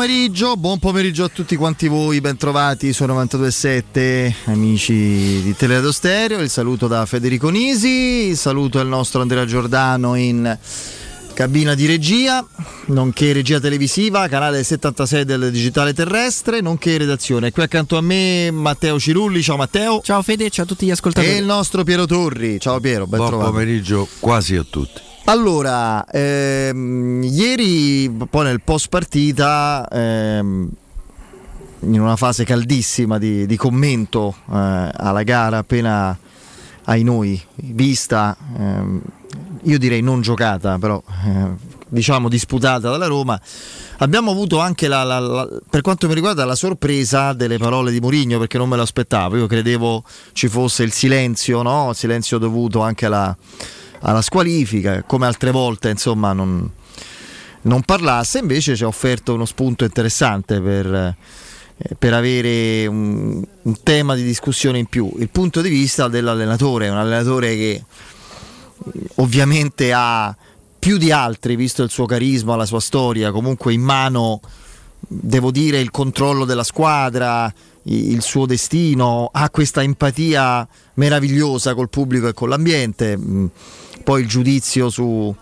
Pomeriggio, buon pomeriggio a tutti quanti voi, bentrovati su 92.7 amici di Teleradio Stereo, il saluto da Federico Nisi, il saluto al nostro Andrea Giordano in cabina di regia, nonché regia televisiva, canale 76 del digitale terrestre, nonché redazione. Qui accanto a me Matteo Cirulli, ciao Matteo. Ciao Fede, ciao a tutti gli ascoltatori. E il nostro Piero Torri, ciao Piero, ben Buon trovato. pomeriggio quasi a tutti. Allora, ehm, ieri poi nel post partita, ehm, in una fase caldissima di, di commento eh, alla gara appena ai noi vista, ehm, io direi non giocata, però eh, diciamo disputata dalla Roma, abbiamo avuto anche la, la- la- per quanto mi riguarda la sorpresa delle parole di Mourinho perché non me lo aspettavo, io credevo ci fosse il silenzio, no? Il silenzio dovuto anche alla, alla squalifica, come altre volte insomma non, non parlasse, invece ci ha offerto uno spunto interessante per, eh, per avere un, un tema di discussione in più. Il punto di vista dell'allenatore, un allenatore che mh, ovviamente ha più di altri, visto il suo carisma, la sua storia, comunque in mano, devo dire, il controllo della squadra, il suo destino, ha questa empatia meravigliosa col pubblico e con l'ambiente, mh, poi il giudizio su,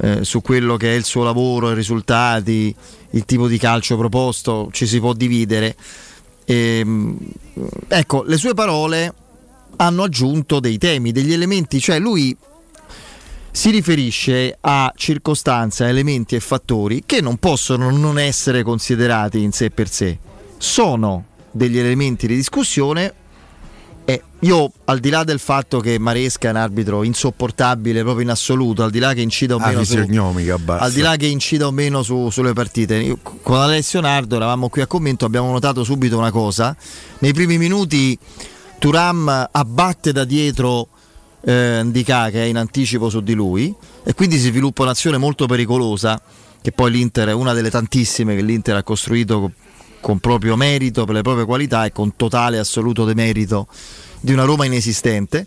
eh, su quello che è il suo lavoro, i risultati, il tipo di calcio proposto, ci si può dividere. Ehm, ecco, le sue parole hanno aggiunto dei temi, degli elementi, cioè lui si riferisce a circostanze, elementi e fattori che non possono non essere considerati in sé per sé. Sono degli elementi di discussione e io al di là del fatto che Maresca è un arbitro insopportabile proprio in assoluto, al di là che incida o Ah, meno su, fisionomica basta. al di là che incida o meno su- sulle partite, io con Alessio Nardo eravamo qui a commento, abbiamo notato subito una cosa. Nei primi minuti Turam abbatte da dietro eh, Ndika che è in anticipo su di lui e quindi si sviluppa un'azione molto pericolosa che poi l'Inter è una delle tantissime che l'Inter ha costruito co- con proprio merito, per le proprie qualità e con totale assoluto demerito di una Roma inesistente.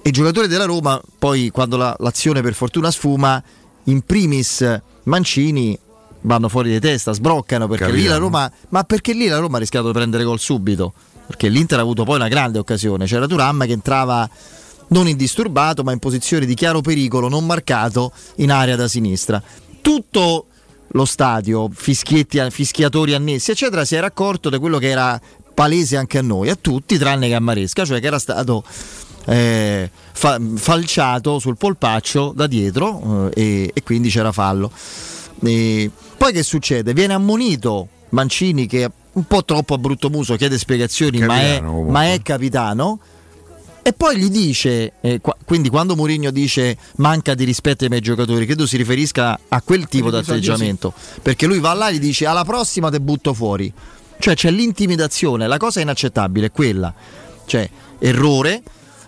E i giocatori della Roma, poi quando la- l'azione per fortuna sfuma, in primis Mancini vanno fuori di testa, sbroccano perché lì la. Roma, ma perché lì la Roma ha rischiato di prendere gol subito, perché l'Inter ha avuto poi una grande occasione, c'era Turam che entrava non indisturbato ma in posizione di chiaro pericolo, non marcato in area da sinistra. Tutto lo stadio, fischietti, fischiatori annessi, eccetera, si era accorto di quello che era palese anche a noi, a tutti, tranne che a Maresca, cioè che era stato eh, fa- falciato sul polpaccio da dietro eh, e, e quindi c'era fallo. E poi che succede? Viene ammonito Mancini che un po' troppo a brutto muso chiede spiegazioni, ma è, Capitano, ma è capitano. E poi gli dice, eh, qua- quindi quando Mourinho dice manca di rispetto ai miei giocatori, credo si riferisca a quel tipo di atteggiamento. Perché lui va là e gli dice alla prossima te butto fuori. Cioè c'è l'intimidazione, la cosa inaccettabile è quella. Cioè errore,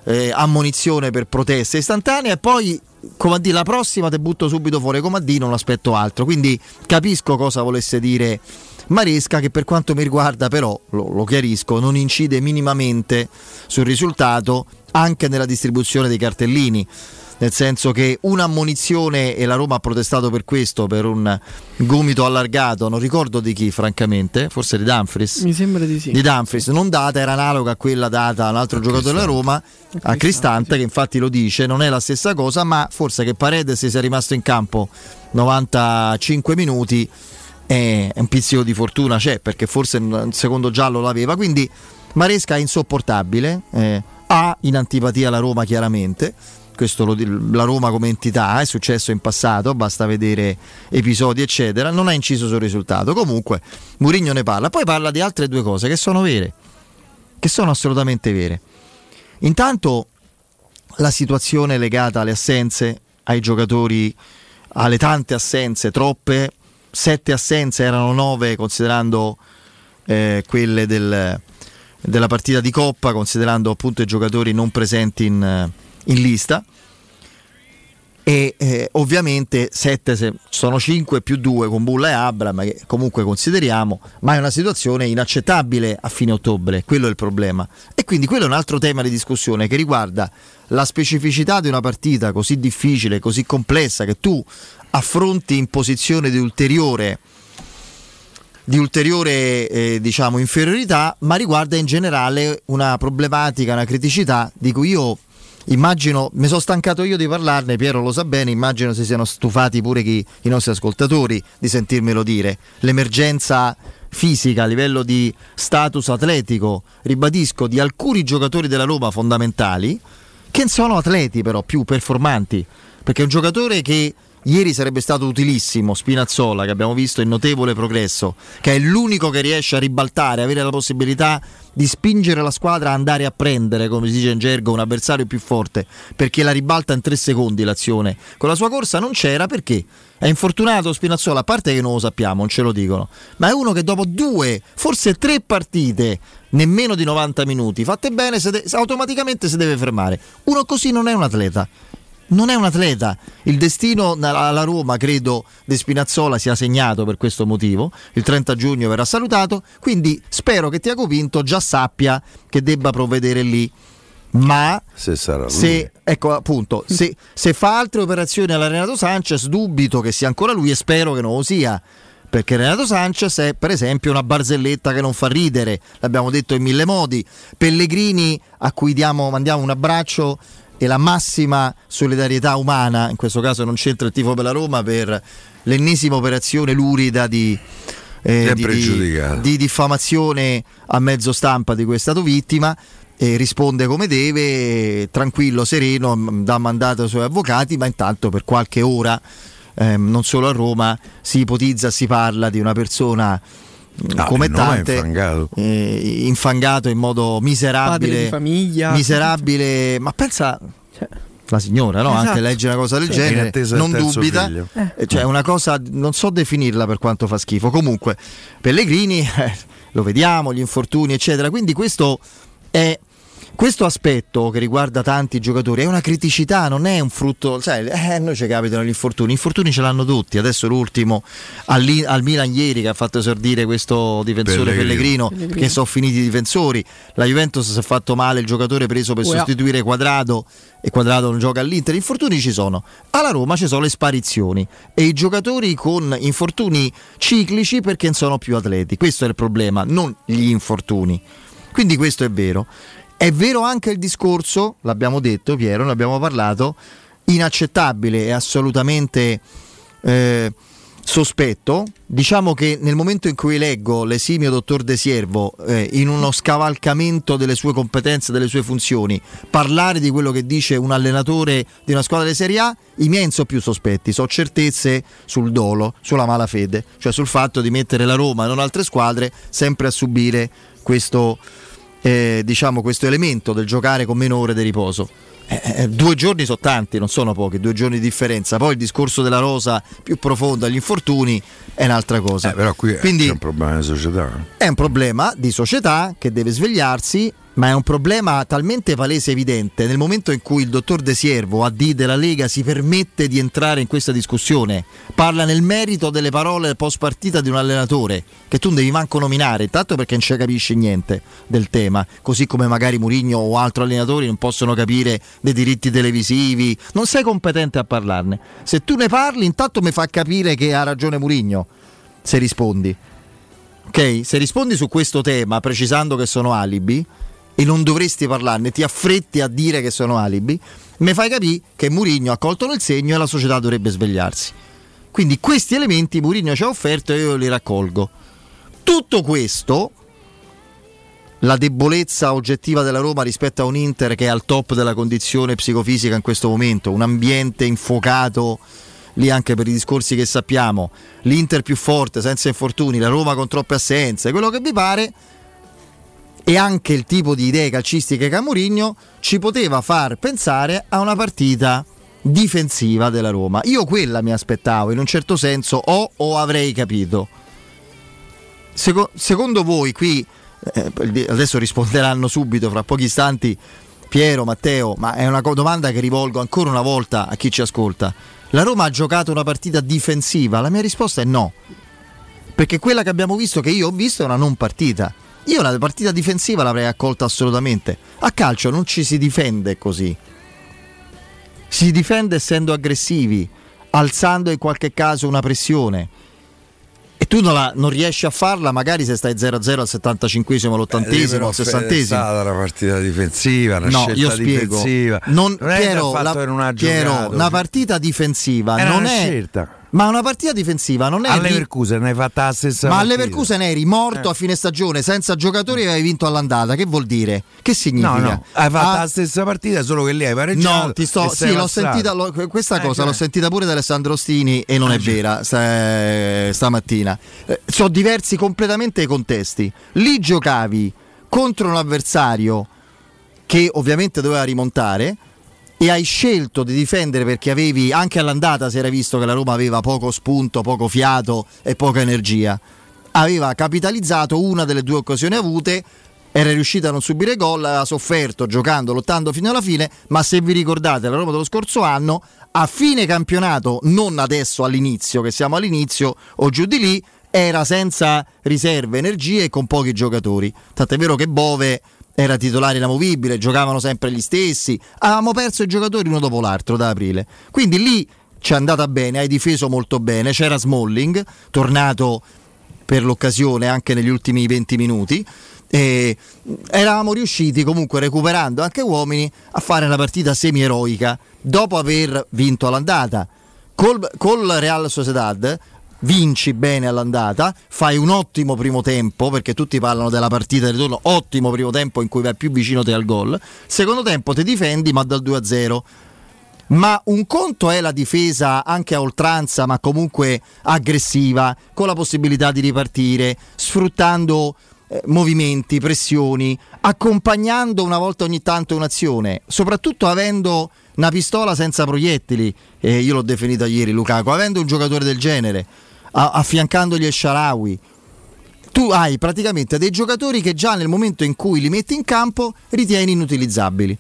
eh, ammonizione per proteste istantanee e poi come a dire la prossima te butto subito fuori come a dire non aspetto altro. Quindi capisco cosa volesse dire Maresca che per quanto mi riguarda però, lo, lo chiarisco, non incide minimamente sul risultato anche nella distribuzione dei cartellini. Nel senso che un'ammonizione e la Roma ha protestato per questo, per un gomito allargato, non ricordo di chi francamente, forse di Dumfries Mi sembra di sì. di Dumfries non data era analoga a quella data a un altro giocatore della Roma a Cristante che infatti lo dice non è la stessa cosa ma forse che Paredes sia rimasto in campo 95 minuti è un pizzico di fortuna c'è perché forse un secondo giallo l'aveva quindi Maresca è insopportabile eh, ha in antipatia la Roma chiaramente questo lo la Roma come entità è successo in passato, basta vedere episodi eccetera, non ha inciso sul risultato. Comunque Mourinho ne parla, poi parla di altre due cose che sono vere, che sono assolutamente vere. Intanto la situazione legata alle assenze, ai giocatori, alle tante assenze, troppe, sette assenze erano nove considerando eh, quelle del- della partita di Coppa, considerando appunto i giocatori non presenti in, in lista. E eh, ovviamente 7 sono 5 più 2 con Bulla e Abram, che comunque consideriamo, ma è una situazione inaccettabile a fine ottobre, quello è il problema. E quindi quello è un altro tema di discussione che riguarda la specificità di una partita così difficile, così complessa, che tu affronti in posizione di ulteriore di ulteriore eh, diciamo inferiorità, ma riguarda in generale una problematica, una criticità di cui io immagino, mi sono stancato io di parlarne, Piero lo sa bene, immagino si siano stufati pure chi- i nostri ascoltatori di sentirmelo dire. L'emergenza fisica a livello di status atletico, ribadisco, di alcuni giocatori della Roma fondamentali, che sono atleti però più performanti, perché un giocatore che ieri sarebbe stato utilissimo, Spinazzola, che abbiamo visto in notevole progresso, che è l'unico che riesce a ribaltare, avere la possibilità di spingere la squadra a andare a prendere, come si dice in gergo, un avversario più forte, perché la ribalta in tre secondi l'azione. Con la sua corsa non c'era perché? È infortunato Spinazzola, a parte che non lo sappiamo, non ce lo dicono, ma è uno che dopo due, forse tre partite, nemmeno di 90 minuti, fatte bene, se de- automaticamente si deve fermare. Uno così non è un atleta. Non è un atleta. Il destino alla Roma, credo, di Spinazzola sia segnato per questo motivo. Il 30 giugno verrà salutato. Quindi spero che Tiago Pinto già sappia che debba provvedere lì. Ma Se se, ecco appunto, se, se fa altre operazioni alla Renato Sanchez, dubito che sia ancora lui e spero che non lo sia. Perché Renato Sanchez è per esempio una barzelletta che non fa ridere, l'abbiamo detto in mille modi. Pellegrini a cui diamo, mandiamo un abbraccio e la massima solidarietà umana, in questo caso non c'entra il tifo per la Roma, per l'ennesima operazione lurida di, eh, di, di- diffamazione a mezzo stampa di cui è stato vittima. E risponde come deve, tranquillo, sereno, dà mandato ai suoi avvocati, ma intanto per qualche ora, ehm, non solo a Roma, si ipotizza, si parla di una persona Ah, come tante infangato. eh, infangato in modo Padre miserabile, di famiglia. miserabile, ma pensa Cioè, la signora, no? Esatto. anche legge una cosa del Sì, genere, non dubita, figlio. Eh, cioè una cosa, non so definirla per quanto fa schifo. Comunque, Pellegrini, eh, lo vediamo, gli infortuni, eccetera. Quindi questo è. Questo aspetto che riguarda tanti giocatori è una criticità, non è un frutto. Sai, eh, a noi ci capitano gli infortuni. Gli infortuni ce l'hanno tutti. Adesso l'ultimo al, al Milan ieri che ha fatto esordire questo difensore Pellegrino. Pellegrino, Pellegrino. che sono finiti i difensori. La Juventus si è fatto male il giocatore preso per Uea. sostituire Quadrado e Quadrado non gioca all'Inter. Gli infortuni ci sono. Alla Roma ci sono le sparizioni e i giocatori con infortuni ciclici perché non sono più atleti. Questo è il problema, non gli infortuni. Quindi questo è vero. È vero anche il discorso, l'abbiamo detto Piero, ne abbiamo parlato, inaccettabile e assolutamente eh, sospetto. Diciamo che nel momento in cui leggo l'esimio dottor De Siervo eh, in uno scavalcamento delle sue competenze, delle sue funzioni, parlare di quello che dice un allenatore di una squadra di Serie A, i miei non sono più sospetti, so certezze sul dolo, sulla malafede, cioè sul fatto di mettere la Roma e non altre squadre sempre a subire questo, eh, diciamo, questo elemento del giocare con meno ore di riposo. Eh, eh, due giorni sono tanti, non sono pochi, due giorni di differenza. Poi il discorso della rosa più profonda, gli infortuni, è un'altra cosa. Eh, però qui è- Quindi c'è un problema di società. è un problema di società che deve svegliarsi, ma è un problema talmente palese e evidente nel momento in cui il dottor De Siervo, AD della Lega, si permette di entrare in questa discussione, parla nel merito delle parole post partita di un allenatore che tu non devi manco nominare, intanto perché non ci capisci niente del tema, così come magari Murigno o altri allenatori non possono capire dei diritti televisivi, non sei competente a parlarne. Se tu ne parli, intanto mi fa capire che ha ragione Murigno, se rispondi. Ok? Se rispondi su questo tema precisando che sono alibi e non dovresti parlarne, ti affretti a dire che sono alibi, mi fai capire che Murigno ha colto nel segno e la società dovrebbe svegliarsi. Quindi questi elementi Murigno ci ha offerto e io li raccolgo. Tutto questo, la debolezza oggettiva della Roma rispetto a un Inter che è al top della condizione psicofisica in questo momento, un ambiente infuocato lì anche per i discorsi che sappiamo, l'Inter più forte, senza infortuni, la Roma con troppe assenze, quello che vi pare, e anche il tipo di idee calcistiche che ha Mourinho ci poteva far pensare a una partita difensiva della Roma. Io quella mi aspettavo, in un certo senso o, o avrei capito. Seco- secondo voi qui, eh, adesso risponderanno subito fra pochi istanti Piero, Matteo, ma è una domanda che rivolgo ancora una volta a chi ci ascolta. La Roma ha giocato una partita difensiva? La mia risposta è no. Perché quella che abbiamo visto, che io ho visto, è una non partita. Io la partita difensiva l'avrei accolta assolutamente. A calcio non ci si difende così. Si difende essendo aggressivi, alzando in qualche caso una pressione. E tu non, la- non riesci a farla magari se stai 0-0 al 75esimo, Eh, all'80esimo, però al È 60esimo. stata una partita difensiva, una No, scelta io spiego. difensiva. Non, è che Piero, la- in una Piero, una partita difensiva Era non è. scelta. Ma una partita difensiva non è. Alle di- hai fatta la stessa ma partita. alle Leverkusen eri morto Eh. a fine stagione senza giocatori e avevi vinto all'andata. Che vuol dire? Che significa? No, no, hai fatto Ah, la stessa partita, solo che lì hai pareggiato. No, ti sto, sì, l'ho sentita, l'ho- questa Eh, cosa cioè. l'ho sentita pure da Alessandro Ostini e non Eh, è cioè. vera sta- stamattina. Eh, sono diversi completamente i contesti. Lì giocavi contro un avversario che ovviamente doveva rimontare e hai scelto di difendere perché avevi anche all'andata si era visto che la Roma aveva poco spunto, poco fiato e poca energia. Aveva capitalizzato una delle due occasioni avute, era riuscita a non subire gol, aveva sofferto giocando, lottando fino alla fine, ma se vi ricordate la Roma dello scorso anno, a fine campionato, non adesso all'inizio, che siamo all'inizio o giù di lì, era senza riserve, energie e con pochi giocatori. Tant'è vero che Bove era titolare inamovibile, giocavano sempre gli stessi, avevamo perso i giocatori uno dopo l'altro da aprile. Quindi lì ci è andata bene, hai difeso molto bene, c'era Smalling, tornato per l'occasione anche negli ultimi 20 minuti. E eravamo riusciti comunque recuperando anche uomini a fare una partita semi-eroica dopo aver vinto all'andata. Col, col Real Sociedad vinci bene all'andata, fai un ottimo primo tempo perché tutti parlano della partita di ritorno, ottimo primo tempo in cui vai più vicino te al gol. Secondo tempo ti difendi ma dal 2-0. Ma un conto è la difesa anche a oltranza, ma comunque aggressiva, con la possibilità di ripartire, sfruttando eh, movimenti, pressioni, accompagnando una volta ogni tanto un'azione, soprattutto avendo una pistola senza proiettili, eh, io l'ho definita ieri Lukaku, avendo un giocatore del genere, a- affiancandogli il Sharawi. Tu hai praticamente dei giocatori che già nel momento in cui li metti in campo ritieni inutilizzabili.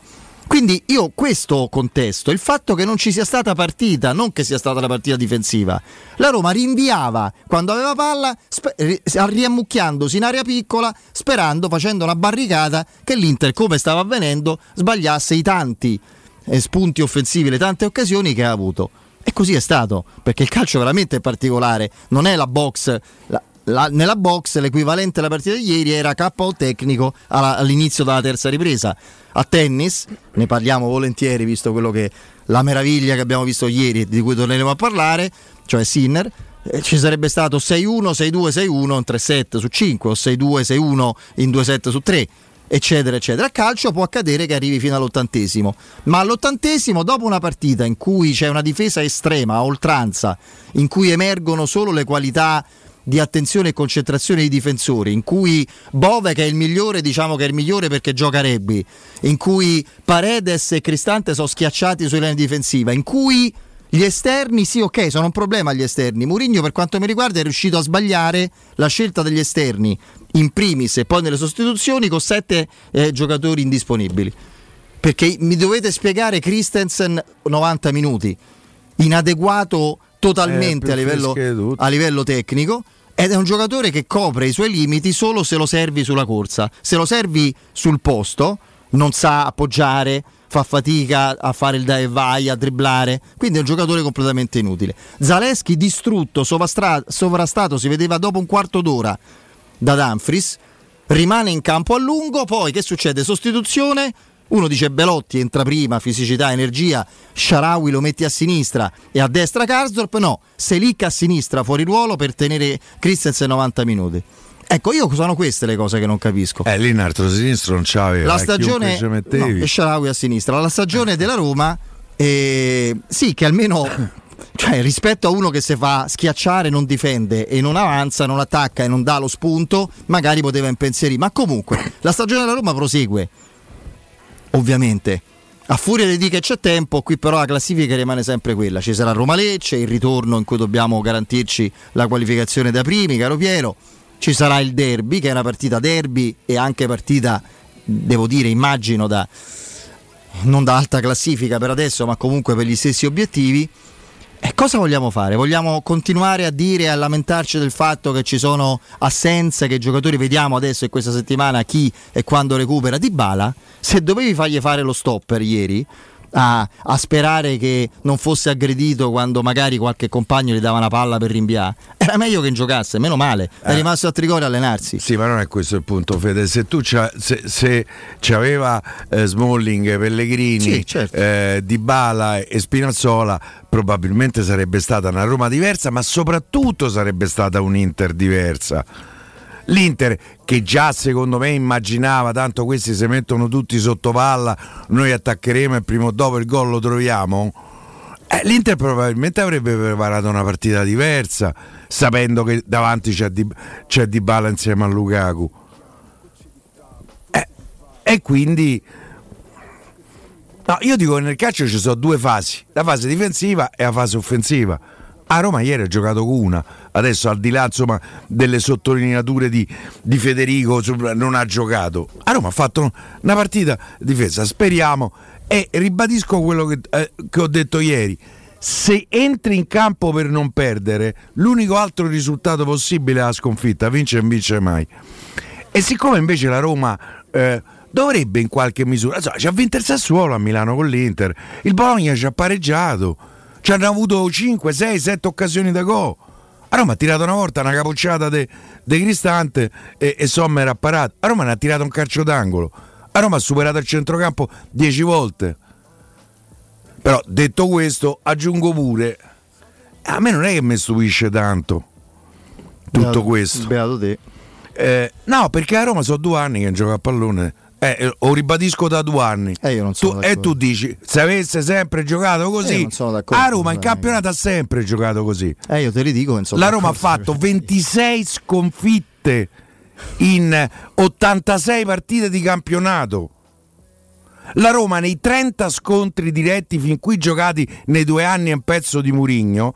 Quindi io questo contesto, il fatto che non ci sia stata partita, non che sia stata la partita difensiva, la Roma rinviava quando aveva palla, spe- ri- riammucchiandosi in area piccola, sperando, facendo una barricata, che l'Inter, come stava avvenendo, sbagliasse i tanti eh, spunti offensivi, le tante occasioni che ha avuto. E così è stato, perché il calcio veramente è particolare, non è la box. la- la- nella box l'equivalente alla partita di ieri era KO tecnico alla- all'inizio della terza ripresa. A tennis, ne parliamo volentieri visto quello che la meraviglia che abbiamo visto ieri di cui torneremo a parlare, cioè Sinner, eh, ci sarebbe stato 6-1, 6-2, 6-1 in 3 set su 5 o 6-2, 6-1 in 2 set su 3 eccetera eccetera. A calcio può accadere che arrivi fino all'ottantesimo, ma all'ottantesimo dopo una partita in cui c'è una difesa estrema, a oltranza, in cui emergono solo le qualità di attenzione e concentrazione dei difensori, in cui Bove che è il migliore, diciamo che è il migliore perché gioca rugby, in cui Paredes e Cristante sono schiacciati sulle linee difensiva, in cui gli esterni, sì, ok, sono un problema gli esterni. Mourinho, per quanto mi riguarda, è riuscito a sbagliare la scelta degli esterni in primis e poi nelle sostituzioni con sette eh, giocatori indisponibili. Perché mi dovete spiegare Christensen 90 minuti, inadeguato totalmente Eh, a, livello, a livello tecnico. Ed è un giocatore che copre i suoi limiti solo se lo servi sulla corsa. Se lo servi sul posto, non sa appoggiare, fa fatica a fare il dai e vai, a dribblare. Quindi è un giocatore completamente inutile. Zaleschi distrutto, sovrastra- sovrastato, si vedeva dopo un quarto d'ora da Dumfries. Rimane in campo a lungo, poi che succede? Sostituzione. Uno dice Belotti entra prima, fisicità, energia, Sharawi lo metti a sinistra e a destra Karsdorp, no, Selic a sinistra fuori ruolo per tenere Christensen 90 minuti. Ecco, io sono queste le cose che non capisco. Eh, lì in altro sinistro non c'aveva. La eh, stagione no, mettevi. e Sharawi a sinistra, la stagione della Roma eh, sì che almeno cioè, rispetto a uno che si fa schiacciare non difende e non avanza, non attacca e non dà lo spunto, magari poteva impensierire, ma comunque la stagione della Roma prosegue. Ovviamente. A furia di dire che c'è tempo, qui però la classifica rimane sempre quella. Ci sarà Roma Lecce, il ritorno in cui dobbiamo garantirci la qualificazione da primi, caro Piero. Ci sarà il derby, che è una partita derby e anche partita, devo dire, immagino da non da alta classifica per adesso, ma comunque per gli stessi obiettivi. E cosa vogliamo fare? Vogliamo continuare a dire e a lamentarci del fatto che ci sono assenze, che i giocatori vediamo adesso e questa settimana chi e quando recupera Di Bala? Se dovevi fargli fare lo stopper ieri, a, a sperare che non fosse aggredito quando magari qualche compagno gli dava una palla per rinviare. Era meglio che non giocasse, meno male. È Eh. rimasto a Trigoria a allenarsi. Sì, ma non è questo il punto, Fede. Se tu c'ha- se, se c'aveva eh, Smalling, Pellegrini, Sì, certo. eh, Dybala e Spinazzola, probabilmente sarebbe stata una Roma diversa, ma soprattutto sarebbe stata un Inter diversa. L'Inter che già secondo me immaginava, tanto questi si mettono tutti sotto palla, noi attaccheremo e prima o dopo il gol lo troviamo. Eh, L'Inter probabilmente avrebbe preparato una partita diversa, sapendo che davanti c'è Di, c'è Dybala insieme a Lukaku. Eh, e quindi no, io dico che nel calcio ci sono due fasi, la fase difensiva e la fase offensiva. A Roma ieri ha giocato con una, adesso al di là insomma, delle sottolineature di, di Federico non ha giocato. A Roma ha fatto una partita difesa, speriamo e ribadisco quello che, eh, che ho detto ieri. Se entri in campo per non perdere, l'unico altro risultato possibile è la sconfitta, vince e vince mai. E siccome invece la Roma eh, dovrebbe in qualche misura, insomma, ci ha vinto il Sassuolo a Milano con l'Inter, il Bologna ci ha pareggiato, ci hanno avuto 5, 6, 7 occasioni da gol. A Roma ha tirato una volta una capocciata de Cristante e, e Sommer ha parato. A Roma ne ha tirato un calcio d'angolo. A Roma ha superato il centrocampo 10 volte. Però detto questo, aggiungo pure, a me non è che mi stupisce tanto tutto Beato- questo. Beato te. Eh, no, perché a Roma sono due anni che gioca a pallone. Eh, eh, lo ribadisco da due anni. Eh, io non sono Tu- e tu dici, se avesse sempre giocato Eh, così, d'accordo, a Roma in campionato ha sempre giocato così. Eh, io te li dico. La Roma ha fatto 26 sconfitte in 86 partite di campionato. La Roma nei 30 scontri diretti fin qui giocati nei due anni e un pezzo di Murigno,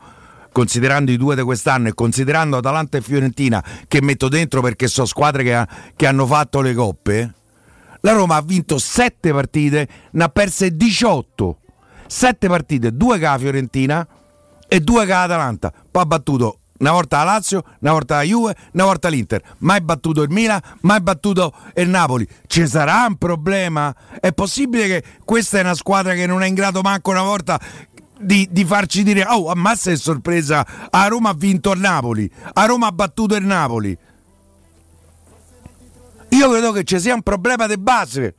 considerando i due di quest'anno e considerando Atalanta e Fiorentina che metto dentro perché sono squadre che, ha- che hanno fatto le coppe, la Roma ha vinto 7 partite, ne ha perse 18. 7 partite, 2 che la Fiorentina e 2 che l'Atalanta. Poi ha battuto una volta la Lazio, una volta la Juve, una volta l'Inter. Mai battuto il Milan, mai battuto il Napoli. Ci sarà un problema? È possibile che questa è una squadra che non è in grado manco una volta di, di farci dire oh ammazza è sorpresa a Roma ha vinto il Napoli a Roma ha battuto il Napoli io credo che ci sia un problema di base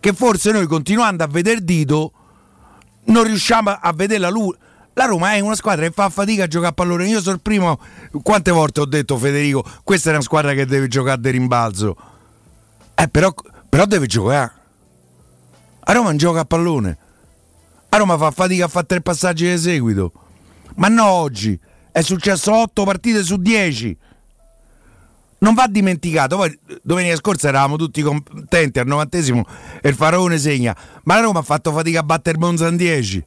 che forse noi continuando a vedere dito non riusciamo a vedere la luce. La Roma è una squadra che fa fatica a giocare a pallone. Io sono il primo. Quante volte ho detto Federico, questa è una squadra che deve giocare di rimbalzo. Eh, però, però deve giocare. A Roma non gioca a pallone. A Roma fa fatica a fare tre passaggi di seguito. Ma no oggi. È successo 8 partite su 10 non va dimenticato. Poi domenica scorsa eravamo tutti contenti al novantesimo e il faraone segna, ma la Roma ha fatto fatica a battere Monza in 10.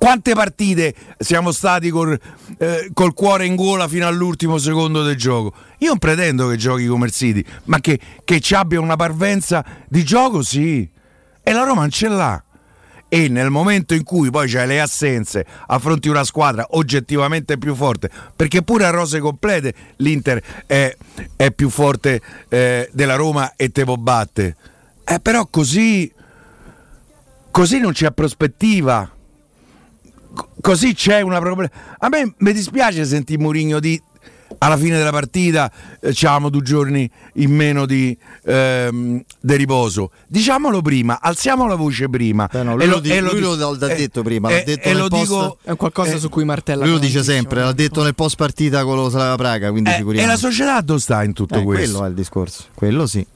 Quante partite siamo stati col, eh, col cuore in gola fino all'ultimo secondo del gioco? Io non pretendo che giochi come il City, ma che, che ci abbia una parvenza di gioco, sì. E la Roma non ce l'ha. E nel momento in cui poi c'hai le assenze, affronti una squadra oggettivamente più forte, perché pure a rose complete l'Inter è, è più forte eh, della Roma e te può batte. Eh, però così, così non c'è prospettiva. Co- Così c'è una problema. A me mi dispiace sentire Mourinho di alla fine della partita eh, c'avevamo due giorni in meno di, ehm, di riposo. Diciamolo prima, alziamo la voce prima. Beh, no, lui E lo di- lui lo l'ha e- detto prima, e- l'ha detto e nel lo post- dico È qualcosa eh, su cui martella. Lui lo dice sempre, l'ha detto nel post partita con lo Slava Praga, quindi eh, figuriamo. e la società dove sta in tutto Eh, questo? quello è il discorso. Quello sì.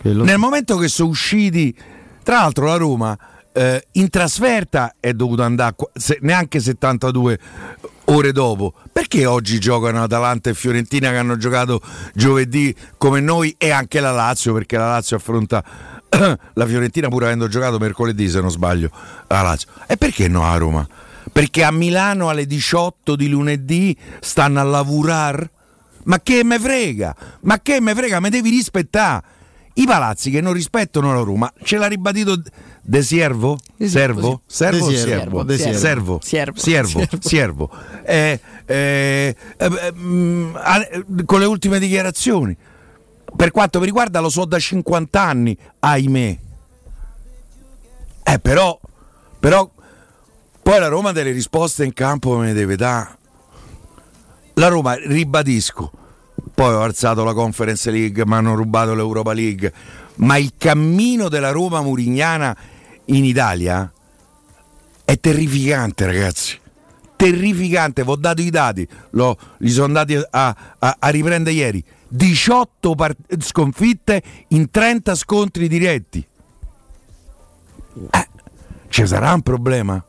Quello Nel sì. momento che sono usciti, tra l'altro la Roma eh, in trasferta è dovuta andare se- neanche 72 ore dopo. Perché oggi giocano Atalanta e Fiorentina che hanno giocato giovedì come noi e anche la Lazio? Perché la Lazio affronta la Fiorentina pur avendo giocato mercoledì se non sbaglio la Lazio. E perché no a Roma? Perché a Milano alle 18 di lunedì stanno a lavorare? Ma che me frega? Ma che me frega? Me devi rispettare. I palazzi che non rispettano la Roma, ce l'ha ribadito De Siervo? Servo? Servo De Siervo? Servo. Siervo. Siervo. Eh, eh, eh, mm, con le ultime dichiarazioni. Per quanto mi riguarda lo so da 50 anni, ahimè. Eh, però, però, poi la Roma delle risposte in campo me ne deve dare. La Roma, ribadisco, poi ho alzato la Conference League, mi hanno rubato l'Europa League, ma il cammino della Roma murignana in Italia è terrificante, ragazzi. Terrificante, vi ho dato i dati, l'ho- li sono andati a, a- a riprendere ieri. 18 part- sconfitte in 30 scontri diretti. Eh, ci sarà un problema?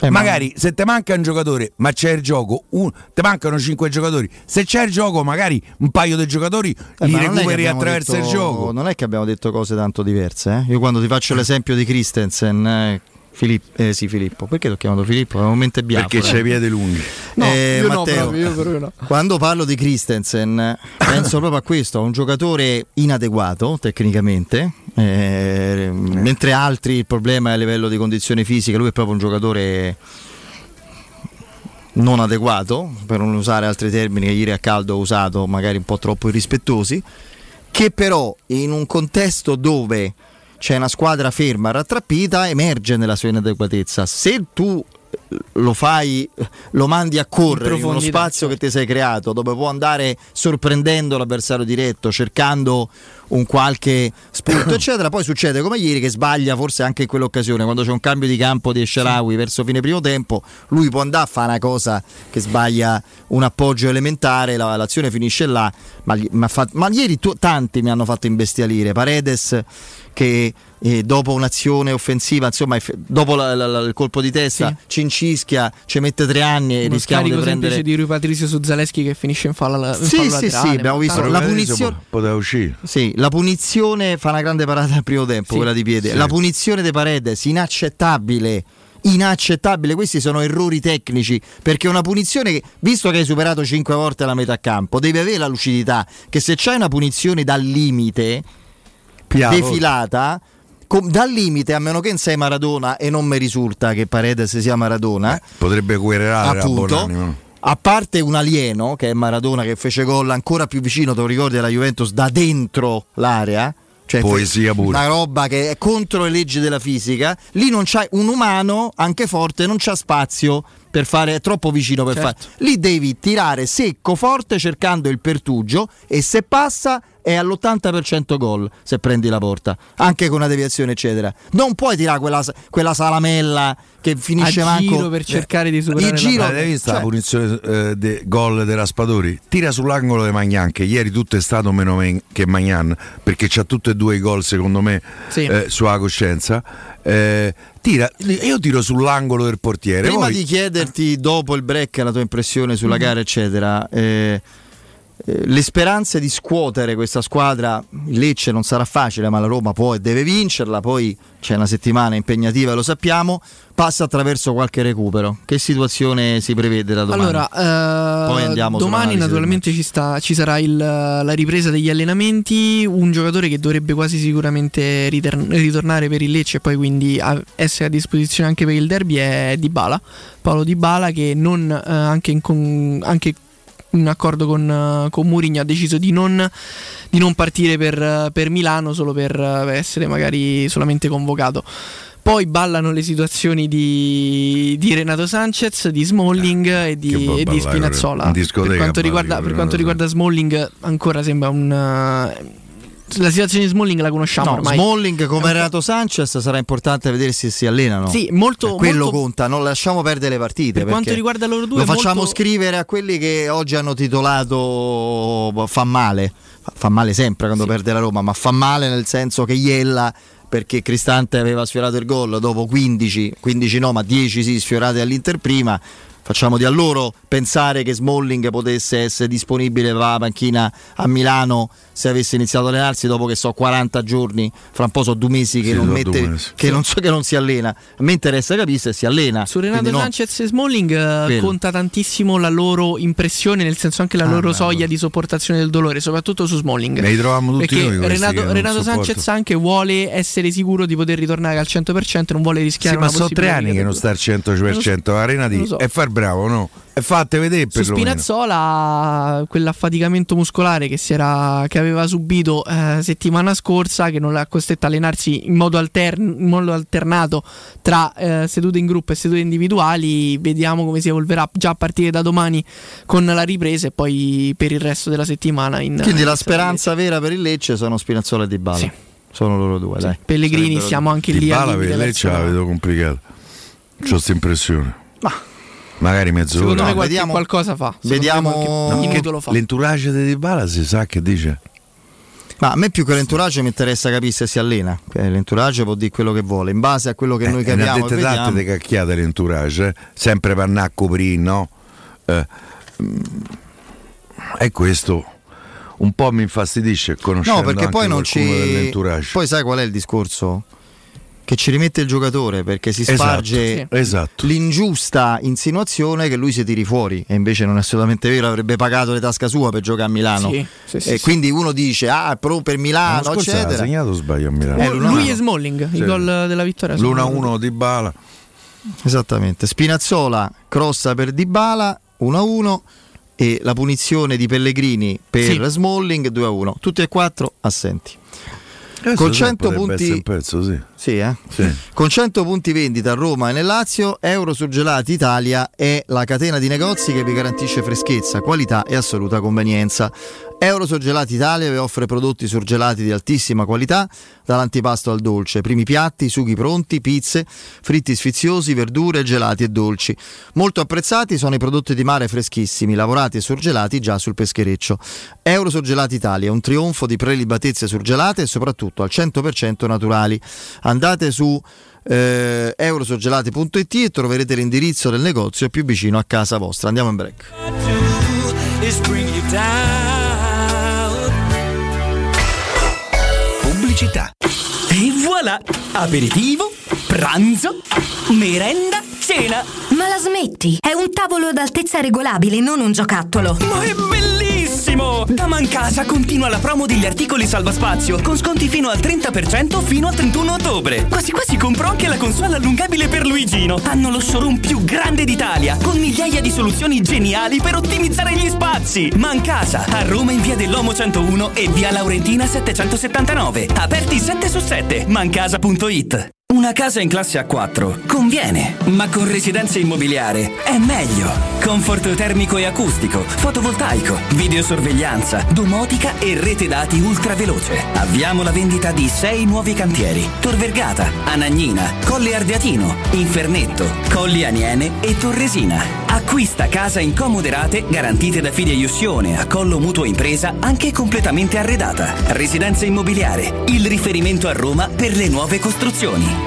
Eh, ma- magari se ti manca un giocatore, ma c'è il gioco, un, ti mancano 5 giocatori. Se c'è il gioco, magari un paio di giocatori Eh, li ma recuperi attraverso detto- il gioco. Non è che abbiamo detto cose tanto diverse. eh. Io quando ti faccio l'esempio di Christensen, eh, Filippo, eh, sì, Filippo, perché ti ho chiamato Filippo? È un momento bianco. Perché c'è i piedi lunghi. No, Eh, io no, Matteo, proprio, io proprio no. Quando parlo di Christensen, penso proprio a questo: a un giocatore inadeguato tecnicamente, eh, mentre altri il problema è a livello di condizione fisica. Lui è proprio un giocatore non adeguato, per non usare altri termini che ieri a caldo ho usato, magari un po' troppo irrispettosi, che però in un contesto dove c'è una squadra ferma, rattrappita, emerge nella sua inadeguatezza. Se tu lo fai, lo mandi a correre in, uno profondità, spazio che ti sei creato, dove può andare sorprendendo l'avversario diretto, cercando un qualche spunto, eccetera. Poi succede come ieri che sbaglia forse anche in quell'occasione, quando c'è un cambio di campo di Esharawi verso fine primo tempo, lui può andare a fare una cosa che sbaglia un appoggio elementare, la- l'azione finisce là, ma, ma ma ieri tu- tanti mi hanno fatto imbestialire, Paredes che eh, dopo un'azione offensiva, insomma, dopo la- la- la- il colpo di testa, Sì. ci incischia, ci mette tre anni e Uno rischiamo di prendere. di Rui Patrizio su Zaleschi che finisce in fallo, in Sì, sì, laterale, sì, abbiamo visto la punizione- po- poteva uscire. Sì, la punizione fa una grande parata al primo tempo, Sì. quella di piede. Sì. La punizione di Paredes, inaccettabile. Inaccettabile, questi sono errori tecnici perché una punizione, che, visto che hai superato 5 volte la metà campo, devi avere la lucidità che se c'è una punizione dal limite Piano. defilata, com- dal limite, a meno che non sei Maradona e non mi risulta che Paredes sia Maradona, Eh, potrebbe querelare a appunto, a parte un alieno che è Maradona che fece gol ancora più vicino, te lo ricordi, alla Juventus da dentro l'area. Cioè, Poesia pure. Una roba che è contro le leggi della fisica. Lì non c'hai un umano, anche forte, non c'ha spazio per fare, è troppo vicino per Certo. fare. Lì devi tirare secco, forte, cercando il pertugio e se passa è all'80% gol se prendi la porta, anche con una deviazione eccetera. Non puoi tirare quella, quella salamella che finisce a manco giro per cercare di superare il la giro- Ma l'hai vista la cioè- punizione eh, de- gol dei Raspadori? Tira sull'angolo di Magnan, che ieri tutto è stato meno men- che Magnan, perché c'ha tutti e due i gol secondo me Sì. eh, sulla coscienza. Eh, tira, io tiro sull'angolo del portiere. Prima poi- di chiederti dopo il break la tua impressione sulla Mm. gara, eccetera, eh, eh, le speranze di scuotere questa squadra, il Lecce non sarà facile, ma la Roma può e deve vincerla. Poi c'è una settimana impegnativa, lo sappiamo. Passa attraverso qualche recupero. Che situazione si prevede da domani? Allora, eh, Poi andiamo domani naturalmente ci, sta- ci sarà il- la ripresa degli allenamenti, un giocatore che dovrebbe quasi sicuramente riter- ritornare per il Lecce e poi quindi a- essere a disposizione anche per il derby è Dybala, Paolo Dybala che non, eh, anche, in con- anche in accordo con, eh, con Mourinho ha deciso di non, di non partire per, eh, per Milano solo per eh, essere magari solamente convocato. Poi ballano le situazioni di, di Renato Sanchez, di Smalling e Che di, e di Spinazzola. Per quanto riguarda, per quanto riguarda Smalling, ancora sembra un. eh, la situazione di Smalling la conosciamo No, ormai. Smalling come Renato Sanchez sarà importante vedere se si allenano. Sì, molto- Eh, Quello molto- conta, non lasciamo perdere le partite. Per quanto riguarda loro due, Lo facciamo molto- scrivere a quelli che oggi hanno titolato fa male. Fa- male sempre quando perde la Roma, ma fa male nel senso che Iella perché Cristante aveva sfiorato il gol dopo 15, 15 no, ma 10 sì sfiorate all'Inter prima. Facciamo di a loro pensare che Smalling potesse essere disponibile per la panchina a Milano se avesse iniziato ad allenarsi dopo che so 40 giorni, fra un po' so due mesi che, Sì, non, so mette, due mesi. che non so che non si allena. A me interessa capire se si allena. Su Renato no. Sanchez e Smalling eh, Quello. conta tantissimo la loro impressione, nel senso anche la Ah, loro soglia di sopportazione del dolore, soprattutto su Smalling. Ne ritrovammo tutti Perché noi Renato, Renato. Sanchez anche vuole essere sicuro di poter ritornare al 100%, non vuole Sì, rischiare ma una sono tre anni che non sta al 100%. Arenati Non lo so. e fare far bravo, no? E fate vedere Su per Spinazzola, quell'affaticamento muscolare che, si era, che aveva subito eh, settimana scorsa, che non l'ha costretto a allenarsi in modo, altern- in modo alternato tra eh, sedute in gruppo e sedute individuali, vediamo come si evolverà già a partire da domani con la ripresa e poi per il resto della settimana. In, Quindi in la speranza vera per il Lecce sono Spinazzola e Di Bala. Sì. Sono loro due, dai. Pellegrini Sarebbero siamo anche lì Di al Bala per lei ce la vedo complicata. C'ho questa impressione. Ma Magari mezz'ora. Secondo me No, qualche, vediamo- qualcosa fa. Vediamo- qualche No, fa. L'entourage di Dybala si sa che dice. Ma a me più che l'entourage mi interessa capire se si allena. Eh, L'entourage può dire quello che vuole, in base a quello che noi Eh, ne ha capiamo. e dette tante vediamo. di cacchiate l'entourage, eh? sempre pannà a coprire, no? Eh, mm, e questo un po' mi infastidisce conoscendo No, perché anche poi non ci. dell'entourage. Poi sai qual è il discorso? Che ci rimette il giocatore perché si Esatto, sparge esatto. l'ingiusta insinuazione che lui si tiri fuori e invece non è assolutamente vero, avrebbe pagato le tasca sua per giocare a Milano. Sì, sì, sì, e sì. quindi uno dice "Ah, però per Milano, scorso ha eccetera". segnato sbaglio a Milano. Eh, lui e Smalling, Sì. il gol della vittoria. sono- L'1-1 di Bala. Esattamente. Spinazzola crossa per Dybala 1-1 e la punizione di Pellegrini per Sì. Smalling 2-1. Tutti e quattro assenti. Questo Con sì, 100 potrebbe punti- pezzo, sì. Sì, eh? Sì. Con 100 punti vendita a Roma e nel Lazio, Euro Surgelati Italia è la catena di negozi che vi garantisce freschezza, qualità e assoluta convenienza. Euro Surgelati Italia vi offre prodotti surgelati di altissima qualità, dall'antipasto al dolce, primi piatti, sughi pronti, pizze, fritti sfiziosi, verdure, gelati e dolci. Molto apprezzati sono i prodotti di mare freschissimi, lavorati e surgelati già sul peschereccio. Euro Surgelati Italia, un trionfo di prelibatezze surgelate e soprattutto al 100% naturali. Andate su eh, eurosurgelati.it e troverete l'indirizzo del negozio più vicino a casa vostra. Andiamo in break. Pubblicità. E voilà! Aperitivo, pranzo, merenda, cena. Ma la smetti? È un tavolo ad altezza regolabile, non un giocattolo. Ma è bellissimo! Da Mancasa continua la promo degli articoli salvaspazio con sconti fino al 30% fino al 31 ottobre. Quasi quasi compro anche la console allungabile per Luigino. Hanno lo showroom più grande d'Italia con migliaia di soluzioni geniali per ottimizzare gli spazi. Mancasa a Roma in via dell'Omo 101 e via Laurentina 779. Aperti 7 su 7. Mancasa.it. Una casa in classe A4 conviene, ma con residenza immobiliare è meglio. Comfort termico e acustico, fotovoltaico, videosorveglianza, domotica e rete dati ultraveloce. Avviamo la vendita di sei nuovi cantieri: Tor Vergata, Anagnina, Colle Ardeatino, Infernetto, Colli Aniene e Torresina. Acquista casa in comode rate garantite da fideiussione a collo mutuo impresa anche completamente arredata. Residenza immobiliare, il riferimento a Roma per le nuove costruzioni.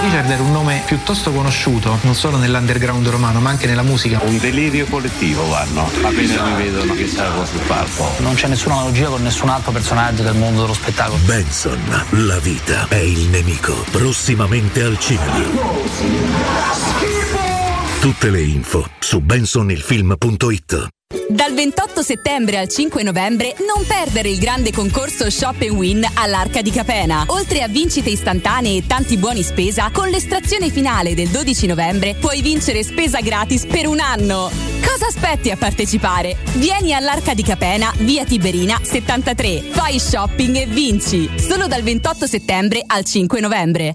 Richard era un nome piuttosto conosciuto, non solo nell'underground romano, ma anche nella musica. Un delirio collettivo vanno, appena mi vedono che salgo sul palco. Non c'è nessuna analogia con nessun altro personaggio del mondo dello spettacolo. Benson, la vita è il nemico. Prossimamente al cinema. Tutte le info su bensonilfilm.it. Dal 28 settembre al 5 novembre non perdere il grande concorso Shop Win all'Arca di Capena. Oltre a vincite istantanee e tanti buoni spesa, con l'estrazione finale del 12 novembre puoi vincere spesa gratis per un anno. Cosa aspetti a partecipare? Vieni all'Arca di Capena, via Tiberina 73. Fai shopping e vinci. Solo dal 28 settembre al 5 novembre.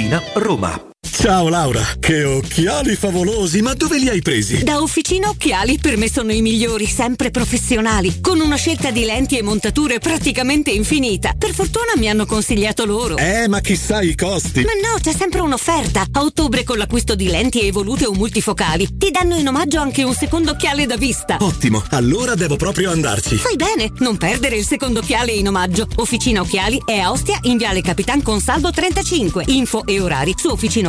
Tiburtina, Roma. Ciao Laura, che occhiali favolosi, ma dove li hai presi? Da Officina Occhiali per me sono i migliori, sempre professionali, con una scelta di lenti e montature praticamente infinita. Per fortuna mi hanno consigliato loro. Eh, ma chissà i costi. Ma no, c'è sempre un'offerta. A ottobre con l'acquisto di lenti evolute o multifocali ti danno in omaggio anche un secondo occhiale da vista. Ottimo, allora devo proprio andarci. Fai bene, non perdere il secondo occhiale in omaggio. Officina Occhiali è a Ostia in Viale Capitan Consalvo 35. Info e orari su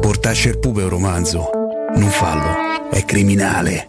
Portasce il pupe un romanzo. Non fallo, è criminale.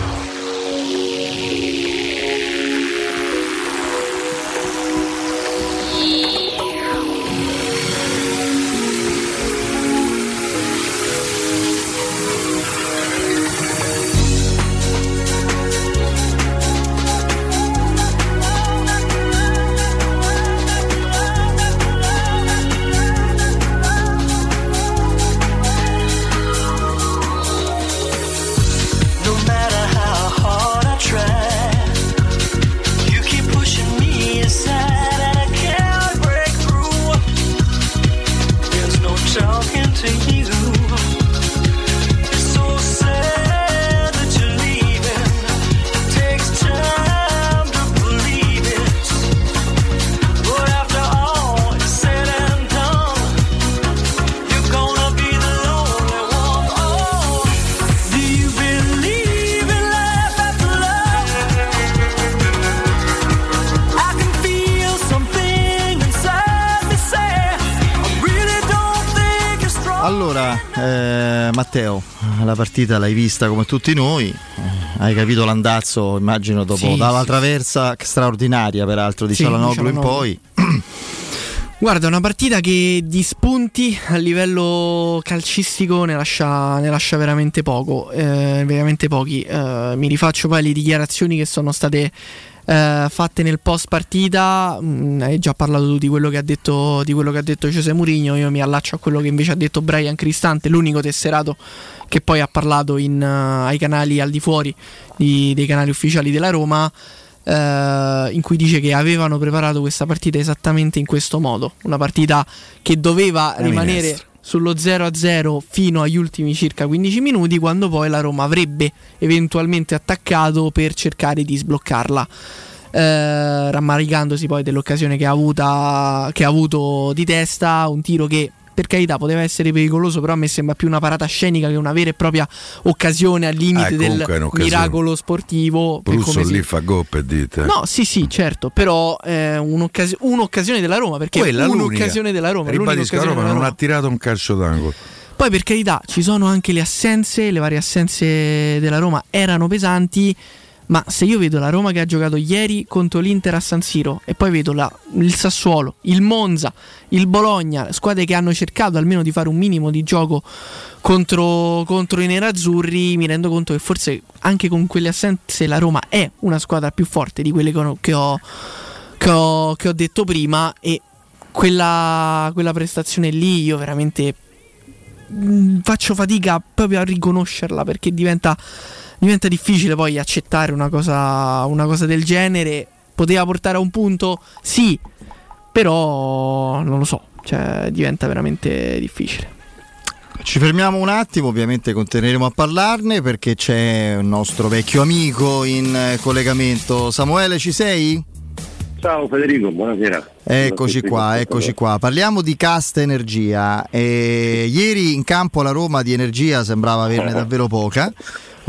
La partita l'hai vista come tutti noi, eh, hai capito l'andazzo, immagino, dopo Sì, dalla sì, traversa straordinaria, peraltro, di Sì, Cialanoglu in poi. Guarda, una partita che di spunti a livello calcistico ne lascia, ne lascia veramente poco, eh, veramente pochi. Eh, mi rifaccio poi alle dichiarazioni che sono state eh, fatte nel post partita. Mm, hai già parlato tu di quello che ha detto, di quello che ha detto Giuseppe Mourinho. Io mi allaccio a quello che invece ha detto Brian Cristante, l'unico tesserato che poi ha parlato in, eh, ai canali al di fuori di- dei canali ufficiali della Roma. eh, in cui dice che avevano preparato questa partita esattamente in questo modo, una partita che doveva Una rimanere minestra. Sullo 0-0 fino agli ultimi circa 15 minuti quando poi la Roma avrebbe eventualmente attaccato per cercare di sbloccarla. Eh, rammaricandosi poi dell'occasione che ha, avuta, che ha avuto di testa, un tiro che per carità poteva essere pericoloso, però a me sembra più una parata scenica che una vera e propria occasione al limite Eh, del miracolo sportivo. per Brusso come si- lì fa goppe dite. No, sì, sì, certo, però è un'occasi- un'occasione della Roma, perché Quella l'unica. un'occasione della Roma. Ribadisco, la Roma non Roma. ha tirato un calcio d'angolo. Poi per carità ci sono anche le assenze, le varie assenze della Roma erano pesanti, ma se io vedo la Roma che ha giocato ieri contro l'Inter a San Siro e poi vedo la- il Sassuolo, il Monza, il Bologna, squadre che hanno cercato almeno di fare un minimo di gioco contro, contro i nerazzurri, mi rendo conto che forse anche con quelle assenze la Roma è una squadra più forte di quelle che ho, che ho, che ho- che ho detto prima e quella, quella prestazione lì io veramente mh, faccio fatica proprio a riconoscerla perché diventa, diventa difficile poi accettare una cosa, una cosa del genere. Poteva portare a un punto? Sì, però non lo so, cioè diventa veramente difficile. Ci fermiamo un attimo, ovviamente continueremo a parlarne perché c'è un nostro vecchio amico in eh, collegamento. Samuele, ci sei? Ciao Federico, buonasera. Eccoci qua, eccoci qua. Parliamo di casta energia. E ieri in campo la Roma di energia sembrava averne davvero poca.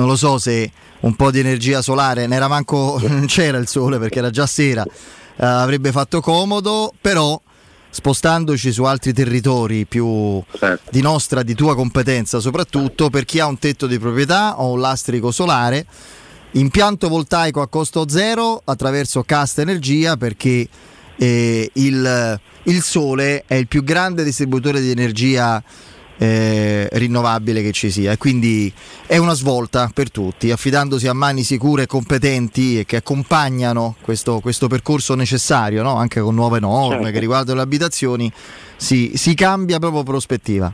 Non lo so se un po' di energia solare, n'era manco, non c'era il sole perché era già sera, eh, avrebbe fatto comodo, però spostandoci su altri territori più di nostra, di tua competenza, soprattutto per chi ha un tetto di proprietà o un lastrico solare, impianto voltaico a costo zero attraverso Casta Energia perché eh, il, il sole è il più grande distributore di energia eh, rinnovabile che ci sia e quindi è una svolta per tutti, affidandosi a mani sicure e competenti e che accompagnano questo, questo percorso necessario, no? anche con nuove norme Certo. che riguardano le abitazioni, si, si cambia proprio prospettiva.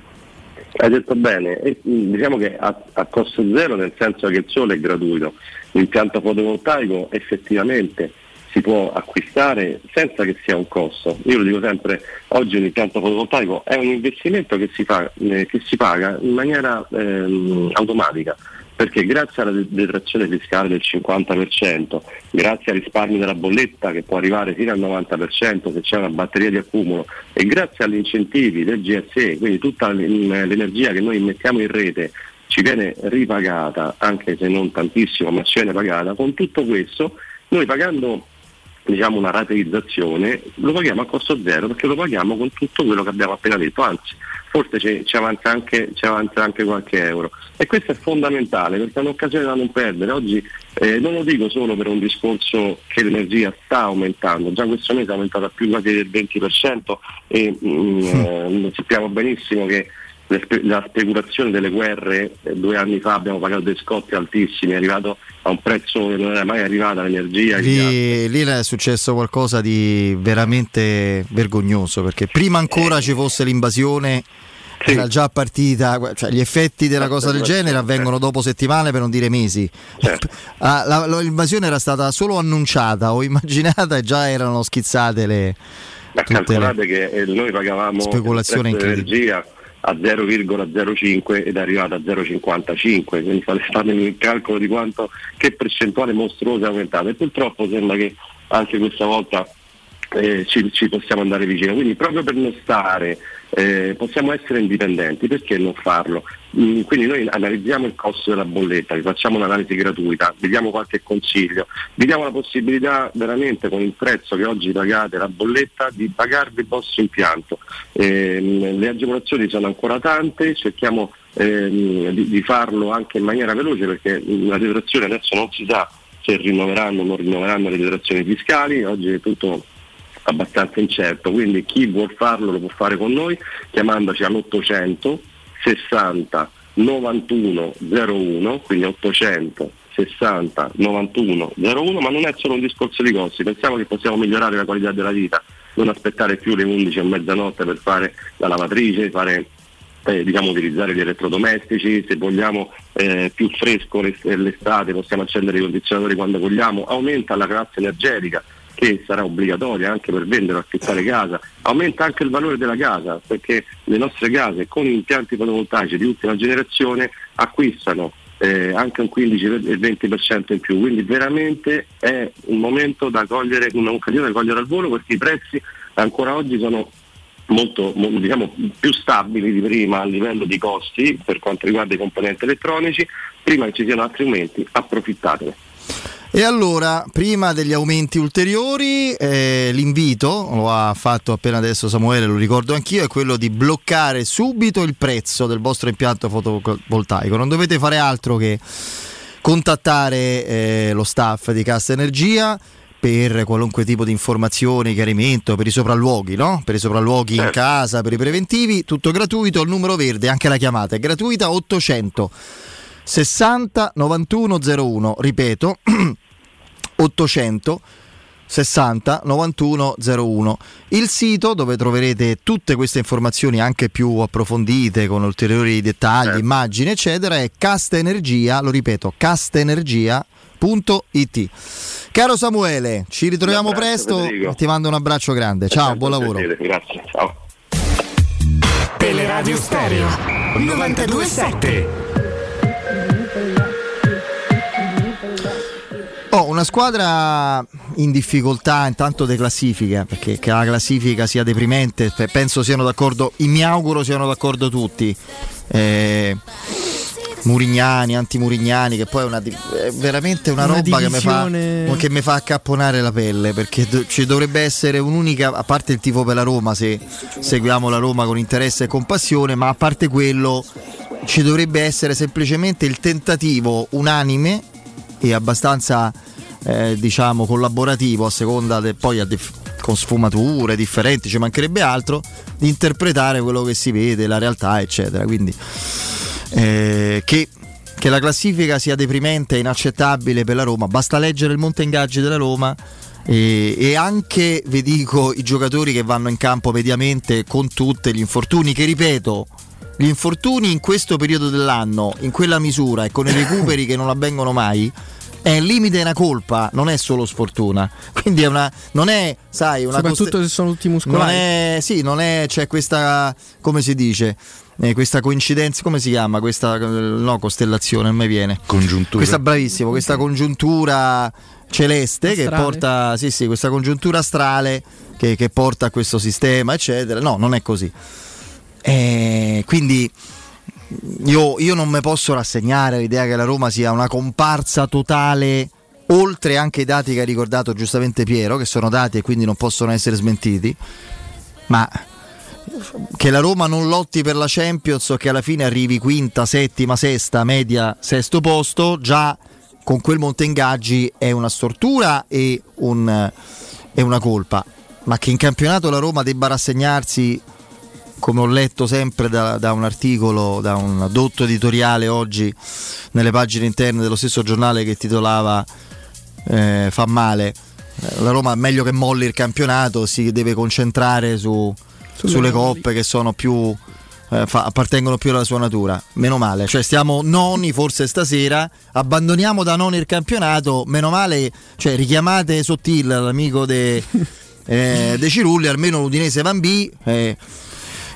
Hai detto bene, E, mh, diciamo che a, a costo zero nel senso che il sole è gratuito, l'impianto fotovoltaico effettivamente si può acquistare senza che sia un costo. Io lo dico sempre, oggi un impianto fotovoltaico è un investimento che si, fa, eh, che si paga in maniera ehm, automatica. Perché grazie alla de- detrazione fiscale del 50%, grazie ai risparmi della bolletta che può arrivare fino al 90% se c'è una batteria di accumulo e grazie agli incentivi del GSE, quindi tutta l'energia che noi mettiamo in rete ci viene ripagata, anche se non tantissimo, ma ci viene pagata, con tutto questo noi pagando diciamo, una rateizzazione lo paghiamo a costo zero perché lo paghiamo con tutto quello che abbiamo appena detto, anzi forse ci, ci avanza anche, ci avanza anche qualche euro e questo è fondamentale perché è un'occasione da non perdere. Oggi eh, non lo dico solo per un discorso che l'energia sta aumentando, già questo mese è aumentata più quasi del 20% e mm, eh, sappiamo benissimo che spe- la speculazione delle guerre, eh, due anni fa abbiamo pagato dei scotti altissimi, è arrivato a un prezzo che non era mai arrivato l'energia. Lì, lì è successo qualcosa di veramente vergognoso perché prima ancora ci fosse l'invasione era già partita, cioè gli effetti della cosa del genere avvengono dopo settimane per non dire mesi. Ah, la- la- l'invasione era stata solo annunciata o immaginata e già erano schizzate le, Ma tutte le- calcolate che eh, noi pagavamo Speculazione incredibile. dell'energia a 0,05 ed è arrivato a 0,55, quindi fate fate il calcolo di quanto che percentuale mostruosa è aumentata. E purtroppo sembra che anche questa volta eh, ci, ci possiamo andare vicino. Quindi proprio per non stare, eh, possiamo essere indipendenti, perché non farlo? Mm, quindi noi analizziamo il costo della bolletta, vi facciamo un'analisi gratuita, vi diamo qualche consiglio, vi diamo la possibilità veramente con il prezzo che oggi pagate la bolletta di pagarvi il vostro impianto. Ehm, le agevolazioni sono ancora tante, cerchiamo ehm, di, di farlo anche in maniera veloce perché la detrazione adesso non si sa se rinnoveranno o non rinnoveranno le detrazioni fiscali, oggi è tutto abbastanza incerto, quindi chi vuol farlo lo può fare con noi chiamandoci all'800 60 91 01, quindi 800 60 91 01, ma non è solo un discorso di costi, pensiamo che possiamo migliorare la qualità della vita, non aspettare più le 11 e mezzanotte per fare la lavatrice, fare eh, diciamo, utilizzare gli elettrodomestici, se vogliamo eh, più fresco l'es- l'estate possiamo accendere i condizionatori quando vogliamo, aumenta la classe energetica che sarà obbligatoria anche per vendere o affittare casa, aumenta anche il valore della casa perché le nostre case con impianti fotovoltaici di ultima generazione acquistano eh, anche un 15 e 20% in più, quindi veramente è un momento da cogliere, un'occasione da cogliere al volo perché i prezzi ancora oggi sono molto mo- diciamo, più stabili di prima a livello di costi per quanto riguarda i componenti elettronici, prima che ci siano altri aumenti approfittatene. E allora, prima degli aumenti ulteriori, eh, l'invito, lo ha fatto appena adesso Samuele, lo ricordo anch'io, è quello di bloccare subito il prezzo del vostro impianto fotovoltaico. Non dovete fare altro che contattare eh, lo staff di Cassa Energia per qualunque tipo di informazioni, chiarimento, per i sopralluoghi, no? Per i sopralluoghi in casa, per i preventivi, tutto gratuito, il numero verde, anche la chiamata è gratuita 800 60 91 01, ripeto 800 60 91 01. Il sito dove troverete tutte queste informazioni anche più approfondite con ulteriori dettagli, immagini, eccetera, è Castenergia, lo ripeto, castenergia.it. Caro Samuele, ci ritroviamo presto. Federico. Ti mando un abbraccio grande. Ciao, buon lavoro. Grazie, ciao. Teleradio Stereo 927. Oh, una squadra in difficoltà intanto de classifica, perché che la classifica sia deprimente, pe- penso siano d'accordo, mi auguro siano d'accordo tutti. Eh, Murignani, anti-Murignani, che poi è, una di- è veramente una, Una roba che mi, fa, che mi fa accapponare la pelle, perché do- ci dovrebbe essere un'unica, a parte il tifo per la Roma, se seguiamo la Roma con interesse e compassione, ma a parte quello ci dovrebbe essere semplicemente il tentativo unanime e abbastanza eh, diciamo collaborativo a seconda de- poi a dif- con sfumature differenti ci mancherebbe altro di interpretare quello che si vede la realtà eccetera. Quindi eh, che, che la classifica sia deprimente e inaccettabile per la Roma basta leggere il monte ingaggi della Roma e, e anche vi dico i giocatori che vanno in campo mediamente con tutti gli infortuni che ripeto gli infortuni in questo periodo dell'anno, in quella misura e con i recuperi che non avvengono mai, è il limite è una colpa, non è solo sfortuna. Quindi è una. non è, sai, una Soprattutto coste- se sono tutti non muscolari. è, sì, non è, c'è questa, come si dice, eh, questa coincidenza, come si chiama? Questa, eh, no, costellazione, non mi viene. Congiuntura. Questa, bravissimo, questa congiuntura celeste che Astrale. porta, sì, sì, questa congiuntura astrale che, che porta a questo sistema, eccetera. No, non è così. Eh, quindi io, io non mi posso rassegnare all'idea che la Roma sia una comparsa totale, oltre anche i dati che ha ricordato giustamente Piero, che sono dati e quindi non possono essere smentiti, ma che la Roma non lotti per la Champions o che alla fine arrivi quinta, settima, sesta, media, sesto posto, già con quel monte ingaggi è una stortura e, un- è una colpa. Ma che in campionato la Roma debba rassegnarsi, come ho letto sempre da, da un articolo, da un dotto editoriale oggi nelle pagine interne dello stesso giornale che titolava eh, Fa male. La Roma meglio che molli il campionato, si deve concentrare su- Sulle coppe che sono più eh, fa- appartengono più alla sua natura. Meno male, cioè stiamo noni forse stasera, abbandoniamo da noni il campionato, meno male, cioè richiamate Sottil, l'amico de, eh, De Cirulli, almeno l'Udinese Van B. eh,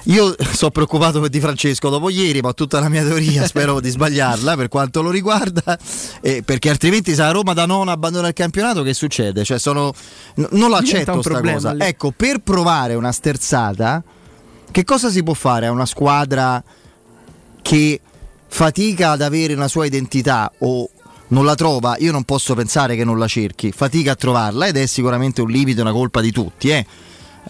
io sono preoccupato per Di Francesco dopo ieri, ma ho tutta la mia teoria spero di sbagliarla per quanto lo riguarda, eh, perché altrimenti se la Roma da non abbandona il campionato che succede? Cioè sono, n- non Diventa l'accetto un sta problema cosa. lì. Ecco, per provare una sterzata, che cosa si può fare a una squadra che fatica ad avere una sua identità o non la trova, io non posso pensare che non la cerchi, fatica a trovarla ed è sicuramente un limite, una colpa di tutti, eh.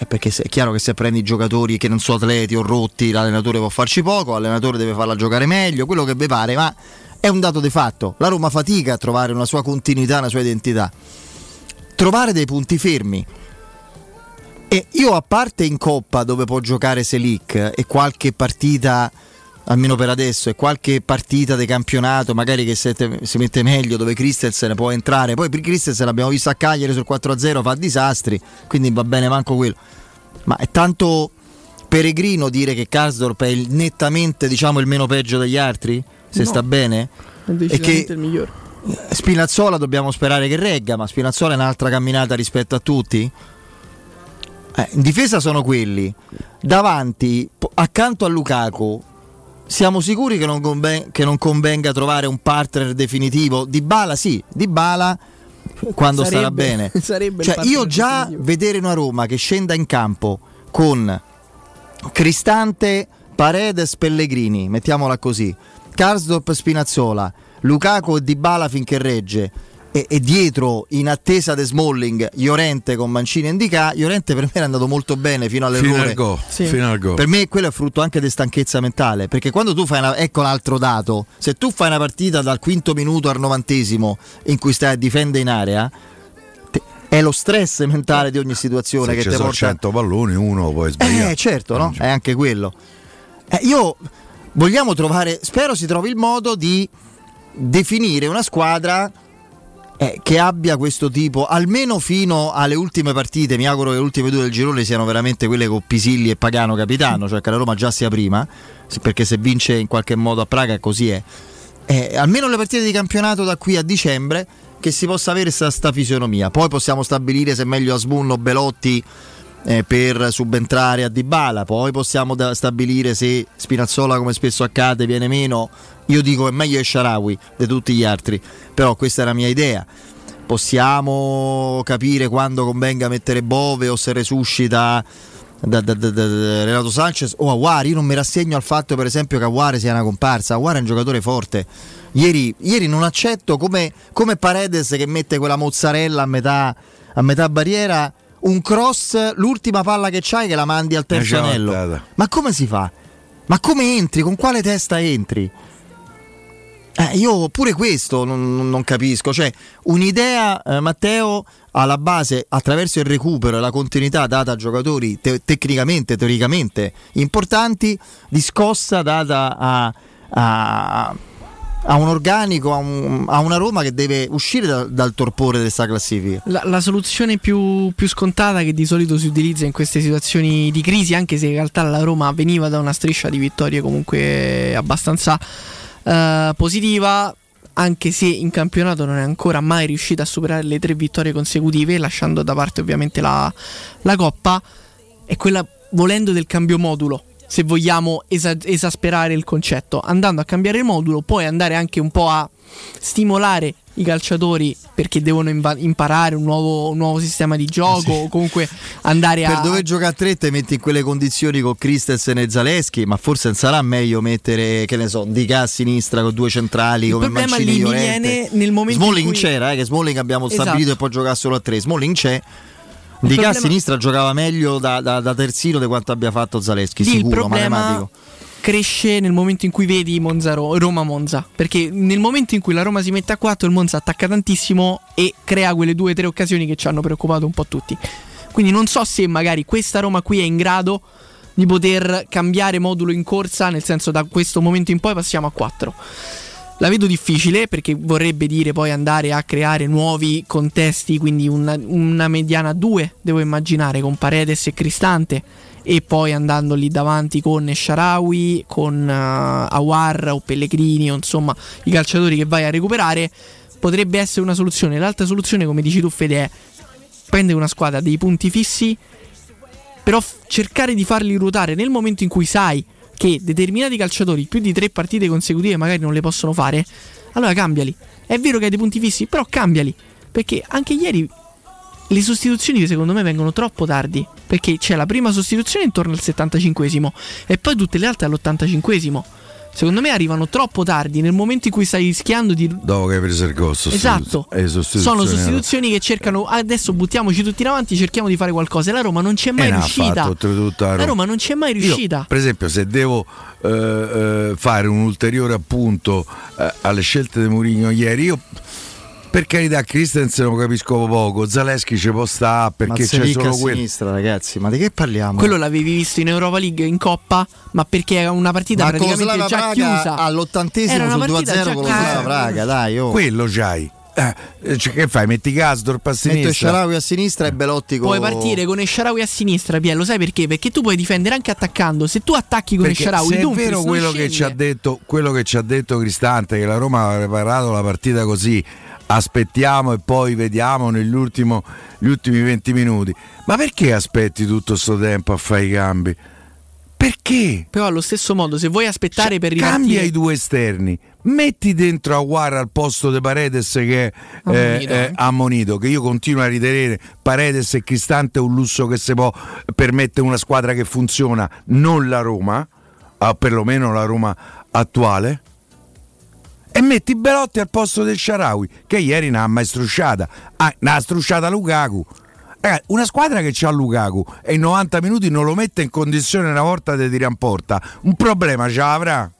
Perché è chiaro che se prendi giocatori che non sono atleti o rotti, l'allenatore può farci poco, l'allenatore deve farla giocare meglio, quello che vi pare, ma è un dato di fatto. La Roma fatica a trovare una sua continuità, una sua identità. Trovare dei punti fermi. E io a parte in Coppa dove può giocare Selic e qualche partita, almeno per adesso, e qualche partita di campionato magari che si mette meglio dove Christensen può entrare, poi per Christensen l'abbiamo visto a Cagliari sul 4-0 fa disastri, quindi va bene manco quello. Ma è tanto peregrino dire che Karsdorp è il- nettamente diciamo, il meno peggio degli altri? Se No. sta bene? È E che il migliore. Spinazzola dobbiamo sperare che regga, ma Spinazzola è un'altra camminata rispetto a tutti? Eh, in difesa sono quelli. Davanti, accanto a Lukaku, siamo sicuri che non, conven- che non convenga trovare un partner definitivo? Di Bala sì, Di Bala quando starà Sarebbe- bene. sarebbe Cioè, io già definitivo. vedere una Roma che scenda in campo con Cristante, Paredes, Pellegrini, mettiamola così, Karsdorp, Spinazzola, Lukaku e Dybala finché regge e, e dietro in attesa di Smalling Llorente con Mancini e Indica Llorente per me è andato molto bene fino all'errore Fino al gol, Sì. fino al gol. per me quello è frutto anche di stanchezza mentale perché quando tu fai una, ecco l'altro dato se tu fai una partita dal quinto minuto al novantesimo in cui stai a difendere in area è lo stress mentale di ogni situazione Se che ci ti sono porta 100 palloni, uno poi sbaglia. eh, certo, no? È anche quello. Eh, io vogliamo trovare, spero si trovi il modo di definire una squadra eh, che abbia questo tipo, almeno fino alle ultime partite. Mi auguro che le ultime due del girone siano veramente quelle con Pisilli e Pagano capitano, cioè che la Roma già sia prima, perché se vince in qualche modo a Praga così è. Eh, almeno le partite di campionato da qui a dicembre che si possa avere sta, sta fisionomia. Poi possiamo stabilire se è meglio Asmun o Belotti eh, per subentrare a Dybala. Poi possiamo da- stabilire se Spinazzola, come spesso accade, viene meno. Io dico è meglio Sharawi di tutti gli altri, però questa è la mia idea. Possiamo capire quando convenga mettere Bove o se resuscita da, da- da- da- Renato Sanchez o Aguari. Io non mi rassegno al fatto, per esempio, che Aguari sia una comparsa. Aguari è un giocatore forte. Ieri, ieri non accetto come, come Paredes che mette quella mozzarella a metà, a metà barriera. Un cross, l'ultima palla che c'hai che la mandi al terzo c'è anello. Ma come si fa? Ma come entri? Con quale testa entri? Eh, io pure questo non, non- non capisco. Cioè, un'idea, eh, Matteo, alla base, attraverso il recupero e la continuità data a giocatori te- tecnicamente, teoricamente importanti, di scossa data a, a- a un organico, a, un- a una Roma che deve uscire da- dal torpore di questa classifica. La, la soluzione più, più scontata che di solito si utilizza in queste situazioni di crisi, anche se in realtà la Roma veniva da una striscia di vittorie comunque abbastanza eh, positiva, anche se in campionato non è ancora mai riuscita a superare le tre vittorie consecutive, lasciando da parte ovviamente la, la Coppa, è quella volendo del cambio modulo. Se vogliamo esa- esasperare il concetto, andando a cambiare il modulo, puoi andare anche un po' a stimolare i calciatori perché devono inva- imparare un nuovo, un nuovo sistema di gioco o comunque andare Per a dove giocare a tre te metti in quelle condizioni con Christensen e Zaleschi, ma forse non sarà meglio mettere, che ne so, Dica a sinistra con due centrali Il come problema Mancini lì mi viene nel momento in Smalling cui- c'era, eh, che Smalling abbiamo Esatto. stabilito e può giocare solo a tre. Smalling c'è. A problema- sinistra giocava meglio da, da- da terzino di quanto abbia fatto Zaleschi, il sicuro, problema matematico. cresce nel momento in cui vedi Monza Ro- Roma Monza perché nel momento in cui la Roma si mette a 4 il Monza attacca tantissimo e crea quelle due o tre occasioni che ci hanno preoccupato un po' tutti quindi non so se magari questa Roma qui è in grado di poter cambiare modulo in corsa nel senso da questo momento in poi passiamo a 4 la vedo difficile perché vorrebbe dire poi andare a creare nuovi contesti, quindi una, una mediana 2 devo immaginare con Paredes e Cristante e poi andando lì davanti con Sharawi, con eh, Awar o Pellegrini o insomma i calciatori che vai a recuperare potrebbe essere una soluzione. L'altra soluzione come dici tu Fede è prendere una squadra dei punti fissi però f- cercare di farli ruotare nel momento in cui sai che determinati calciatori più di tre partite consecutive magari non le possono fare, allora cambiali. È vero che hai dei punti fissi, però cambiali. Perché anche ieri le sostituzioni secondo me vengono troppo tardi. Perché c'è la prima sostituzione intorno al 75esimo e poi tutte le altre all'85esimo. Secondo me arrivano troppo tardi nel momento in cui stai rischiando di Dopo che hai preso il sostitu- Esatto. eh, sostituzioni Sono sostituzioni che cercano. Adesso buttiamoci tutti in avanti, cerchiamo di fare qualcosa. E la Roma non c'è mai E ne ha riuscita. fatto, la Roma. Non c'è mai Io, riuscita. per esempio, se devo eh, eh, fare un ulteriore appunto eh, alle scelte di Mourinho ieri, io per carità Christensen lo capisco poco, Zaleschi ci può stare perché c'è solo quello. sinistra, ragazzi, ma di che parliamo? Quello l'avevi visto in Europa League in Coppa, ma perché era una partita Ma praticamente già Praga chiusa. all'ottantesimo sul partita 2-0 già con lo. Slava Praga, dai, oh. Quello c'hai. eh, cioè, che fai? Metti Gasdorp a Metto sinistra? Sharawi a sinistra e Belotti con Puoi partire con Esharawi a sinistra, Pier, lo sai perché? Perché tu puoi difendere anche attaccando. Se tu attacchi con se è vero quello che, scende. ci ha detto, quello che ci ha detto Cristante, che la Roma ha preparato la partita così, aspettiamo e poi vediamo negli ultimi 20 minuti. Ma perché aspetti tutto questo tempo a fare i cambi? Perché? Però allo stesso modo, se vuoi aspettare per ripartire Cambia i due esterni, metti dentro Aguara al posto di Paredes che è Ammonito. eh, eh, ammonito, che io continuo a ritenere Paredes e Cristante è un lusso che si può permettere una squadra che funziona, non la Roma, o perlomeno la Roma attuale. E metti Belotti al posto del Sharawi, che ieri non ha mai strusciata, ah, ne ha strusciata Lukaku. Ragazzi, una squadra che ha Lukaku e in 90 minuti non lo mette in condizione una volta di tirare in porta, un problema ce l'avrà?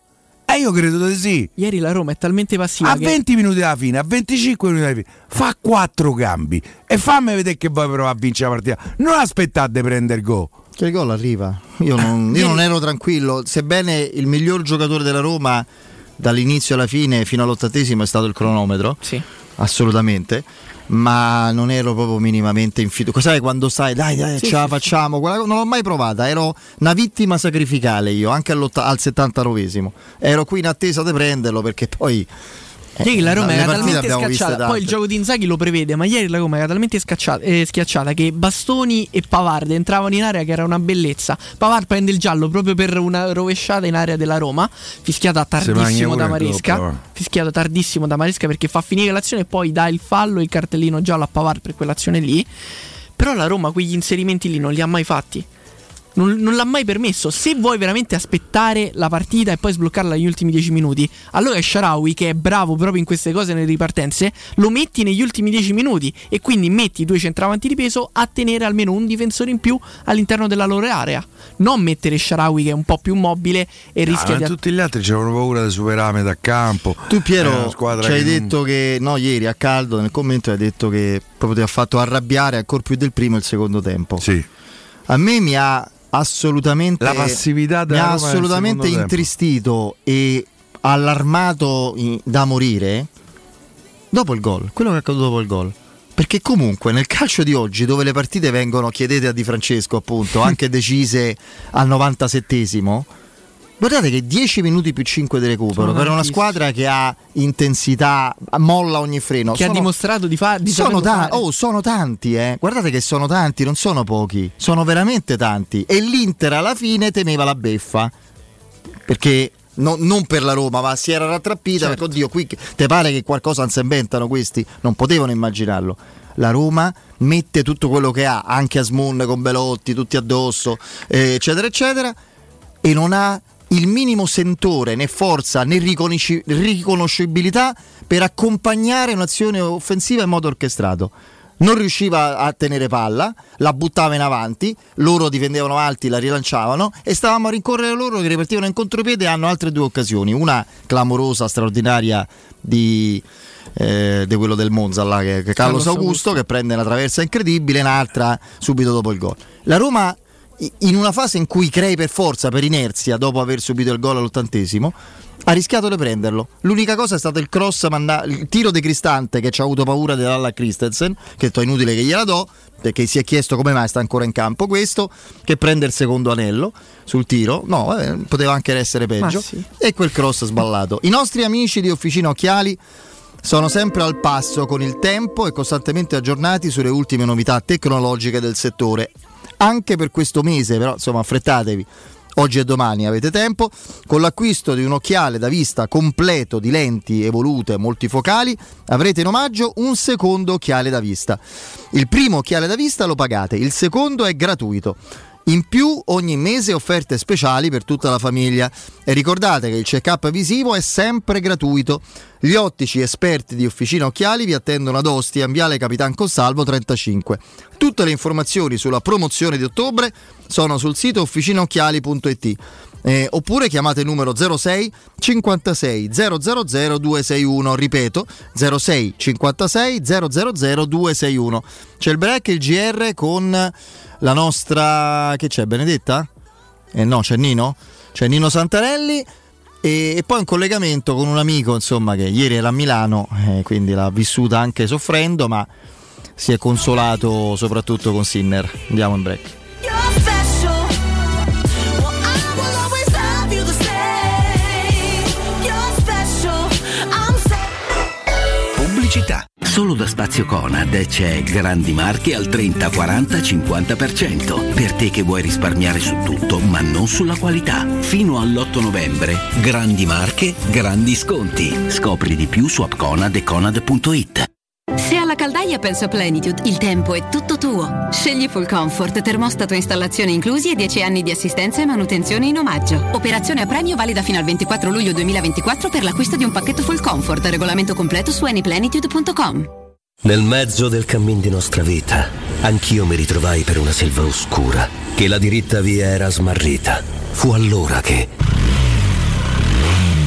E io credo di sì. Ieri la Roma è talmente passiva A che 20 minuti dalla fine, a 25 minuti dalla fine, fa 4 cambi e fammi vedere che vuoi provare a vincere la partita. Non aspettate di prendere gol. Che il gol arriva. Io non, io non ero tranquillo, sebbene il miglior giocatore della Roma dall'inizio alla fine fino all'ottantesimo è stato il cronometro. Assolutamente. Ma non ero proprio minimamente in fiducia. Sai quando sai, dai, dai, Sì, ce la sì, facciamo? Quella non l'ho mai provata. Ero una vittima sacrificale io, anche al 79esimo. Ero qui in attesa di prenderlo perché poi. Eh, Ieri la Roma era talmente scacciata. Poi il gioco di Inzaghi lo prevede, ma ieri la Roma era talmente eh, schiacciata che Bastoni e Pavard entravano in area che era una bellezza. Pavard prende il giallo proprio per una rovesciata in area della Roma, fischiata tardissimo da Maresca. gol, però. Fischiato tardissimo da Maresca perché fa finire l'azione e poi dà il fallo e il cartellino giallo a Pavard per quell'azione lì. Però la Roma quegli inserimenti lì non li ha mai fatti. Non, non l'ha mai permesso. Se vuoi veramente aspettare la partita e poi sbloccarla negli ultimi 10 minuti, allora Sharawi, che è bravo proprio in queste cose nelle ripartenze, lo metti negli ultimi 10 minuti e quindi metti due centravanti di peso a tenere almeno un difensore in più all'interno della loro area. Non mettere Sharawi che è un po' più mobile e rischia Ah, di ma tutti gli altri avevano paura di superare a metà campo. Tu Piero ci hai che non- detto che no, ieri a caldo nel commento hai detto che proprio ti ha fatto arrabbiare ancora più del primo il secondo tempo. Sì. A me mi ha assolutamente La passività mi della ha Roma nel assolutamente secondo tempo. intristito e allarmato in- da morire dopo il gol, quello che è accaduto dopo il gol. Perché comunque nel calcio di oggi, dove le partite vengono, chiedete a Di Francesco appunto, anche decise al 97esimo, guardate che 10 minuti più 5 di recupero Sono per una squadra che ha intensità, molla ogni freno. che ha Sono- dimostrato di, fa- di sono, ta- fare. oh, sono tanti, eh. guardate che sono tanti, non sono pochi, sono veramente tanti. E l'Inter alla fine temeva la beffa, perché no- non per la Roma, ma si era rattrappita, Certo. perché oddio, qui te pare che qualcosa non si inventano questi? Non potevano immaginarlo. La Roma mette tutto quello che ha, anche a Smoon con Belotti, tutti addosso, eh, eccetera, eccetera, e non ha il minimo sentore né forza né riconosci- riconoscibilità per accompagnare un'azione offensiva in modo orchestrato. Non riusciva a tenere palla, la buttava in avanti, loro difendevano alti, la rilanciavano e stavamo a rincorrere loro che ripartivano in contropiede e hanno altre due occasioni, una clamorosa, straordinaria di, eh, di quello del Monza, là, che, che Carlos Carlos Augusto, Augusto. che prende una traversa incredibile, un'altra subito dopo il gol. La Roma in una fase in cui crei per forza, per inerzia, dopo aver subito il gol all'ottantesimo, ha rischiato di prenderlo. L'unica cosa è stato il cross, manda- il tiro di Cristante che ci ha avuto paura di darla a Christensen, che è inutile che gliela do, perché si è chiesto come mai sta ancora in campo questo, che prende il secondo anello sul tiro. No, vabbè, poteva anche essere peggio. Sì. E quel cross sballato. I nostri amici di Officina Occhiali sono sempre al passo con il tempo e costantemente aggiornati sulle ultime novità tecnologiche del settore. Anche per questo mese, però, insomma, affrettatevi. Oggi e domani avete tempo. Con l'acquisto di un occhiale da vista completo di lenti evolute multifocali avrete in omaggio un secondo occhiale da vista. Il primo occhiale da vista lo pagate, il secondo è gratuito. In più ogni mese offerte speciali per tutta la famiglia e ricordate che il check-up visivo è sempre gratuito. Gli ottici esperti di Officina Occhiali vi attendono ad Ostia, in Viale Capitan Consalvo 35. Tutte le informazioni sulla promozione di ottobre sono sul sito officinaocchiali.it eh, oppure chiamate il numero 06 56 000 261 ripeto 06 56 000 261 c'è il break il GR con la nostra che c'è Benedetta? Eh no c'è Nino c'è Nino Santarelli E, poi un collegamento con un amico, insomma, che ieri era a Milano, eh, quindi l'ha vissuta anche soffrendo, ma si è consolato soprattutto con Sinner. Andiamo in break. Solo da Spazio Conad c'è grandi marche al 30, 40, 50%. Per te che vuoi risparmiare su tutto, ma non sulla qualità. Fino all'8 novembre, grandi marche, grandi sconti. Scopri di più su appconad e conad.it. Se alla caldaia penso a Plenitude, il tempo è tutto tuo. Scegli Full Comfort, termostato e installazione inclusi e 10 anni di assistenza e manutenzione in omaggio. Operazione a premio valida fino al 24 luglio 2024 per l'acquisto di un pacchetto Full Comfort. Regolamento completo su anyplenitude.com. Nel mezzo del cammin di nostra vita, anch'io mi ritrovai per una selva oscura, che la diritta via era smarrita. Fu allora che...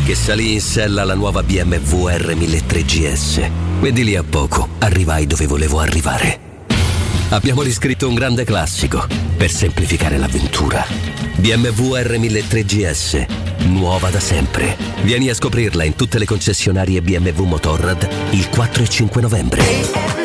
che salì in sella alla nuova BMW R1003 GS. E di lì a poco arrivai dove volevo arrivare. Abbiamo riscritto un grande classico per semplificare l'avventura. BMW R1003 GS, nuova da sempre. Vieni a scoprirla in tutte le concessionarie BMW Motorrad il 4 e 5 novembre.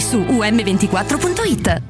su um24.it.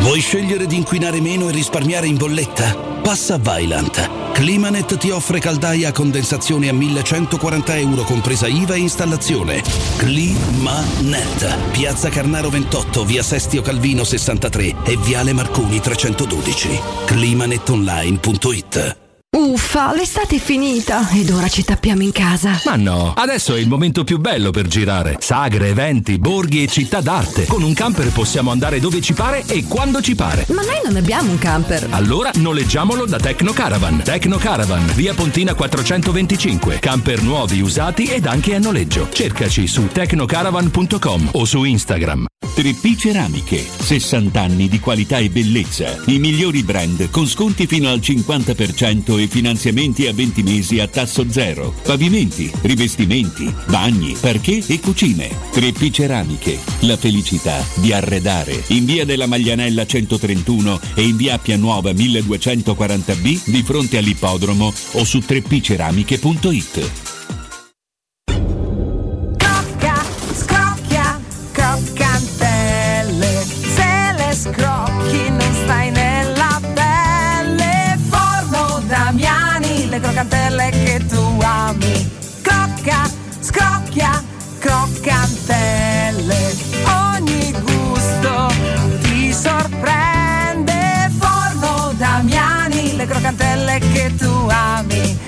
Vuoi scegliere di inquinare meno e risparmiare in bolletta? Passa a Vaillant. Climanet ti offre caldaia a condensazione a 1140 euro compresa IVA e installazione. Climanet. Piazza Carnaro 28, via Sestio Calvino 63 e viale Marconi 312. Climanetonline.it Uffa, l'estate è finita ed ora ci tappiamo in casa. Ma no, adesso è il momento più bello per girare. Sagre, eventi, borghi e città d'arte. Con un camper possiamo andare dove ci pare e quando ci pare. Ma noi non abbiamo un camper. Allora noleggiamolo da Tecno Caravan. Tecno Caravan, via Pontina 425. Camper nuovi, usati ed anche a noleggio. Cercaci su tecnocaravan.com o su Instagram. 3P Ceramiche, 60 anni di qualità e bellezza. I migliori brand con sconti fino al 50% e finanziamenti a 20 mesi a tasso zero. Pavimenti, rivestimenti, bagni, parquet e cucine. 3P Ceramiche, la felicità di arredare. In via della Maglianella 131 e in via Appia Nuova 1240B di fronte all'ippodromo o su 3pceramiche.it. croccantelle. Ogni gusto ti sorprende. Forno Damiani, le croccantelle che tu ami.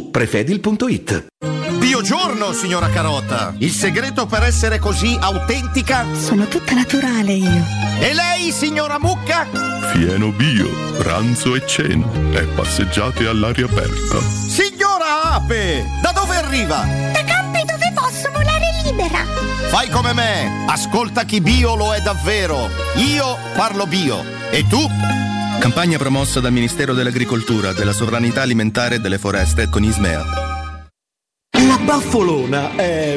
prefedil.it. Biogiorno, signora Carota! Il segreto per essere così autentica? Sono tutta naturale io. E lei, signora Mucca? Fieno bio, pranzo e cena e passeggiate all'aria aperta. Signora Ape! Da dove arriva? Da campi dove posso volare libera. Fai come me, ascolta chi bio lo è davvero. Io parlo bio. E tu? Campagna promossa dal Ministero dell'Agricoltura, della Sovranità Alimentare e delle Foreste con Ismea. La baffolona è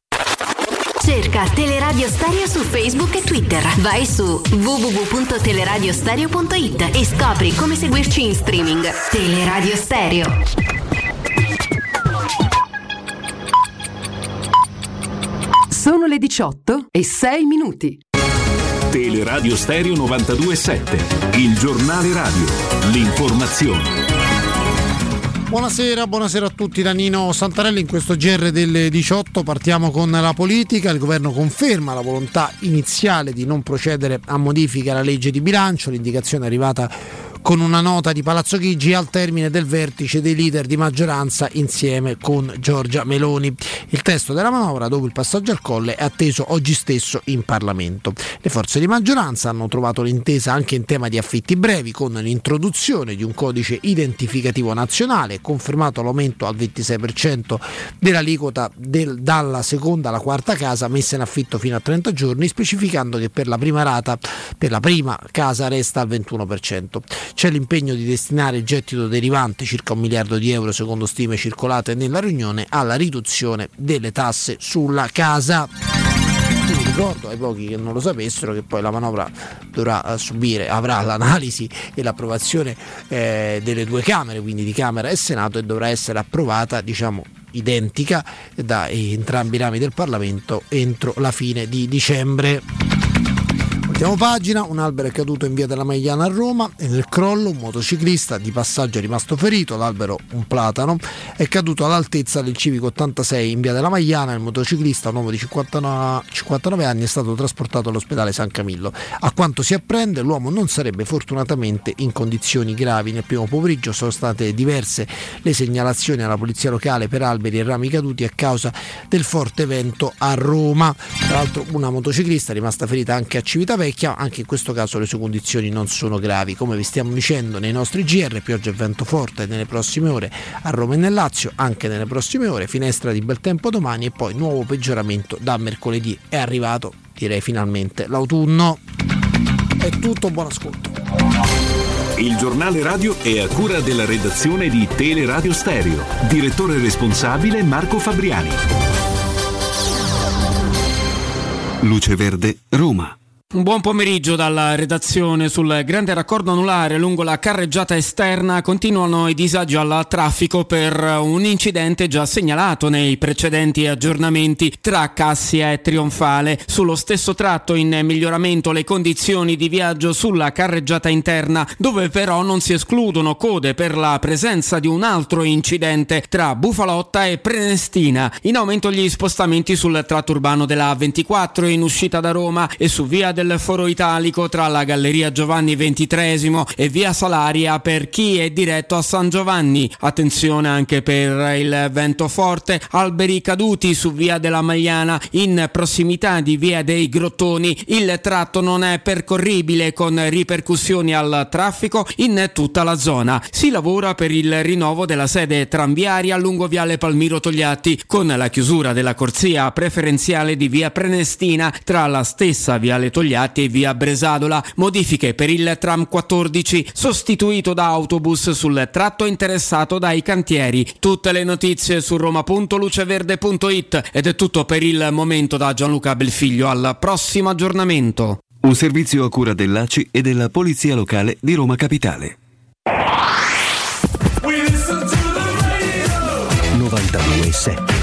Cerca Teleradio Stereo su Facebook e Twitter. Vai su www.teleradiostereo.it e scopri come seguirci in streaming. Teleradio Stereo. Sono le 18 e 6 minuti. Teleradio Stereo 927, il giornale radio, l'informazione. Buonasera, buonasera a tutti. Da Nino Santarelli in questo GR delle 18 partiamo con la politica, il governo conferma la volontà iniziale di non procedere a modifiche alla legge di bilancio, l'indicazione è arrivata con una nota di Palazzo Chigi al termine del vertice dei leader di maggioranza insieme con Giorgia Meloni. Il testo della manovra, dopo il passaggio al colle, è atteso oggi stesso in Parlamento. Le forze di maggioranza hanno trovato l'intesa anche in tema di affitti brevi con l'introduzione di un codice identificativo nazionale, confermato l'aumento al 26% dell'aliquota del- dalla seconda alla quarta casa messa in affitto fino a 30 giorni, specificando che per la prima rata, per la prima casa resta al 21%. C'è l'impegno di destinare il gettito derivante, circa un miliardo di euro secondo stime circolate nella riunione, alla riduzione delle tasse sulla casa. Ricordo ai pochi che non lo sapessero che poi la manovra dovrà eh, subire, avrà l'analisi e l'approvazione eh, delle due Camere, quindi di Camera e Senato, e dovrà essere approvata, diciamo, identica da entrambi i rami del Parlamento entro la fine di dicembre. Ultima pagina, un albero è caduto in via della Magliana a Roma e nel crollo un motociclista di passaggio è rimasto ferito, l'albero un platano, è caduto all'altezza del civico 86 in via della Magliana, il motociclista, un uomo di 59, 59 anni, è stato trasportato all'ospedale San Camillo. A quanto si apprende l'uomo non sarebbe fortunatamente in condizioni gravi. Nel primo pomeriggio sono state diverse le segnalazioni alla polizia locale per alberi e rami caduti a causa del forte vento a Roma. Tra l'altro una motociclista è rimasta ferita anche a Civitavecchia è chiaro, anche in questo caso le sue condizioni non sono gravi, come vi stiamo dicendo nei nostri GR, pioggia e vento forte nelle prossime ore a Roma e nel Lazio, anche nelle prossime ore, finestra di bel tempo domani e poi nuovo peggioramento da mercoledì. È arrivato, direi finalmente, l'autunno. È tutto, buon ascolto. Il giornale radio è a cura della redazione di Teleradio Stereo. Direttore responsabile Marco Fabriani. Luce Verde, Roma. Un buon pomeriggio dalla redazione sul grande raccordo anulare lungo la carreggiata esterna continuano i disagi al traffico per un incidente già segnalato nei precedenti aggiornamenti tra Cassia e Trionfale. Sullo stesso tratto in miglioramento le condizioni di viaggio sulla carreggiata interna dove però non si escludono code per la presenza di un altro incidente tra Bufalotta e Prenestina. In aumento gli spostamenti sul tratto urbano della A24 in uscita da Roma e su via del Foro Italico tra la Galleria Giovanni XXIII e via Salaria per chi è diretto a San Giovanni. Attenzione anche per il vento forte, alberi caduti su via della Magliana in prossimità di via dei Grottoni. Il tratto non è percorribile con ripercussioni al traffico in tutta la zona. Si lavora per il rinnovo della sede tranviaria lungo viale Palmiro Togliatti con la chiusura della corsia preferenziale di via Prenestina tra la stessa viale Togliatti e via Bresadola. Modifiche per il tram 14 sostituito da autobus sul tratto interessato dai cantieri. Tutte le notizie su roma.luceverde.it ed è tutto per il momento da Gianluca Belfiglio. Al prossimo aggiornamento. Un servizio a cura dell'ACI e della Polizia Locale di Roma Capitale. 92.7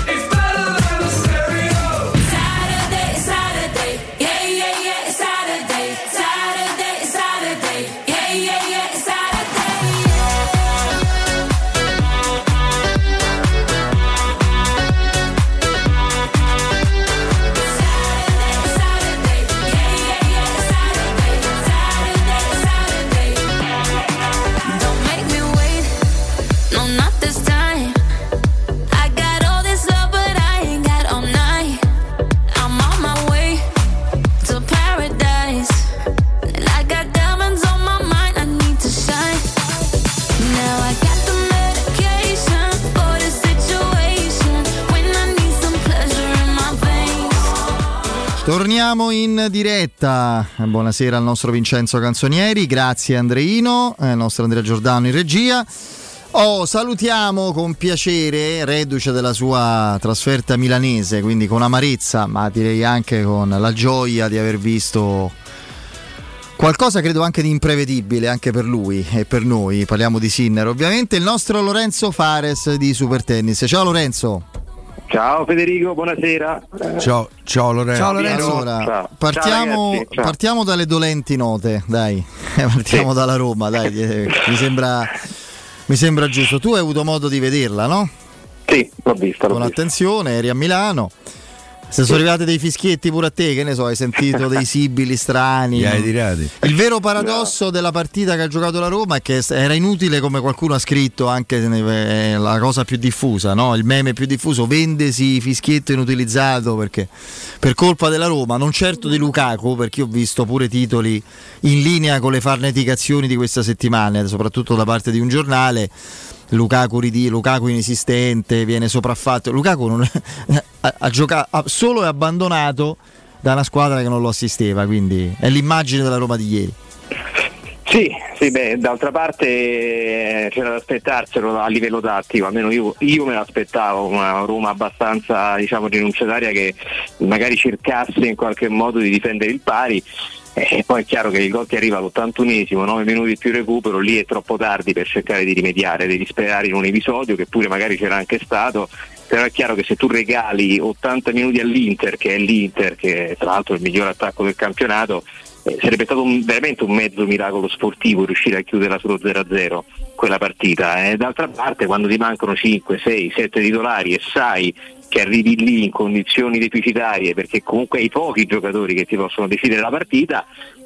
Torniamo in diretta. Buonasera al nostro Vincenzo Canzonieri, grazie Andreino, eh, il nostro Andrea Giordano in regia. Oh, salutiamo con piacere, reduce della sua trasferta milanese, quindi con amarezza, ma direi anche con la gioia di aver visto qualcosa credo anche di imprevedibile anche per lui e per noi. Parliamo di Sinner, ovviamente il nostro Lorenzo Fares di Super Tennis. Ciao Lorenzo. Ciao Federico, buonasera. Ciao, ciao Lorenzo. Ciao Lorenzo. Allora, Ciao. partiamo, Ciao, ragazzi. Ciao. partiamo dalle dolenti note, dai. partiamo Sì. dalla Roma, dai. Mi sembra, mi sembra giusto. Tu hai avuto modo di vederla, no? Sì, l'ho vista. Con attenzione, eri a Milano. Se sono arrivati dei fischietti pure a te, che ne so, hai sentito dei sibili strani. Li hai tirati? Il vero paradosso della partita che ha giocato la Roma è che era inutile, come qualcuno ha scritto, anche eh, la cosa più diffusa, no? il meme più diffuso, vendesi fischietto inutilizzato perché per colpa della Roma, non certo di Lukaku, perché ho visto pure titoli in linea con le farneticazioni di questa settimana, soprattutto da parte di un giornale. Lukaku, ridi- Lukaku inesistente, viene sopraffatto. Lukaku non ha, ha giocato solo e abbandonato da una squadra che non lo assisteva, quindi è l'immagine della Roma di ieri. Sì, sì, beh, d'altra parte eh, c'era da aspettarselo a livello tattico, almeno io, io me l'aspettavo, una Roma abbastanza diciamo, rinunciataria che magari cercasse in qualche modo di difendere il pari. E poi è chiaro che il gol che arriva all'81esimo, 9 minuti più recupero, lì è troppo tardi per cercare di rimediare, devi sperare in un episodio che pure magari c'era anche stato, però è chiaro che se tu regali 80 minuti all'Inter, che è l'Inter, che tra l'altro è il miglior attacco del campionato, eh, sarebbe stato un- veramente un mezzo miracolo sportivo riuscire a chiuderla solo 0-0 quella partita. E d'altra parte quando ti mancano 5, 6, 7 titolari e sai che arrivi lì in condizioni deficitarie perché comunque hai pochi giocatori che ti possono decidere la partita,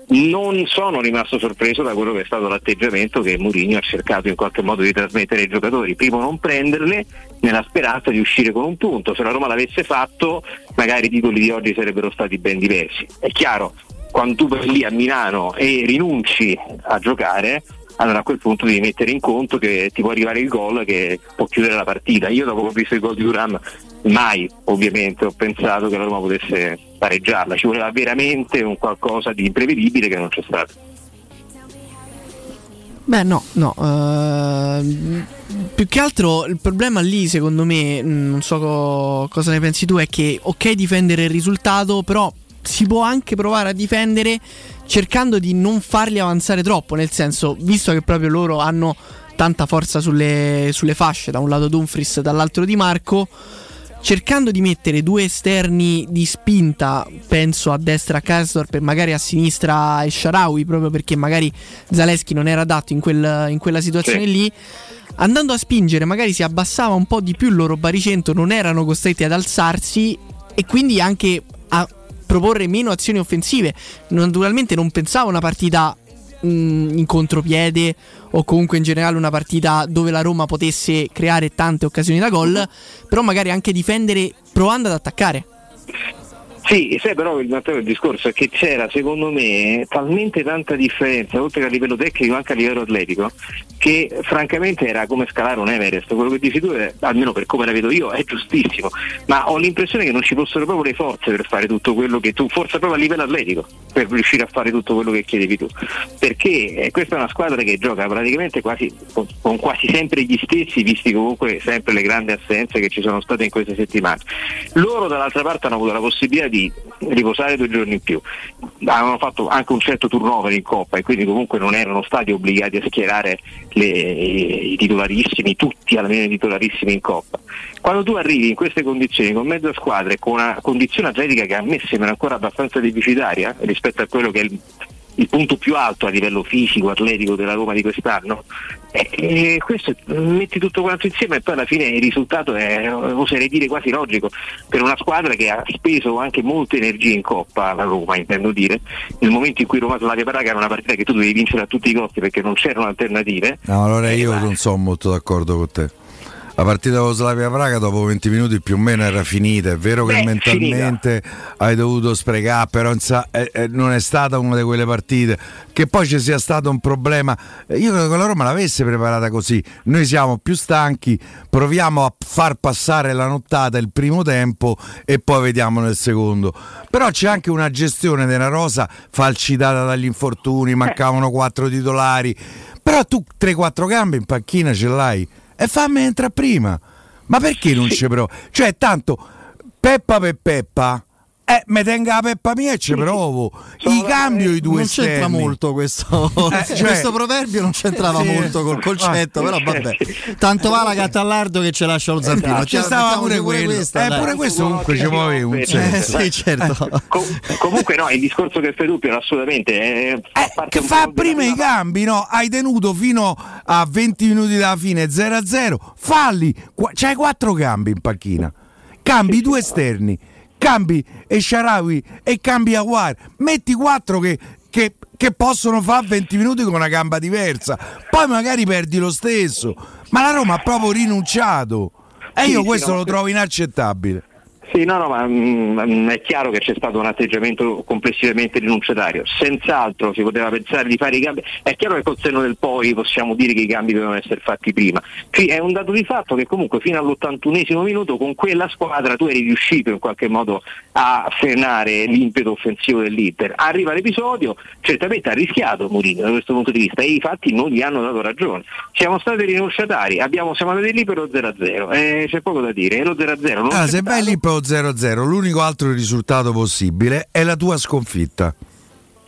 non sono rimasto sorpreso da quello che è stato l'atteggiamento che Mourinho ha cercato in qualche modo di trasmettere ai giocatori. Primo non prenderle nella speranza di uscire con un punto, se la Roma l'avesse fatto magari i titoli di oggi sarebbero stati ben diversi. È chiaro, quando tu vai lì a Milano e rinunci a giocare, allora a quel punto devi mettere in conto che ti può arrivare il gol che può chiudere la partita. Io dopo che ho visto il gol di Duran mai ovviamente ho pensato che la Roma potesse pareggiarla, ci voleva veramente un qualcosa di imprevedibile che non c'è stato. Beh, no, no. ehm, più che altro il problema lì, secondo me, mh, non so co- cosa ne pensi tu, è che ok difendere il risultato, però si può anche provare a difendere cercando di non farli avanzare troppo, nel senso, visto che proprio loro hanno tanta forza sulle, sulle fasce, da un lato Dumfries, dall'altro Di Marco, cercando di mettere due esterni di spinta, penso a destra a Karsdorp e magari a sinistra Sharawi, proprio perché magari Zaleschi non era adatto in, quel- in quella situazione lì. Andando a spingere, magari si abbassava un po' di più il loro baricentro, non erano costretti ad alzarsi e quindi anche a proporre meno azioni offensive. Naturalmente non pensavo a una partita mh, in contropiede o comunque in generale una partita dove la Roma potesse creare tante occasioni da gol, però magari anche difendere provando ad attaccare. Sì, sai però il, il discorso è che c'era secondo me talmente tanta differenza, oltre che a livello tecnico anche a livello atletico, che francamente era come scalare un Everest. Quello che dici tu, è, almeno per come la vedo io, è giustissimo, ma ho l'impressione che non ci fossero proprio le forze per fare tutto quello che tu, forse proprio a livello atletico, per riuscire a fare tutto quello che chiedevi tu. Perché eh, questa è una squadra che gioca praticamente quasi, con, con quasi sempre gli stessi, visti comunque sempre le grandi assenze che ci sono state in queste settimane. Loro dall'altra parte hanno avuto la possibilità di riposare due giorni in più, avevano fatto anche un certo turnover in Coppa e quindi comunque non erano stati obbligati a schierare le- i titolarissimi, tutti almeno i titolarissimi in Coppa. Quando tu arrivi in queste condizioni con mezza squadra e con una condizione atletica che a me sembra ancora abbastanza deficitaria rispetto a quello che è il, il punto più alto a livello fisico, atletico della Roma di quest'anno, e, e questo metti tutto quanto insieme e poi alla fine il risultato è, oserei dire, quasi logico per una squadra che ha speso anche molte energie in Coppa, la Roma intendo dire, nel momento in cui Roma Slavia Praga era una partita che tu dovevi vincere a tutti i costi perché non c'erano alternative, No, allora io non sono molto d'accordo con te. La partita con Slavia Praga dopo 20 minuti più o meno era finita. È vero che Beh, mentalmente hai dovuto sprecare, però eh, eh, non è stata una di quelle partite. Che poi ci sia stato un problema. Eh, Io credo che la Roma l'avesse preparata così. Noi siamo più stanchi, proviamo a far passare la nottata il primo tempo e poi vediamo nel secondo. Però c'è anche una gestione della rosa falcitata dagli infortuni, mancavano quattro titolari. Però tu 3-4 gambe in panchina ce l'hai e fammi entrare prima. Ma perché non ci provo? Cioè, tanto Peppa per Peppa. Eh, me tenga la peppa mia e ci provo. I cambio i due non c'entra esterni. molto questo, Eh, cioè- questo proverbio non c'entrava Sì. molto col concetto Ah. però vabbè tanto va la gattallardo che ce lascia lo zampino Esatto, ci stava pure quello. questa, Eh, pure questo comunque ci muovevi un Eh, senso. sì certo Com- comunque no, il discorso che fai tu Piero, assolutamente è, fa parte Che fa prima i cambi, no? Hai tenuto fino a 20 minuti dalla fine 0-0. Falli, Qua- c'hai quattro cambi in panchina. Cambi due esterni, cambi e Sharawi e cambi Aguar. Metti quattro che, che- che possono fare 20 minuti con una gamba diversa. Poi magari perdi lo stesso. Ma la Roma ha proprio rinunciato. E io questo lo trovo inaccettabile. Sì, no, no, ma mm, è chiaro che c'è stato un atteggiamento complessivamente rinunciatario. Senz'altro si poteva pensare di fare i cambi. È chiaro che col senno del poi possiamo dire che i cambi dovevano essere fatti prima. Sì, è un dato di fatto che comunque fino all'81esimo minuto con quella squadra tu eri riuscito in qualche modo a frenare l'impeto offensivo dell'Inter. Arriva l'episodio, certamente ha rischiato Mourinho da questo punto di vista e i fatti non gli hanno dato ragione. Siamo stati rinunciatari, abbiamo, siamo andati lì per lo 0-0, eh, c'è poco da dire, e lo 0-0 non Ah, se vai lì per lo 0-0, l'unico altro risultato possibile è la tua sconfitta.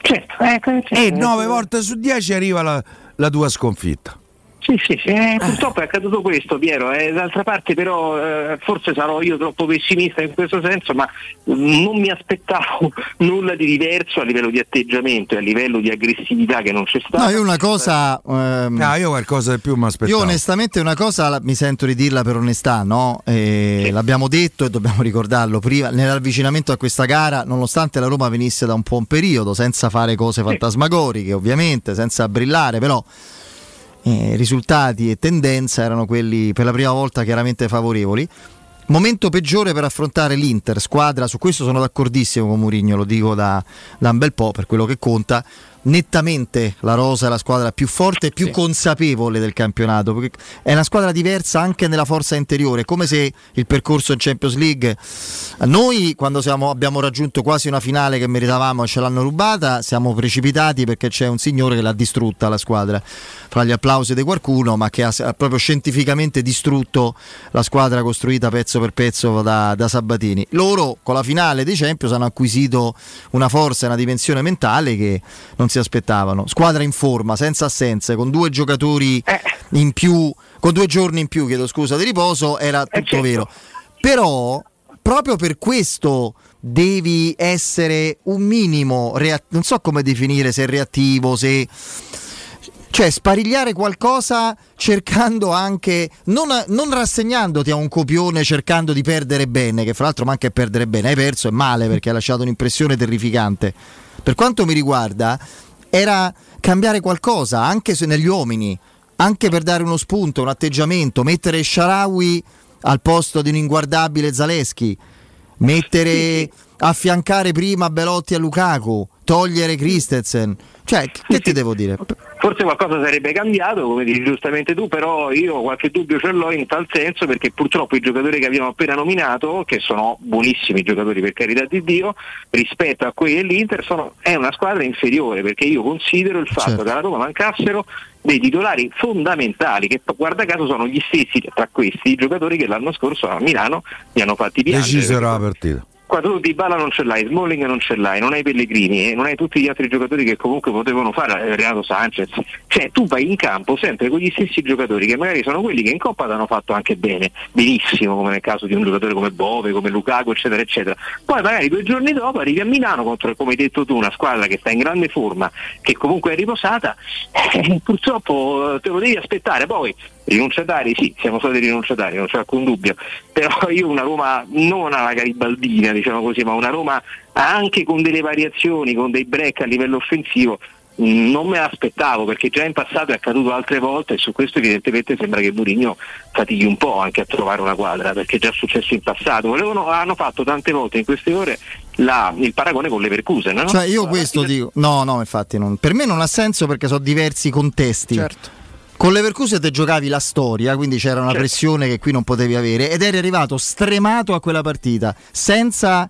Certo, ecco, E 9 volte su 10 arriva la, la tua sconfitta. Sì, sì, sì, eh, purtroppo è accaduto questo Piero, eh, d'altra parte però eh, forse sarò io troppo pessimista in questo senso, ma non mi aspettavo nulla di diverso a livello di atteggiamento e a livello di aggressività che non c'è stato. no io una cosa ehm, Ah, io qualcosa di più mi Io aspettavo. onestamente una cosa la- mi sento di dirla per onestà, no? Eh, L'abbiamo detto e dobbiamo ricordarlo prima, nell'avvicinamento a questa gara, nonostante la Roma venisse da un buon periodo, senza fare cose fantasmagoriche ovviamente, senza brillare, però eh, risultati e tendenza erano quelli per la prima volta chiaramente favorevoli. Momento peggiore per affrontare l'Inter, squadra, su questo sono d'accordissimo con Mourinho, lo dico da, da un bel po' per quello che conta. Nettamente la Rosa è la squadra più forte e più consapevole del campionato, perché è una squadra diversa anche nella forza interiore, come se il percorso in Champions League, noi quando siamo- abbiamo raggiunto quasi una finale che meritavamo e ce l'hanno rubata, siamo precipitati perché c'è un signore che l'ha distrutta la squadra, fra gli applausi di qualcuno, ma che ha, ha proprio scientificamente distrutto la squadra costruita pezzo per pezzo da, da Sabatini. Loro con la finale dei Champions hanno acquisito una forza e una dimensione mentale che non si aspettavano. Squadra in forma, senza assenze, con due giocatori in più, con due giorni in più, chiedo scusa, di riposo, era tutto vero. Però, proprio per questo devi essere un minimo, rea- non so come definire se reattivo, se cioè sparigliare qualcosa cercando anche, non, non rassegnandoti a un copione cercando di perdere bene, che fra l'altro manca perdere bene, hai perso è male perché hai lasciato un'impressione terrificante. Per quanto mi riguarda, era cambiare qualcosa anche se negli uomini, anche per dare uno spunto, un atteggiamento, mettere Sharawi al posto di un inguardabile Zaleschi, mettere affiancare prima Belotti a Lukaku, togliere Christensen. Cioè, che ti devo dire? Forse qualcosa sarebbe cambiato, come dici giustamente tu, però io qualche dubbio ce l'ho in tal senso perché purtroppo i giocatori che abbiamo appena nominato, che sono buonissimi giocatori per carità di Dio, rispetto a quelli dell'Inter sono, è una squadra inferiore perché io considero il fatto Certo. che alla Roma mancassero dei titolari fondamentali che guarda caso sono gli stessi tra questi i giocatori che l'anno scorso a Milano mi hanno fatti piangere. Decisero la partita. Quando tu Di Bala non ce l'hai, Smalling non ce l'hai, non hai Pellegrini e non hai tutti gli altri giocatori che comunque potevano fare, eh, Renato Sanchez, cioè tu vai in campo sempre con gli stessi giocatori che magari sono quelli che in Coppa ti hanno fatto anche bene, benissimo come nel caso di un giocatore come Bove, come Lukaku eccetera eccetera, poi magari due giorni dopo arrivi a Milano contro come hai detto tu una squadra che sta in grande forma, che comunque è riposata, eh, purtroppo eh, te lo devi aspettare, poi rinunciatari sì, siamo stati rinunciatari, non c'è alcun dubbio, però io una Roma non alla garibaldina, diciamo così, ma una Roma anche con delle variazioni, con dei break a livello offensivo, mh, non me l'aspettavo perché già in passato è accaduto altre volte e su questo evidentemente sembra che Mourinho fatichi un po' anche a trovare una quadra perché è già successo in passato. Volevano- hanno fatto tante volte in queste ore la- il paragone con Leverkusen. No? Cioè, io questo dico. No, no, infatti, non- per me non ha senso perché sono diversi contesti. Con Leverkusen te giocavi la storia, quindi c'era una pressione che qui non potevi avere ed eri arrivato stremato a quella partita senza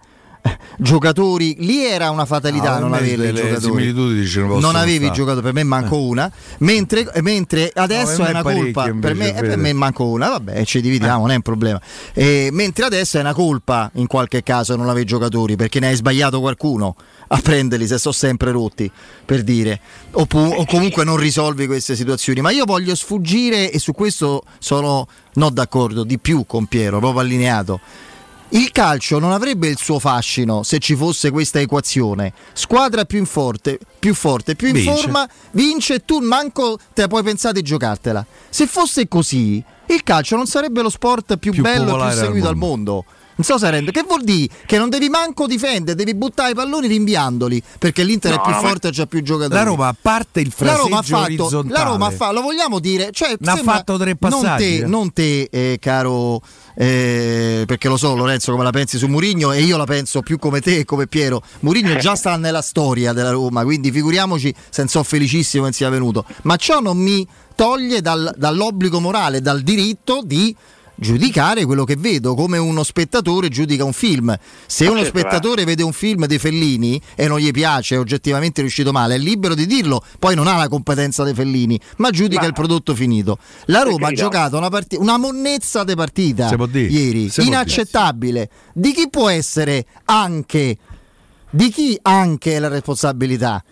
giocatori. Lì era una fatalità Ah, non avere giocatori. possono Non avevi giocatori, per me manco una. Mentre, mentre adesso per è una colpa. Per me, eh, per me manco una, vabbè, ci dividiamo, non è un problema. Eh, mentre adesso è una colpa in qualche caso non avevi giocatori perché ne hai sbagliato qualcuno a prenderli se sono sempre rotti per dire o, pu- o comunque non risolvi queste situazioni ma io voglio sfuggire e su questo sono non d'accordo di più con Piero proprio allineato il calcio non avrebbe il suo fascino se ci fosse questa equazione. Squadra più in forte, più forte, più in Vince. forma, vince e tu manco te la puoi pensare di giocartela. Se fosse così, il calcio non sarebbe lo sport più, Più bello e più al seguito al mondo. Non so se rende. Che vuol dire? Che non devi manco difendere, devi buttare i palloni rinviandoli. Perché l'Inter No, è più no, ma- forte e c'ha più giocatori. La Roma, a parte il La Roma ha fraseggio fatto, la Roma ha fatto, lo vogliamo dire, cioè, Ne ha fatto tre non passaggi, te, eh. non te, eh, caro, eh, perché lo so Lorenzo come la pensi su Murigno e io la penso più come te e come Piero. Murigno già sta nella storia della Roma, quindi figuriamoci se sono felicissimo che sia venuto. Ma ciò non mi toglie dal- dall'obbligo morale, dal diritto di giudicare quello che vedo come uno spettatore giudica un film. Se Ma uno spettatore vede un film dei Fellini e non gli piace è oggettivamente riuscito male è libero di dirlo poi non ha la competenza dei Fellini ma giudica Ma- il prodotto finito. La Roma ha giocato una, parti- una monnezza di partita ieri inaccettabile. Di chi può essere anche di chi anche è la responsabilità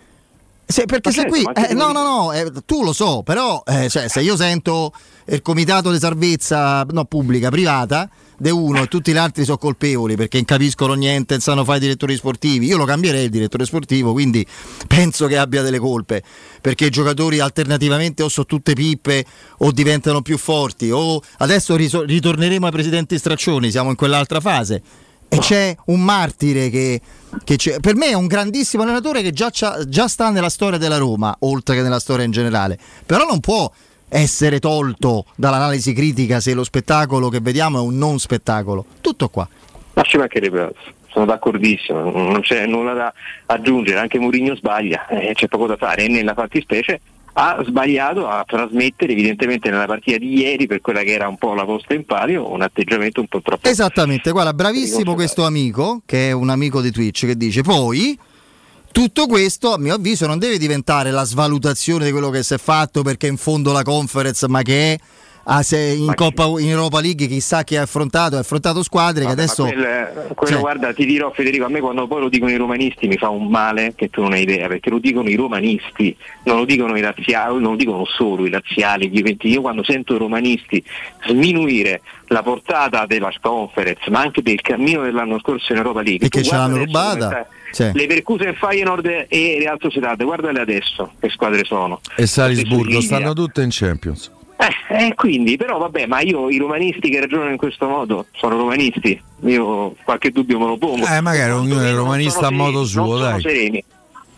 se- perché Ma se certo, qui, eh, no, no, no, eh, tu lo so, però eh, cioè, se io sento il comitato di salvezza, no, pubblica, privata, de uno e tutti gli altri sono colpevoli perché non capiscono niente, non sanno fare i direttori sportivi, io lo cambierei il direttore sportivo, quindi penso che abbia delle colpe, perché i giocatori alternativamente o sono tutte pippe o diventano più forti, o adesso ritorneremo ai presidenti straccioni, siamo in quell'altra fase. E c'è un martire che, che per me è un grandissimo allenatore che già, già sta nella storia della Roma, oltre che nella storia in generale. Però non può essere tolto dall'analisi critica se lo spettacolo che vediamo è un non spettacolo. Tutto qua. Ma ci mancherebbe. Sono d'accordissimo, non c'è nulla da aggiungere, anche Mourinho sbaglia, eh, c'è poco da fare e nella fattispecie ha sbagliato a trasmettere evidentemente nella partita di ieri per quella che era un po' la posta in palio un atteggiamento un po' troppo Esattamente, guarda, bravissimo questo amico, che è un amico di Twitch, che dice poi tutto questo, a mio avviso, non deve diventare la svalutazione di quello che si è fatto perché in fondo la conference, ma che è ah, se in, Coppa, in Europa League chissà chi ha affrontato, ha affrontato squadre che Vabbè, adesso... ma quel- quello cioè- guarda ti dirò Federico a me quando poi lo dicono i romanisti mi fa un male che tu non hai idea perché lo dicono i romanisti non lo dicono i razziali non lo dicono solo i razziali gli io quando sento i romanisti sminuire la portata della conference ma anche del cammino dell'anno scorso in Europa League Perché ce l'hanno adesso rubata. Sì. Leverkusen, Feyenoord e Real Sociedad guardale adesso che squadre sono E Salisburgo stanno tutte in Champions. Eh, eh, quindi, però vabbè, ma io i romanisti che ragionano in questo modo sono romanisti, io qualche dubbio me lo pongo. Eh, magari ognuno è romanista a modo suo, non sono dai. sereni.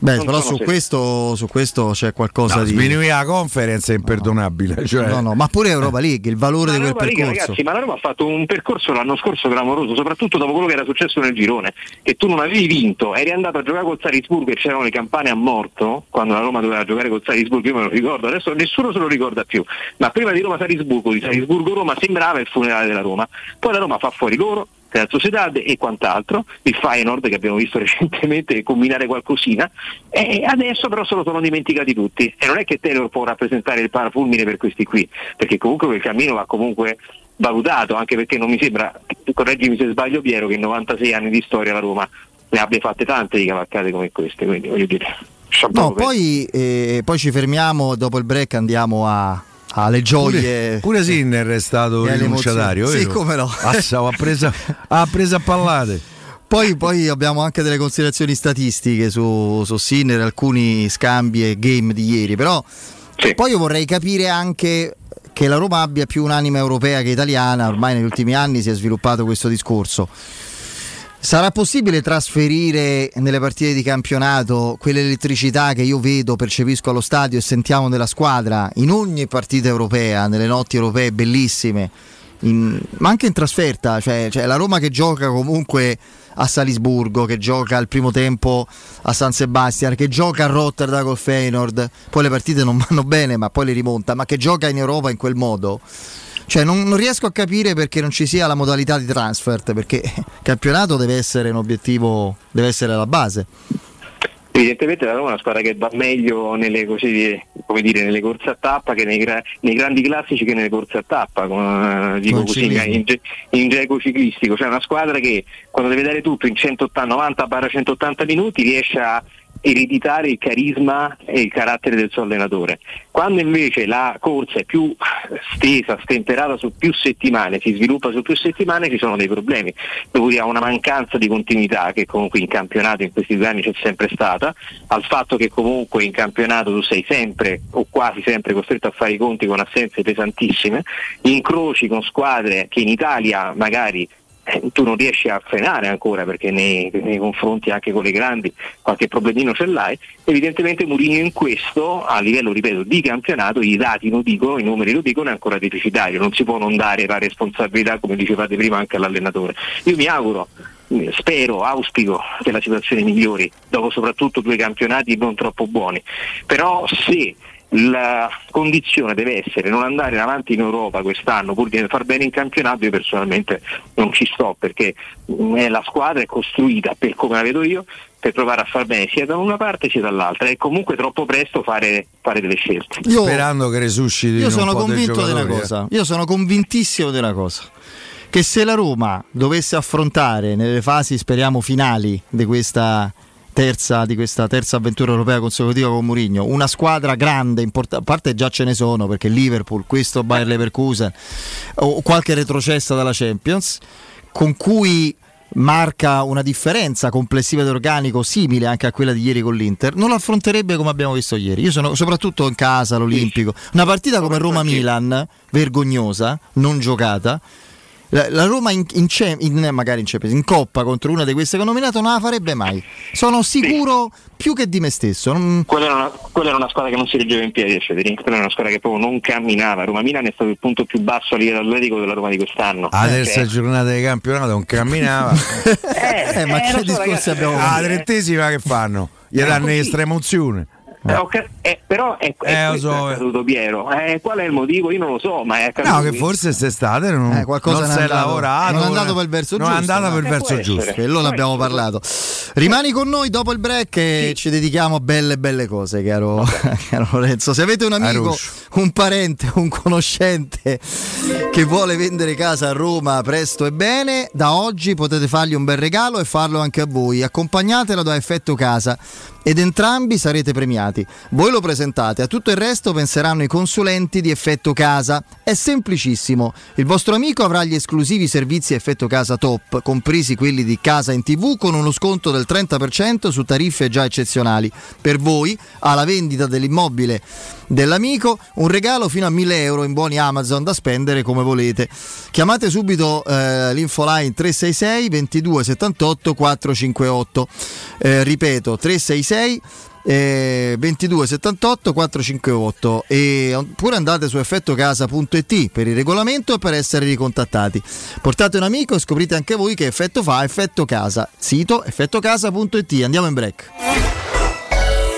Beh, Non però su questo, su questo c'è qualcosa No, di... sminuire la conference è imperdonabile. Cioè... No, no, ma pure Europa League, il valore di Ma la quel Roma, percorso. ragazzi, ma la Roma ha fatto un percorso l'anno scorso clamoroso, soprattutto dopo quello che era successo nel girone, che tu non avevi vinto, eri andato a giocare col Salisburgo e c'erano le campane a morto, quando la Roma doveva giocare col Salisburgo, io me lo ricordo, adesso nessuno se lo ricorda più, ma prima di Roma-Salisburgo, di Salisburgo-Roma sembrava il funerale della Roma, poi la Roma fa fuori loro, Real Sociedad e quant'altro, il Feyenoord che abbiamo visto recentemente combinare qualcosina e adesso però se lo sono dimenticati tutti. E non è che Taylor può rappresentare il parafulmine per questi qui, perché comunque quel cammino va comunque valutato, anche perché non mi sembra, correggimi se sbaglio Piero, che in 96 anni di storia la Roma ne abbia fatte tante di cavalcate come queste, quindi voglio dire... No, poi, eh, poi ci fermiamo, dopo il break andiamo a, alle gioie. Pure, pure Sinner è stato rinunciatario. Sì, come no. Assa, ha preso ha preso a pallate. Poi, poi abbiamo anche delle considerazioni statistiche su, su Sinner, alcuni scambi e game di ieri, però poi io vorrei capire anche che la Roma abbia più un'anima europea che italiana, ormai negli ultimi anni si è sviluppato questo discorso. Sarà possibile trasferire nelle partite di campionato quell'elettricità che io vedo, percepisco allo stadio e sentiamo nella squadra in ogni partita europea, nelle notti europee bellissime, in- ma anche in trasferta? Cioè, cioè la Roma che gioca comunque a Salisburgo, che gioca al primo tempo a San Sebastian, che gioca a Rotterdam col Feyenoord, poi le partite non vanno bene ma poi le rimonta, ma che gioca in Europa in quel modo. Cioè non, non riesco a capire perché non ci sia la modalità di transfer, perché il campionato deve essere un obiettivo, deve essere la base. Evidentemente la Roma è una squadra che va meglio nelle, così, come dire, nelle corse a tappa che nei, gra- nei grandi classici che nelle corse a tappa, con, eh, dico così, in, in geco ciclistico, cioè una squadra che quando deve dare tutto in 180, 90-180 minuti riesce a ereditare il carisma e il carattere del suo allenatore. Quando invece la corsa è più stesa, stemperata su più settimane, si sviluppa su più settimane, ci sono dei problemi. Dovuti a una mancanza di continuità che comunque in campionato in questi due anni c'è sempre stata, al fatto che comunque in campionato tu sei sempre o quasi sempre costretto a fare i conti con assenze pesantissime, incroci con squadre che in Italia magari eh, tu non riesci a frenare ancora perché nei, nei confronti anche con le grandi qualche problemino ce l'hai. Evidentemente Mourinho in questo a livello ripeto di campionato i dati lo dicono i numeri lo dicono è ancora deficitario non si può non dare la responsabilità come dicevate prima anche all'allenatore. Io mi auguro eh, spero, auspico che la situazione migliori dopo soprattutto due campionati non troppo buoni. Però se la condizione deve essere non andare avanti in Europa quest'anno pur di far bene in campionato io personalmente non ci sto perché la squadra è costruita per come la vedo io per provare a far bene sia da una parte sia dall'altra è comunque troppo presto fare, fare delle scelte Io- Sperando che resusciti Io un sono convinto eh. cosa, io sono convintissimo una cosa, che se la Roma dovesse affrontare nelle fasi, speriamo, finali di questa terza, di questa terza avventura europea consecutiva con Mourinho, una squadra grande, importante, a parte già ce ne sono, perché Liverpool, questo Bayer Leverkusen, o qualche retrocessa dalla Champions, con cui marca una differenza complessiva di organico simile anche a quella di ieri con l'Inter, non lo affronterebbe come abbiamo visto ieri. Io sono soprattutto in casa, all'Olimpico. Una partita come Roma-Milan, vergognosa, non giocata, La, la Roma in, in, in- magari in, Champions, in Coppa contro una di queste che ho nominato non la farebbe mai. Sono sicuro più che di me stesso. Non- Quella era, una, quella era una squadra che non si reggeva in piedi, Federico. Quella era una squadra che proprio non camminava. Roma Milan è stato il punto più basso a livello atletico della Roma di quest'anno. La terza Eh, giornata di campionato non camminava. Eh, ma eh, che so, discorsi ragazzi, abbiamo eh, La fatto? trentesima che fanno? Gli Eh, danno così. Eh, ok, eh, però è, è Eh, lo questo so, è eh. accaduto Piero. Eh, qual è il motivo? Io non lo so, ma è accaduto. No, che forse quest'estate non, Eh, qualcosa non non si è è andato- lavorato. non è andato per il verso non giusto, è andata dai. per il Eh, verso giusto. Quello ne abbiamo parlato. Rimani con noi dopo il break e ci dedichiamo a belle belle cose, caro, caro Lorenzo. Se avete un amico, Aruscio. un parente, un conoscente che vuole vendere casa a Roma presto e bene, da oggi potete fargli un bel regalo e farlo anche a voi. Accompagnatelo da Effetto Casa ed entrambi sarete premiati. Voi lo presentate, a tutto il resto penseranno i consulenti di Effetto Casa. È semplicissimo. Il vostro amico avrà gli esclusivi servizi Effetto Casa Top, compresi quelli di casa in TV con uno sconto del 30% su tariffe già eccezionali. Per voi, alla vendita dell'immobile dell'amico, un regalo fino a 1000 euro in buoni Amazon da spendere come volete. Chiamate subito eh, l'infoline 366 22 78 458. Eh, ripeto, 366 eh, 22 78 458 e oppure andate su effettocasa.it per il regolamento e per essere ricontattati. Portate un amico e scoprite anche voi che effetto fa Effetto Casa. Sito effettocasa.it. Andiamo in break.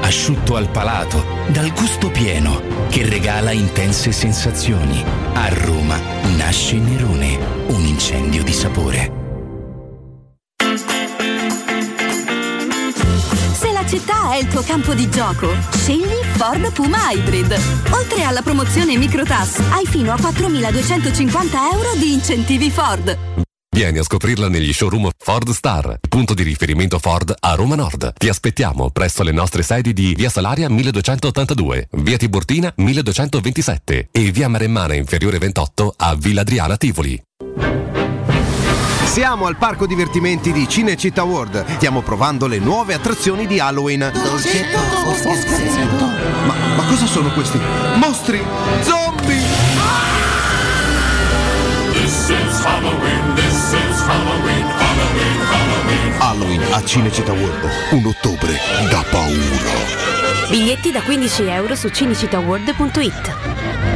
Asciutto al palato, dal gusto pieno, che regala intense sensazioni. A Roma nasce Nerone, un incendio di sapore. Città è il tuo campo di gioco, scegli Ford Puma Hybrid. Oltre alla promozione Microtas, hai fino a 4.250 euro di incentivi Ford. Vieni a scoprirla negli showroom Ford Star, punto di riferimento Ford a Roma Nord. Ti aspettiamo presso le nostre sedi di Via Salaria 1282, Via Tiburtina 1227 e Via Maremmana Inferiore 28 a Villa Adriana Tivoli. Siamo al parco divertimenti di Cinecittà World. Stiamo provando le nuove attrazioni di Halloween. Ma, ma cosa sono questi? Mostri! Zombie! This is Halloween, this is Halloween, a Cinecittà World. Un ottobre da paura. Biglietti da 15 euro su cinicitaworld.it.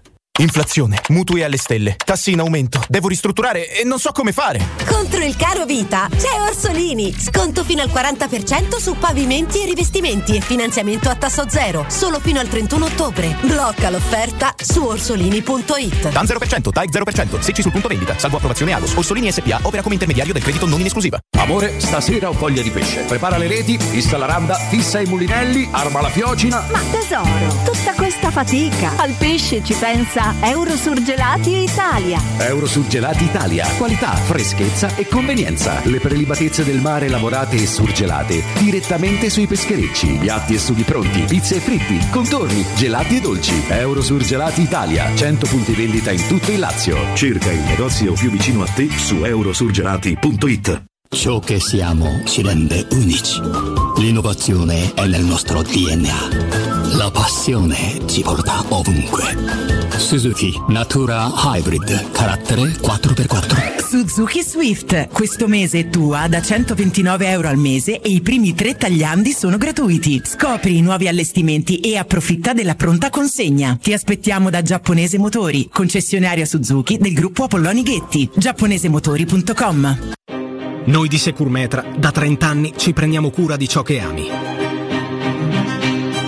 Inflazione, mutui alle stelle, tassi in aumento, devo ristrutturare e non so come fare. Contro il caro vita c'è Orsolini. Sconto fino al 40% su pavimenti e rivestimenti e finanziamento a tasso zero. Solo fino al 31 ottobre. Blocca l'offerta su orsolini.it. TAN 0%, TAIC 0%, secci sul punto vendita, salvo approvazione Agos. Orsolini SPA opera come intermediario del credito non in esclusiva. Amore, stasera ho voglia di pesce. Prepara le reti, fissa la randa, fissa i mulinelli, arma la fiocina. Ma tesoro, tutta questa fatica. Al pesce ci pensa Eurosurgelati Italia. Eurosurgelati Italia. Qualità, freschezza e convenienza. Le prelibatezze del mare lavorate e surgelate direttamente sui pescherecci. Piatti e sughi pronti, pizze e fritti, contorni, gelati e dolci. Eurosurgelati Italia. 100 punti vendita in tutto il Lazio. Cerca il negozio più vicino a te su eurosurgelati.it. Ciò che siamo ci rende unici. L'innovazione è nel nostro DNA. La passione ci porta ovunque. Suzuki Natura Hybrid, carattere 4x4. Suzuki Swift. Questo mese è tua da 129 euro al mese e i primi tre tagliandi sono gratuiti. Scopri i nuovi allestimenti e approfitta della pronta consegna. Ti aspettiamo da Giapponese Motori, concessionaria Suzuki del gruppo Apolloni Ghetti. giapponesemotori.com Noi di Securmetra da 30 anni ci prendiamo cura di ciò che ami.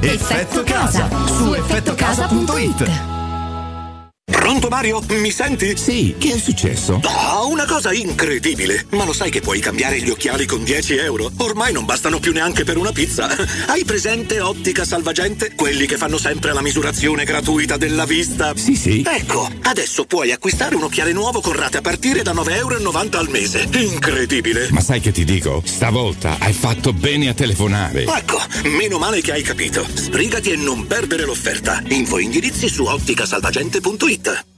Effetto Casa su effettocasa.it. Pronto Mario? Mi senti? Sì, che è successo? Ah, una cosa incredibile! Ma lo sai che puoi cambiare gli occhiali con 10 euro? Ormai non bastano più neanche per una pizza. Hai presente Ottica Salvagente? Quelli che fanno sempre la misurazione gratuita della vista? Sì, sì. Ecco, adesso puoi acquistare un occhiale nuovo con rate a partire da 9,90 euro al mese. Incredibile! Ma sai che ti dico? Stavolta hai fatto bene a telefonare. Ecco, meno male che hai capito. Sbrigati e non perdere l'offerta. Info indirizzi su otticasalvagente.it. Rita.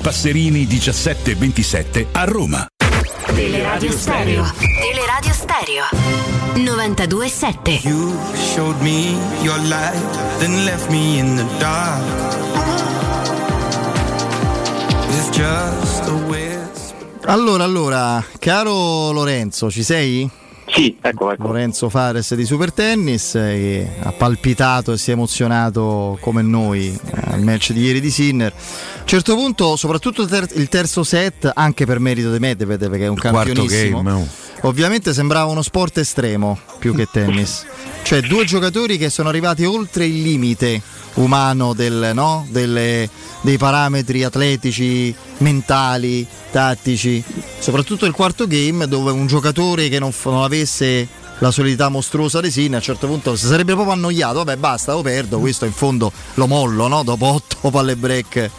Passerini 1727 a Roma. Teleradio Stereo. Teleradio Stereo. 92.7. You showed me your light, then left me in the dark. It's just a whisper. Allora, allora, caro Lorenzo, ci sei? Sì, ecco, ecco. Lorenzo Fares di Super Tennis eh, che ha palpitato e si è emozionato come noi eh, al match di ieri di Sinner. A un certo punto, soprattutto il, ter- il terzo set, anche per merito di Medvedev perché è un quarto campionissimo. game, oh. Ovviamente sembrava uno sport estremo più che tennis. Cioè due giocatori che sono arrivati oltre il limite umano del, no? Delle- dei parametri atletici, mentali, tattici. Soprattutto il quarto game dove un giocatore che non, non avesse la solidità mostruosa Sinner a un certo punto si sarebbe proprio annoiato. Vabbè basta, lo perdo, questo in fondo lo mollo no? dopo otto palle break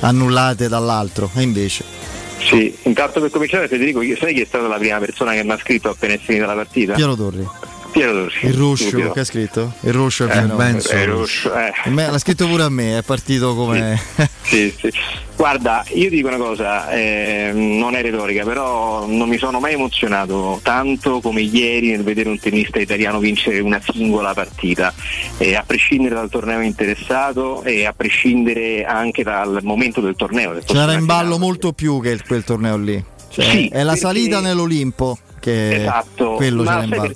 annullate dall'altro. E invece... Sì, intanto per cominciare Federico, sai chi è stata la prima persona che mi ha scritto appena è finita la partita? Piero Torri. Piero Torri. Il Ruscio che ha scritto? Il Ruscio è Eh, vero. Benzo. eh, Ruscio, eh. L'ha scritto pure a me, è partito come. Sì, sì. Guarda, io dico una cosa, eh, non è retorica, però non mi sono mai emozionato tanto come ieri nel vedere un tennista italiano vincere una singola partita, eh, a prescindere dal torneo interessato e a prescindere anche dal momento del torneo. del C'era in ballo molto più che quel torneo lì. Cioè, Sì, è la perché- salita nell'Olimpo. che Esatto, quello ce ma l'ha in ballo. per,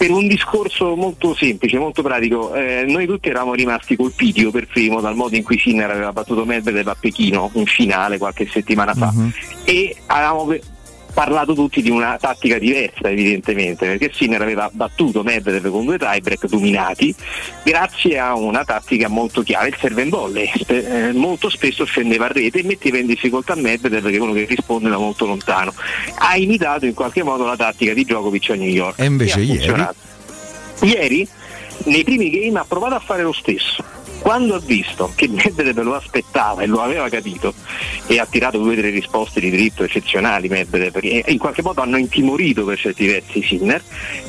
per un discorso molto semplice, molto pratico, eh, noi tutti eravamo rimasti colpiti, io per primo, dal modo in cui Sinner aveva battuto Medvedev a Pechino, in finale qualche settimana fa, Mhm. e avevamo ve- parlato tutti di una tattica diversa evidentemente, perché Sinner aveva battuto Medvedev con due tiebreak dominati grazie a una tattica molto chiara, il serve and volley, eh, molto spesso scendeva a rete e metteva in difficoltà Medvedev che è uno che risponde da molto lontano. Ha imitato in qualche modo la tattica di Djokovic a New York. E invece ieri? funzionato. Ieri nei primi game ha provato a fare lo stesso. Quando ha visto che Medvedev lo aspettava e lo aveva capito e ha tirato due o tre risposte di diritto eccezionali Medvedev e in qualche modo hanno intimorito per certi versi Sinner,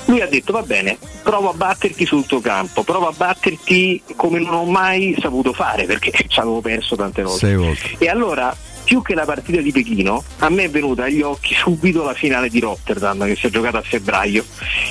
lui ha detto va bene, provo a batterti sul tuo campo, provo a batterti come non ho mai saputo fare perché ci avevo perso tante volte. E allora, più che la partita di Pechino, a me è venuta agli occhi subito la finale di Rotterdam che si è giocata a febbraio,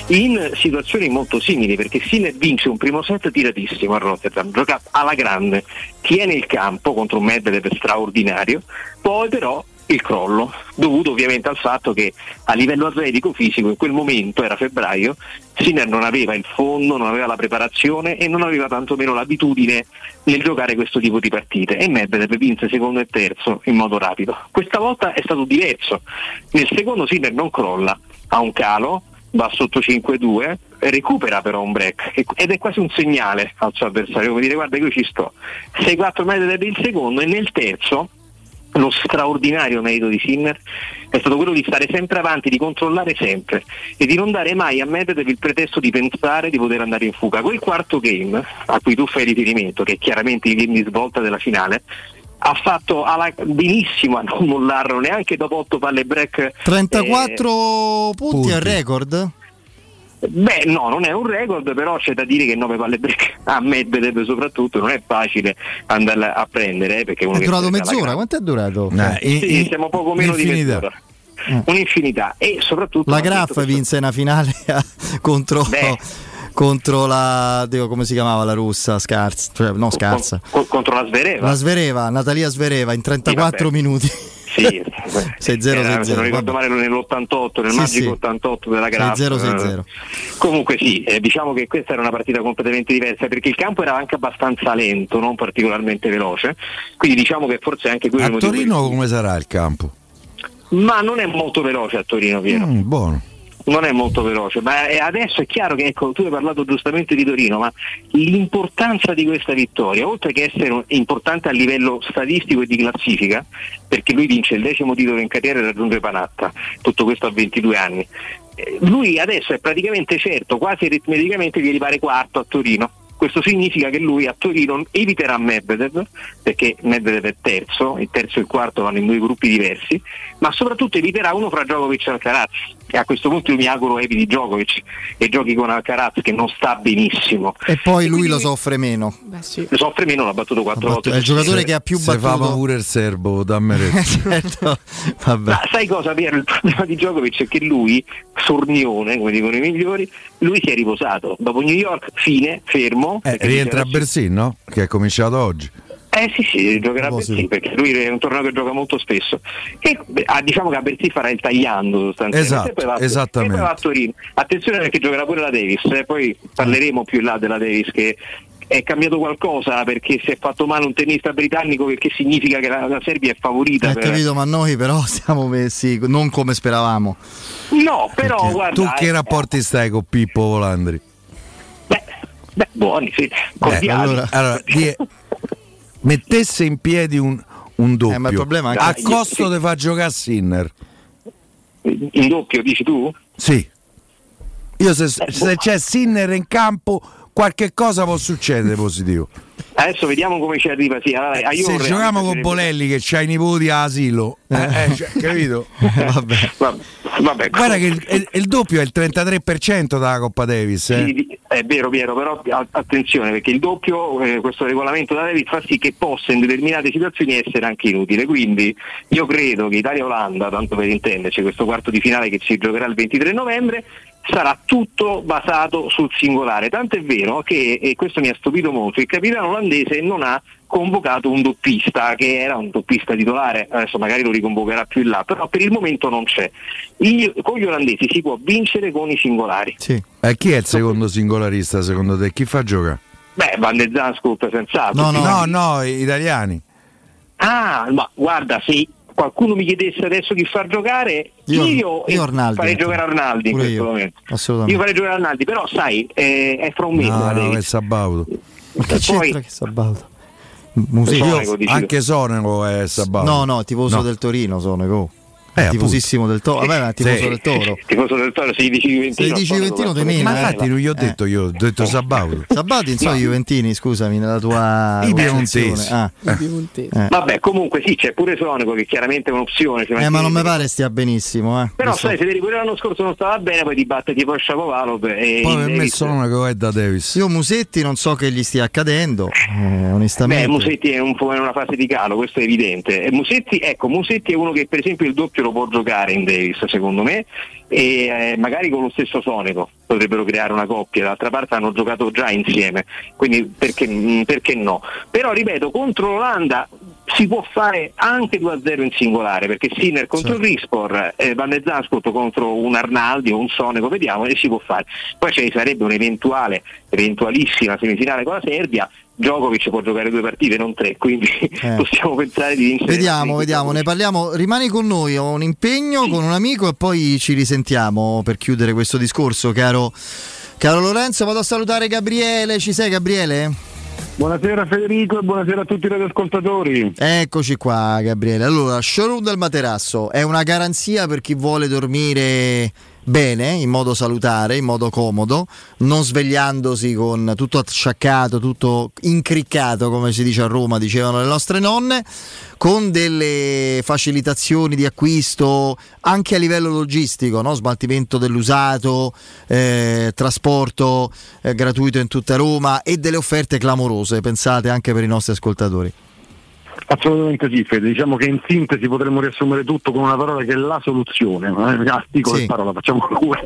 in situazioni molto simili, perché Sinner vince un primo set tiratissimo a Rotterdam, gioca alla grande, tiene il campo contro un Medvedev straordinario, poi però il crollo, dovuto ovviamente al fatto che a livello atletico fisico in quel momento, era febbraio, Sinner non aveva il fondo, non aveva la preparazione e non aveva tantomeno l'abitudine nel giocare questo tipo di partite e Medvedev vinse secondo e terzo in modo rapido. Questa volta è stato diverso, nel secondo Sinner non crolla, ha un calo, va sotto 5-2, recupera però un break ed è quasi un segnale al suo avversario, come dire guarda io ci sto. 6-4 Medvedev il secondo e nel terzo lo straordinario merito di Sinner è stato quello di stare sempre avanti, di controllare sempre e di non dare mai a Medvedev il pretesto di pensare di poter andare in fuga. Quel quarto game a cui tu fai riferimento, che è chiaramente il game di svolta della finale, ha fatto alla- benissimo a non mollarlo neanche dopo 8 palle break. 34 punti al record? Beh, no, non è un record, però c'è da dire che 9 palle break a Medvedev soprattutto non è facile andarla a prendere, eh, perché uno È durato mezz'ora? Quanto è durato? sì, siamo poco meno di un'infinità. mezz'ora. Un'infinità e soprattutto La Graf vinse una finale contro, Beh. contro la Dio, come si chiamava la russa? Scarsa, cioè, no Scarsa. co- contro la Svereva. La Svereva, Natalia Svereva in 34 minuti. Sì, 6-0, era, se non 6-0. ricordo male nell'88, nel Sì, magico sì. 88 della Graf. 6-0, 6-0. Eh, Comunque sì, eh, diciamo che questa era una partita completamente diversa perché il campo era anche abbastanza lento, non particolarmente veloce, quindi diciamo che forse anche quello A il motivo Torino come sarà il campo? Ma non è molto veloce a Torino, Piero. Mm, buono. Non è molto veloce, ma adesso è chiaro che ecco, tu hai parlato giustamente di Torino, ma l'importanza di questa vittoria, oltre che essere importante a livello statistico e di classifica, perché lui vince il decimo titolo in carriera e raggiunge Panatta, tutto questo a 22 anni, eh, lui adesso è praticamente certo, quasi aritmeticamente, di arrivare quarto a Torino. Questo significa che lui a Torino eviterà Medvedev, perché Medvedev è terzo, il terzo e il quarto vanno in due gruppi diversi, ma soprattutto eviterà uno fra Djokovic e Alcaraz. E a questo punto io mi auguro eviti Djokovic e giochi con Alcaraz che non sta benissimo. E poi lui lo soffre meno. Lo soffre meno, l'ha battuto quattro volte. È il giocatore che ha più Se fa battuto. pure il serbo, dammi retta. certo. Vabbè. Ma sai cosa Piero? Il problema di Djokovic è che lui, sornione, come dicono i migliori, lui si è riposato. Dopo New York, fine, fermo. Eh, rientra a Bersin, no? Che è cominciato oggi. Eh sì, sì, giocherà a Bercy perché lui è un torneo che gioca molto spesso. E beh, ah, diciamo che a Bercy farà il tagliando sostanzialmente. Esatto, e poi va a- esattamente. Poi va a Torino. Attenzione perché giocherà pure la Davis, eh, poi parleremo più in là della Davis che è cambiato qualcosa perché si è fatto male un tennista britannico che, che significa che la, la Serbia è favorita. Hai per- capito, ma noi però siamo messi non come speravamo. No, però guarda, tu che eh, rapporti stai con Pippo Volandri? beh, buoni, sì, Beh, allora, allora, die- mettesse in piedi un, un doppio Eh, ma il problema è che- a costo di far giocare Sinner. In doppio, dici tu? Sì. Io se, Eh, se c'è Sinner in campo, qualche cosa può succedere positivo. Adesso vediamo come ci arriva. Sì, allora, ah, io se giochiamo con Bolelli che c'ha i nipoti all'asilo, eh, eh, cioè, capito? Vabbè. Vabbè, Guarda che il, il- il doppio è il 33% della Coppa Davis. eh. Sì, è vero Piero, però attenzione perché il doppio, eh, questo regolamento da David fa sì che possa in determinate situazioni essere anche inutile, quindi io credo che Italia-Olanda, tanto per intenderci, questo quarto di finale che si giocherà il 23 novembre, sarà tutto basato sul singolare, tanto è vero che, e questo mi ha stupito molto, il capitano olandese non ha convocato un doppista che era un doppista titolare, adesso magari lo riconvocherà più in là, però per il momento non c'è. I- con gli olandesi si può vincere con i singolari. Eh, chi è il secondo singolarista secondo te? Chi fa giocare? Beh, Van de Zanskut senz'altro. no, no, italiani. Ah, ma guarda, se qualcuno mi chiedesse adesso chi far giocare, Io- io, io Arnaldi, farei metto. giocare Arnaldi in questo io, momento. assolutamente. Io farei giocare Arnaldi, però sai, eh, è fra un mese. No, no, è Sabaudo. Ma che c'entra poi- che Sabaudo? Musica. Io- anche Sonego è Sabaudo. No, no, tifoso No. del Torino sono go. Eh, Tifosissimo del Toro. Vabbè, ma tifoso Sì. del Toro. Tifoso del Toro, se gli dici Juventino. Se gli dici Juventino te mena, Ma eh. infatti non gli ho detto io, ho detto Sabaudo. Sabaudo, insomma, Juventini, scusami, nella tua I concezione. piemontesi. Ah. Eh. Vabbè, comunque sì, c'è pure Sonico che chiaramente è un'opzione. Eh, ma non mi pare stia benissimo, eh. Però sai, se vedi pure l'anno scorso non stava bene, poi ti batte tipo Shapovalov e Poi il per me una è da Davis. Io Musetti non so che gli stia accadendo, eh, onestamente. Beh, Musetti è un po' in una fase di calo, questo è evidente. E Musetti, ecco, Musetti è uno che per esempio il doppio lo può giocare in Davis, secondo me, e eh, magari con lo stesso Sonico potrebbero creare una coppia, d'altra parte hanno giocato già insieme, quindi perché, mm, perché no? Però ripeto, contro l'Olanda si può fare anche 2-0 in singolare, perché Sinner contro il Rispor, eh, Van de contro un Arnaldi o un Sonico, vediamo, e si può fare. Poi ci sarebbe un'eventuale, eventualissima semifinale con la Serbia, Djokovic può giocare due partite, non tre, quindi possiamo pensare di vincere. Vediamo, vediamo, ne parliamo. Rimani con noi, ho un impegno con un amico e poi ci risentiamo per chiudere questo discorso, caro, caro Lorenzo. Vado a salutare Gabriele. Ci sei, Gabriele? Buonasera Federico e buonasera a tutti i radioascoltatori. Eccoci qua, Gabriele. Allora, showroom del materasso è una garanzia per chi vuole dormire bene, in modo salutare, in modo comodo, non svegliandosi con tutto acciaccato, tutto incriccato, come si dice a Roma, dicevano le nostre nonne, con delle facilitazioni di acquisto anche a livello logistico, no? smaltimento dell'usato, eh, trasporto eh, gratuito in tutta Roma e delle offerte clamorose, pensate anche per i nostri ascoltatori. Assolutamente sì, Fede. Diciamo che in sintesi potremmo riassumere tutto con una parola che è la soluzione. eh, Articolo Sì. e parola, facciamo due.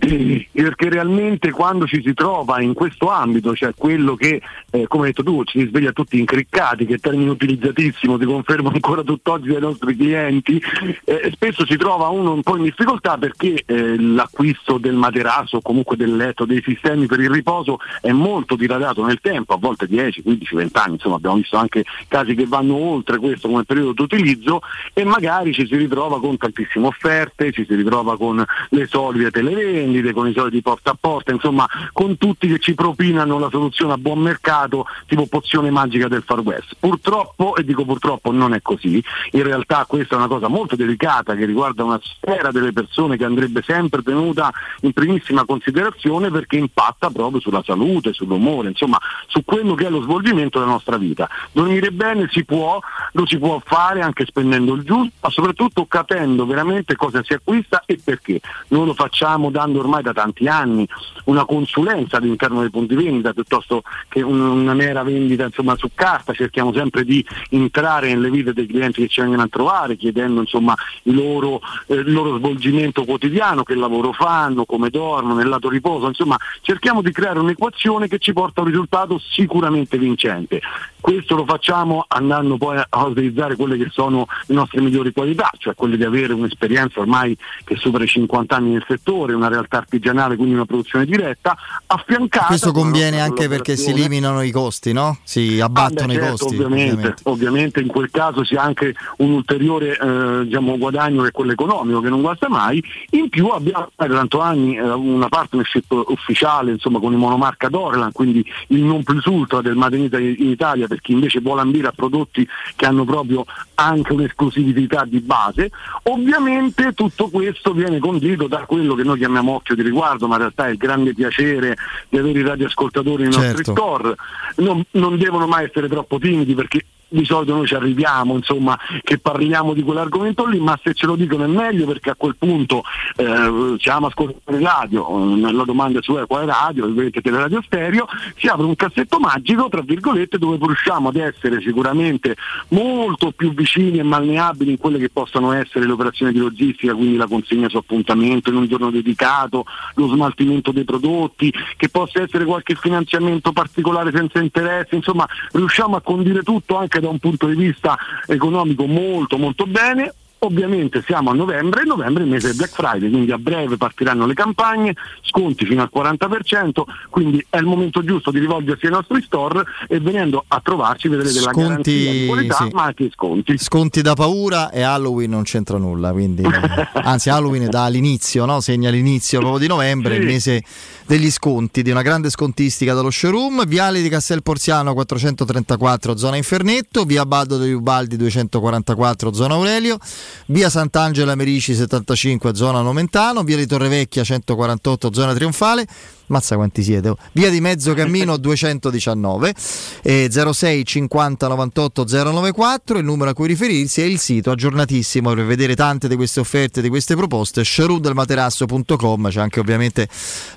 Perché realmente quando ci si trova in questo ambito, cioè quello che, eh, come hai detto tu, ci si sveglia tutti incriccati, che è termine utilizzatissimo, ti confermo ancora tutt'oggi dai nostri clienti, eh, spesso si trova uno un po' in difficoltà perché eh, l'acquisto del materasso o comunque del letto, dei sistemi per il riposo è molto diradato nel tempo, a volte 10, 15, 20 anni, insomma abbiamo visto anche casi che vanno oltre questo come periodo d'utilizzo e magari ci si ritrova con tantissime offerte, ci si ritrova con le solite televendite, con i soliti porta a porta, insomma con tutti che ci propinano la soluzione a buon mercato tipo pozione magica del Far West. Purtroppo, e dico purtroppo non è così, in realtà questa è una cosa molto delicata che riguarda una sfera delle persone che andrebbe sempre tenuta in primissima considerazione perché impatta proprio sulla salute, sull'umore, insomma su quello che è lo svolgimento della nostra vita. Dormire bene si può, lo si può fare anche spendendo il giusto, ma soprattutto capendo veramente cosa si acquista e perché. Noi lo facciamo dando ormai da tanti anni una consulenza all'interno dei punti vendita piuttosto che un- una mera vendita insomma, su carta, cerchiamo sempre di entrare nelle vite dei clienti che ci vengono a trovare, chiedendo insomma, il, loro, eh, il loro svolgimento quotidiano, che lavoro fanno, come dormono, nel lato riposo, insomma cerchiamo di creare un'equazione che ci porta a un risultato sicuramente vincente. Questo lo facciamo andando poi a utilizzare quelle che sono le nostre migliori qualità, cioè quelle di avere un'esperienza ormai che supera i 50 anni nel settore, una realtà artigianale, quindi una produzione diretta, affiancata. Questo conviene anche perché si eliminano i costi, no? Si Ah, abbattono beh, i certo, costi. ovviamente, ovviamente. ovviamente in quel caso si ha anche un ulteriore eh, diciamo, guadagno che è quello economico che non guasta mai. In più abbiamo da tanto anni eh, una partnership ufficiale insomma, con il monomarca Doreland, quindi il non plus ultra del Made in Italia per chi invece vuole ambire a prodotti che hanno proprio anche un'esclusività di base. Ovviamente tutto questo viene condito da quello che noi chiamiamo occhio di riguardo, ma in realtà è il grande piacere di avere i radioascoltatori nei nostri Certo. store. Non, non devono mai essere troppo timidi perché di solito noi ci arriviamo, insomma, che parliamo di quell'argomento lì, ma se ce lo dicono è meglio perché a quel punto eh, siamo ascoltare radio, eh, la domanda è su quale radio, vedete teleradio stereo, si apre un cassetto magico, tra virgolette, dove riusciamo ad essere sicuramente molto più vicini e malneabili in quelle che possono essere le operazioni di logistica, quindi la consegna su appuntamento in un giorno dedicato, lo smaltimento dei prodotti, che possa essere qualche finanziamento particolare senza interessi, insomma riusciamo a condire tutto anche da un punto di vista economico molto molto bene. Ovviamente siamo a novembre e novembre è il mese del Black Friday, quindi a breve partiranno le campagne, sconti fino al 40%, quindi è il momento giusto di rivolgersi ai nostri store e venendo a trovarci vedrete la garanzia di qualità sì. ma anche i sconti. Sconti da paura e Halloween non c'entra nulla, quindi anzi Halloween è dall'inizio, no? segna l'inizio proprio di novembre, Sì. il mese degli sconti, di una grande scontistica dallo showroom, Viale di Castel Porziano 434 zona Infernetto, via Baldo degli Ubaldi 244 zona Aurelio, via Sant'Angela Merici 75 zona Nomentano, via di Torrevecchia 148 zona Trionfale, mazza quanti siete, oh. via di Mezzo Cammino 219 e 06 50 98 094, il numero a cui riferirsi è il sito aggiornatissimo per vedere tante di queste offerte, di queste proposte, showroomdelmaterasso.com, c'è anche ovviamente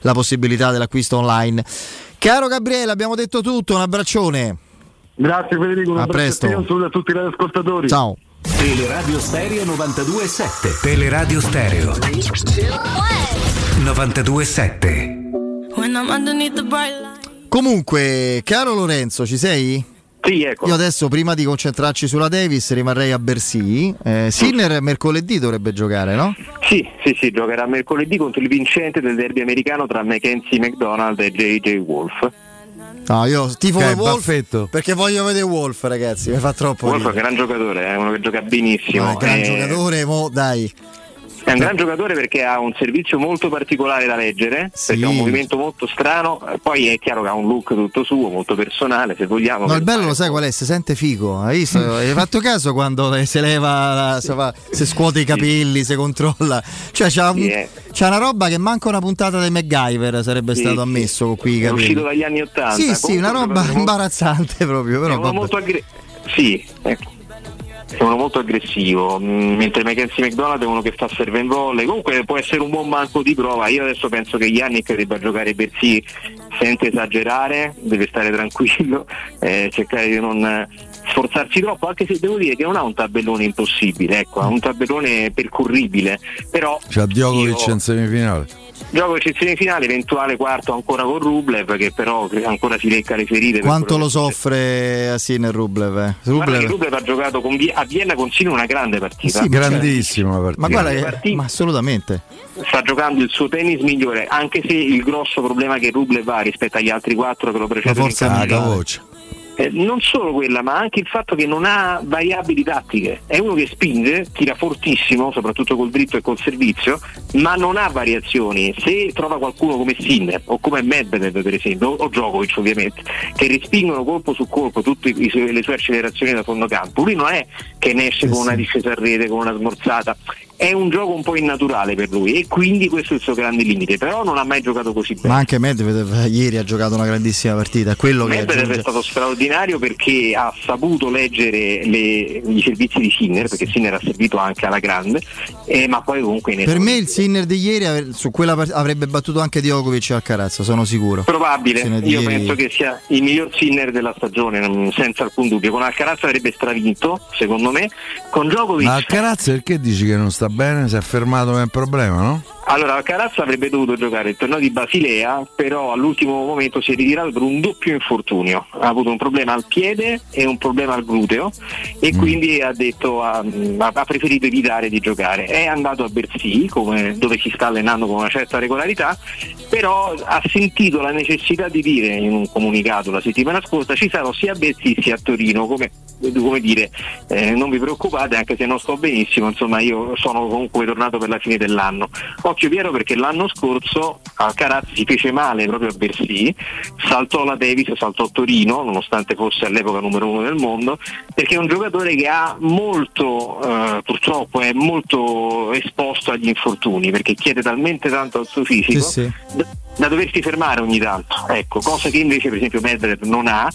la possibilità dell'acquisto online. Caro Gabriele, abbiamo detto tutto, un abbraccione. Grazie Federico, un A abbraccio presto. a te, un saluto a tutti i radioascoltatori. Ciao. Teleradio Stereo 92.7 Teleradio Stereo 92.7 When I'm underneath the bright light. Comunque, caro Lorenzo, ci sei? Sì, ecco. Io adesso, prima di concentrarci sulla Davis, rimarrei a Bercy. Eh, Sinner mercoledì dovrebbe giocare, no? Sì, sì, sì, giocherà mercoledì contro il vincente del derby americano tra Mackenzie McDonald e JJ Wolf. No, io tifo Ok, Wolf Baffetto. perché voglio vedere Wolf, ragazzi. Mi fa troppo. Wolf è un gran giocatore, è uno che gioca benissimo. No, è un gran Eh, giocatore, mo, dai. È un gran giocatore perché ha un servizio molto particolare da leggere, perché ha un movimento molto strano, eh, poi è chiaro che ha un look tutto suo, molto personale, se vogliamo. No, il bello lo sai qual è? Si sente figo. Hai visto? Hai fatto caso quando se leva, se, fa- se scuote i capelli, se controlla. Cioè, c'ha, un- Sì, eh. c'ha una roba che manca una puntata di MacGyver sarebbe Sì, stato sì. ammesso con qui i È uscito capelli. dagli anni Ottanta. Sì, sì, Comunque una è un roba imbarazzante proprio. Però, molto aggre- Sì, ecco. È uno molto aggressivo, mm, mentre Mackenzie McDonald è uno che fa serve in volley. Comunque può essere un buon banco di prova. Io adesso penso che Yannick debba giocare per sì senza esagerare, deve stare tranquillo, eh, cercare di non sforzarsi troppo, anche se devo dire che non ha un tabellone impossibile, ecco, ha un tabellone percorribile. Però C'ha Djokovic io- in semifinale. Gioco in semifinale, eventuale quarto ancora con Rublev, che però ancora si lecca le ferite. Quanto lo soffre a Sinner Rublev? eh? Guarda che Rublev- Rublev ha giocato con Vi- a Vienna con Sino una grande partita. Sì, ma certo. Grandissima partita. Ma guarda, Grande che- ma assolutamente. Sta giocando il suo tennis migliore, anche se il grosso problema che Rublev ha rispetto agli altri quattro che lo precedono in forza voce. Eh, non solo quella, ma anche il fatto che non ha variabili tattiche. È uno che spinge, tira fortissimo, soprattutto col dritto e col servizio, ma non ha variazioni. Se trova qualcuno come Sinner o come Medvedev per esempio, o Djokovic ovviamente, che respingono colpo su colpo tutte le sue accelerazioni da fondo campo, lui non è che ne esce con una discesa a rete, con una smorzata. È un gioco un po' innaturale per lui e quindi questo è il suo grande limite, però non ha mai giocato così bene. Ma anche Medvedev ieri ha giocato una grandissima partita. è Quello che Medvedev è aggiunge. stato straordinario perché ha saputo leggere le- i servizi di Sinner, perché Sinner ha servito anche alla grande, eh, ma poi comunque in Per me il Sinner di ieri su quella part- avrebbe battuto anche Djokovic e Alcarazzo, sono sicuro. Probabile, io ieri- penso che sia il miglior Sinner della stagione, non- senza alcun dubbio. Con Alcaraz avrebbe stravinto, secondo me. Con Djokovic Ma Alcaraz perché dici che non sta bene? Si è fermato un problema, no? Allora, Alcaraz avrebbe dovuto giocare il torneo di Basilea, però all'ultimo momento si è ritirato per un doppio infortunio. Ha avuto un problema al piede e un problema al gluteo e quindi ha, detto, ha, ha preferito evitare di giocare. È andato a Bercy, come- dove si sta allenando con una certa regolarità, però ha sentito la necessità di dire in un comunicato la settimana scorsa ci sarò sia a Bercy sia a Torino, come, come dire eh, non vi preoccupate anche se non sto benissimo, insomma io sono comunque tornato per la fine dell'anno. Occhio Piero perché l'anno scorso Alcaraz si fece male proprio a Bercy, saltò la Davis, saltò Torino, nonostante fosse all'epoca numero uno del mondo, perché è un giocatore che ha molto, eh, purtroppo è molto esposto agli infortuni, perché chiede talmente tanto al suo fisico Sì, sì. da, da doversi fermare ogni tanto, ecco, cosa che invece per esempio Medvedev non ha.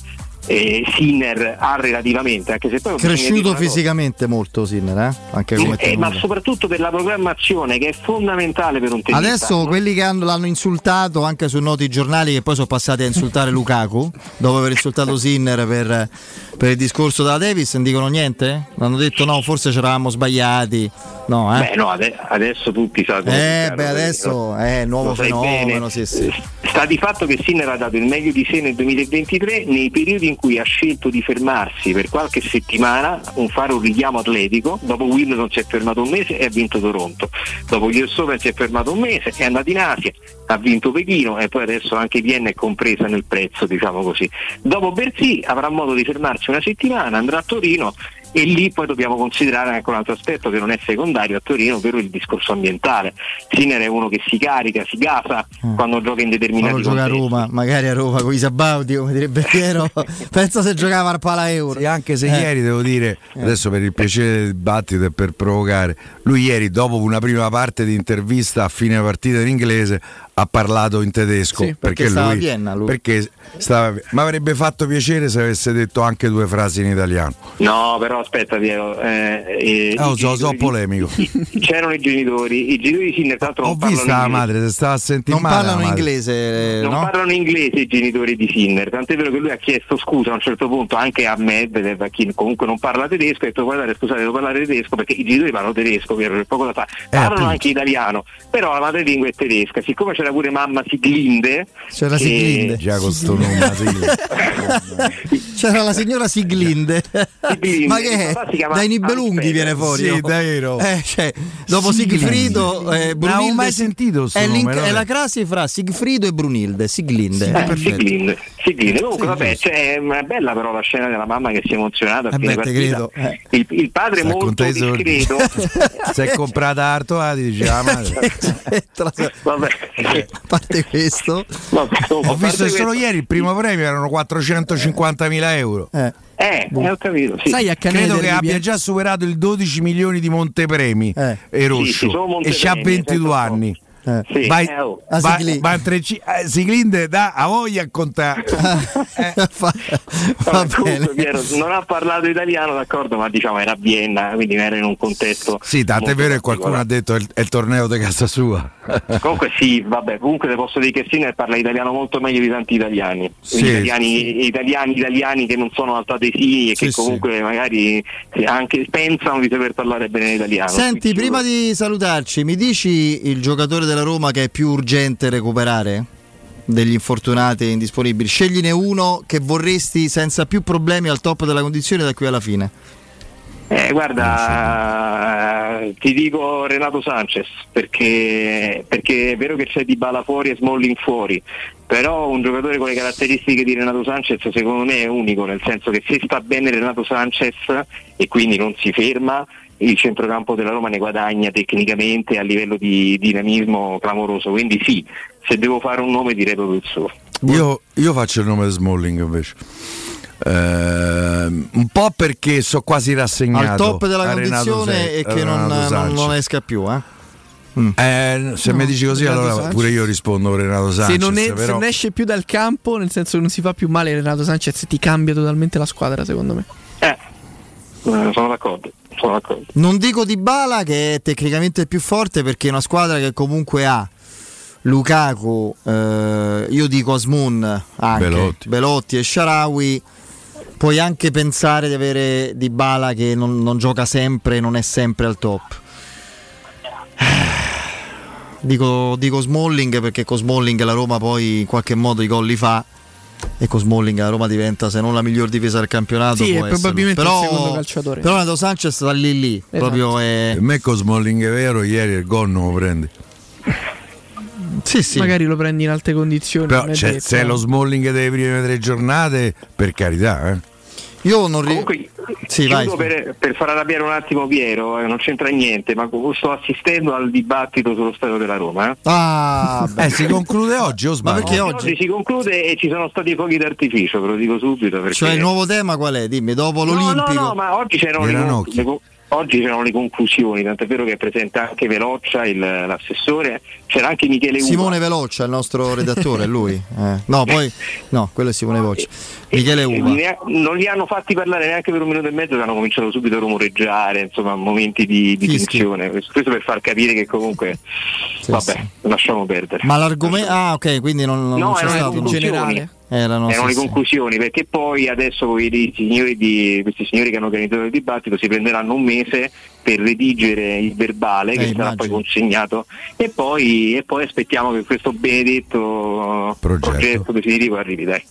E Sinner ha relativamente, anche se poi Cresciuto cosa. fisicamente molto Sinner, eh? Anche come Eh, ma tenuta. soprattutto per la programmazione che è fondamentale per un tennista. Adesso quelli che hanno- l'hanno insultato anche su noti giornali che poi sono passati a insultare Lukaku dopo aver insultato Sinner per, per il discorso della Davis non dicono niente? Hanno detto no forse ci eravamo sbagliati no eh? Beh, no, ade- adesso tutti sanno. Eh, beh, adesso è nuovo Lo sai fenomeno, sì, sì. Sta di fatto che Sinner ha dato il meglio di sé nel 2023 nei periodi in cui ha scelto di fermarsi per qualche settimana, un fare un richiamo atletico, dopo Wimbledon si è fermato un mese e ha vinto Toronto, dopo gli Open si è fermato un mese, è andato in Asia, ha vinto Pechino e poi adesso anche Vienna è compresa nel prezzo, diciamo così. Dopo Bersì avrà modo di fermarsi una settimana, andrà a Torino e lì poi dobbiamo considerare anche un altro aspetto che non è secondario a Torino, ovvero il discorso ambientale. Sinner è uno che si carica, si gasa quando gioca in determinati Quando gioca a. Roma, magari a Roma con i Sabauti, come direbbe Piero. Pensa se giocava al Pala Euro. Sì, anche se Eh. ieri devo dire, adesso per il piacere del dibattito e per provocare, lui ieri dopo una prima parte di intervista a fine partita in inglese ha parlato in tedesco Sì, perché stava lui, a Vienna, lui. perché stava- ma avrebbe fatto piacere se avesse detto anche due frasi in italiano. No, però aspetta Piero. eh, eh, i so, so genitori di- polemico. C'erano i genitori, i genitori di Sinner tra l'altro Ho non parlano visto la madre, se stava a sentire Non male. parlano inglese, non no? parlano inglese i genitori di Sinner, tant'è vero che lui ha chiesto scusa a un certo punto anche a Medvedev, a chi comunque non parla tedesco, ha detto guardate scusate devo parlare tedesco perché i genitori parlano tedesco, Piero, c'è poco da fare, parlano appunto. anche italiano, però la madrelingua è tedesca, siccome c'era pure mamma Siglinde, C'era che- Siglinde. Già con sto nome. C'era la signora Siglinde. Siglinde, Ma che è? chiama Dai Nibelunghi Alfredo. viene fuori. Sì, davvero. Eh, cioè, dopo. Sigfrido e Non Brunilde. avevo mai sentito è, nome, è la crasi fra Sigfrido e Brunilde. Siglinde. Eh, Perfetto. Siglinde, Siglinde. Comunque, Sì, vabbè, cioè, è bella però la scena della mamma che si è emozionata a Eh fine partita. credo, eh. Il, il padre molto i soldi. discreto. Si è comprata Arto Adi, dice la madre. vabbè. A parte questo, Vabbè, comunque, Ho visto che solo questo- ieri il primo premio erano 450.000 euro. eh, Eh, eh, ho capito. Sì. Sai a Canale Credo che abbia già superato il 12 milioni di montepremi Eh. e Sì, Roscio sì, sono e c'ha montepremi, 22 senza anni. Eh. Sì, Vai, eh, oh. Eh, Siglinde da a voglia a contare. Fa- va bene. Piero, non ha parlato italiano, d'accordo, ma diciamo era a Vienna, quindi era in un contesto. Sì, tanto è vero che qualcuno ha detto è il, è il torneo di casa sua. Comunque sì, vabbè, comunque le posso dire che Sinner parla italiano molto meglio di tanti italiani. Sì, italiani, italiani, italiani che non sono altatesini e Sì, che sì. comunque magari sì, anche pensano di saper parlare bene l'italiano. Senti, prima di salutarci, mi dici il giocatore della Roma che è più urgente recuperare? Degli infortunati indisponibili. Scegliene uno che vorresti senza più problemi al top della condizione da qui alla fine. Eh, guarda, eh, ti dico Renato Sanchez perché, perché è vero che c'è Di Bala fuori e Smalling fuori, però un giocatore con le caratteristiche di Renato Sanchez secondo me è unico, nel senso che se sta bene Renato Sanchez e quindi non si ferma, il centrocampo della Roma ne guadagna tecnicamente a livello di dinamismo clamoroso, quindi sì, se devo fare un nome direi proprio il suo. Io, io faccio il nome di Smalling invece. Ehm, un po' perché so quasi rassegnato Al top della condizione Se- e che non, non- non esca più, eh? Eh, se No, mi dici così, Renato allora Sanchez. pure io rispondo Renato Sanchez. se, non è- se però... non esce più dal campo, nel senso che non si fa più male Renato Sanchez, ti cambia totalmente la squadra, secondo me. Eh, eh, sono d'accordo, sono d'accordo. Non dico Di Bala che è tecnicamente più forte perché è una squadra che comunque ha Lukaku, eh, io dico Asmun anche, Belotti. Belotti e Sharawi. Puoi anche pensare di avere Di Bala che non, non gioca sempre, non è sempre al top. Dico, dico Smalling perché con Smalling la Roma poi in qualche modo i gol li fa e con Smalling la Roma diventa se non la miglior difesa del campionato Sì, può è esserlo. probabilmente però, il secondo calciatore. però Renato Sanchez sta lì lì Esatto. proprio è... Per me con Smalling è vero, ieri il gol non lo prendi. Sì, sì. Magari lo prendi in alte condizioni. Però non è cioè, detto, se è eh. lo Smalling delle prime tre giornate, per carità, eh. Io non ri- Comunque, Sì, vai. per, per far arrabbiare un attimo Piero, eh, non c'entra niente, ma sto assistendo al dibattito sullo stadio della Roma. Eh. Ah, Eh, si conclude oggi o Ma sbaglio? perché Oggi oggi? si conclude e ci sono stati fuochi d'artificio, ve lo dico subito. Perché... Cioè il nuovo tema qual è? Dimmi, dopo No, l'Olimpico. No, no, ma oggi c'erano le, le oggi c'erano le conclusioni, tant'è vero che è presente anche Veloccia, il- l'assessore, c'era anche Michele Uva. Simone Veloccia, il nostro redattore, lui. Eh, No, poi no, quello è Simone Veloccia. Michele Uva. non li hanno fatti parlare neanche per un minuto e mezzo hanno cominciato subito a rumoreggiare, insomma, momenti di, di tensione. Questo per far capire che comunque vabbè, lasciamo perdere. Ma l'argomento Ah, ok, quindi non, non No, c'è stato conclusioni. generale. Erano, Erano sì, le sì. conclusioni perché poi adesso i signori di, questi signori che hanno organizzato il dibattito si prenderanno un mese per redigere il verbale che Eh, sarà immagino. poi consegnato e poi, e poi aspettiamo che questo benedetto Progetto. progetto, definitivo arrivi dai.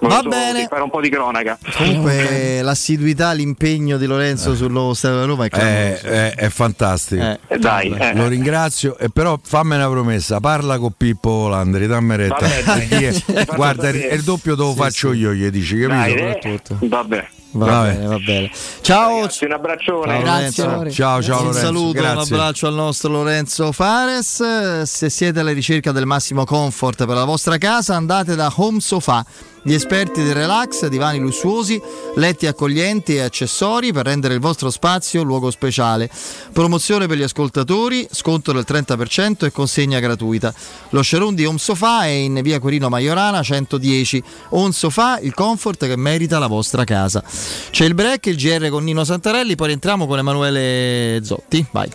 Va bene. fare un po' di cronaca. Comunque l'assiduità, l'impegno di Lorenzo sul nuovo stadio della Roma è È, clamoroso. è- è fantastico. Eh, dai, eh. Lo ringrazio, e però fammi una promessa: parla con Pippo Landri, dammi retta. Vabbè, guarda, il, doppio te lo faccio io, gli dici, capito? Dai, eh. Vabbè. Va Vabbè. bene, va bene. Ciao, Ragazzi, un abbraccione. Lorenzo. Ciao, ciao Un Lorenzo. saluto, un grazie. abbraccio al nostro Lorenzo Fares. Se siete alla ricerca del massimo comfort per la vostra casa, andate da Home Sofa. Gli esperti del relax, divani lussuosi, letti accoglienti e accessori per rendere il vostro spazio luogo speciale. Promozione per gli ascoltatori, sconto del 30% e consegna gratuita. Lo showroom di Home Sofa è in via Quirino Maiorana 110. Home Sofa, il comfort che merita la vostra casa. C'è il break, il GR con Nino Santarelli, poi rientriamo con Emanuele Zotti. Vai.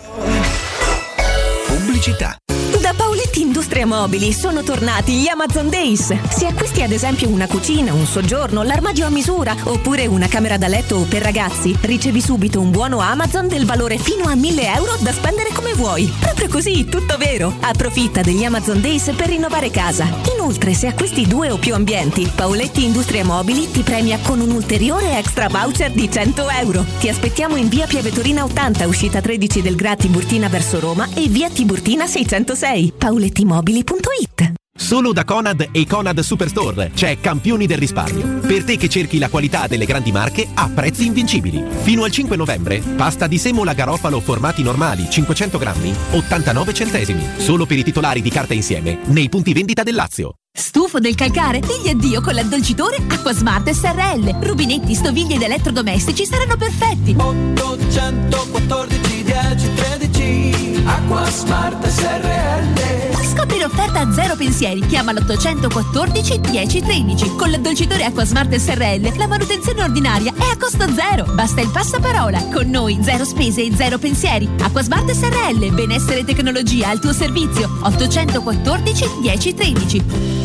Pubblicità. Da Paoletti Industria Mobili sono tornati gli Amazon Days. Se acquisti ad esempio una cucina, un soggiorno, l'armadio a misura oppure una camera da letto per ragazzi, ricevi subito un buono Amazon del valore fino a 1000 euro da spendere come vuoi. Proprio così, tutto vero. Approfitta degli Amazon Days per rinnovare casa. Inoltre, se acquisti due o più ambienti, Paoletti Industria Mobili ti premia con un ulteriore extra voucher di 100 euro. Ti aspettiamo in via Piavetorina 80, uscita 13 del Gra Tiburtina verso Roma e via Tiburtina 606. paulettimobili.it Solo da Conad e Conad Superstore c'è Campioni del risparmio. Per te che cerchi la qualità delle grandi marche a prezzi invincibili. Fino al 5 novembre, pasta di semola garofalo formati normali 500 grammi, 89 centesimi. Solo per i titolari di carta insieme nei punti vendita del Lazio. Stufo del calcare? Digli addio con l'addolcitore Acquasmart SRL. Rubinetti, stoviglie ed elettrodomestici saranno perfetti. 814 10 13 Acqua Smart SRL zero pensieri. Chiama l'814 10 13. Con l'addolcitore Acquasmart SRL la manutenzione ordinaria è a costo zero. Basta il passaparola. Con noi zero spese e zero pensieri. Acquasmart SRL. Benessere e tecnologia al tuo servizio. 814 10 13.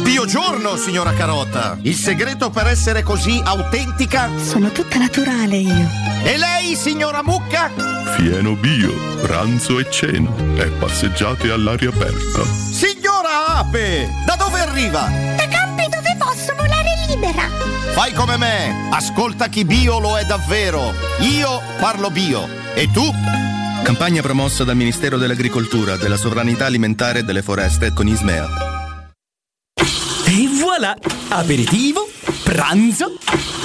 Biogiorno, signora Carota! Il segreto per essere così autentica? Sono tutta naturale io. E lei, signora Mucca? Fieno bio, pranzo e cena e passeggiate all'aria aperta. Signora Ape! Da dove arriva? Da campi dove posso volare libera. Fai come me, ascolta chi bio lo è davvero. Io parlo bio. E tu? Campagna promossa dal Ministero dell'Agricoltura, della Sovranità Alimentare e delle Foreste con Ismea. Voilà! Aperitivo, pranzo,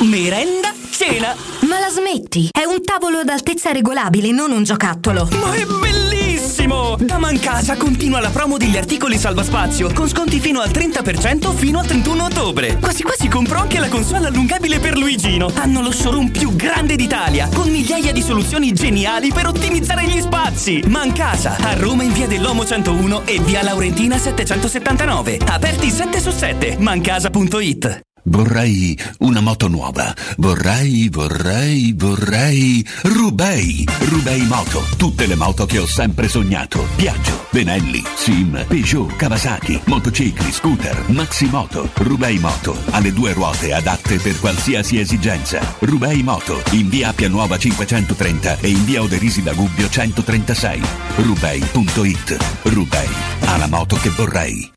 merenda, cena! Ma la smetti? È un tavolo ad altezza regolabile, non un giocattolo. Ma è bellissimo! Da Mancasa continua la promo degli articoli salvaspazio, con sconti fino al 30% fino al 31 ottobre. Quasi quasi compro anche la console allungabile per Luigino. Hanno lo showroom più grande d'Italia, con migliaia di soluzioni geniali per ottimizzare gli spazi. Mancasa, a Roma in via dell'Omo 101 e via Laurentina 779. Aperti 7 su 7, mancasa.it. Vorrei una moto nuova. Vorrei, vorrei, vorrei. Rubei. Rubei Moto. Tutte le moto che ho sempre sognato. Piaggio, Benelli, Sim, Peugeot, Kawasaki, motocicli, scooter, Maximoto. Rubei Moto. Ha le due ruote adatte per qualsiasi esigenza. Rubei Moto. In via Appia Nuova 530 e in via Oderisi da Gubbio 136. Rubei.it. Rubei. Ha la moto che vorrei.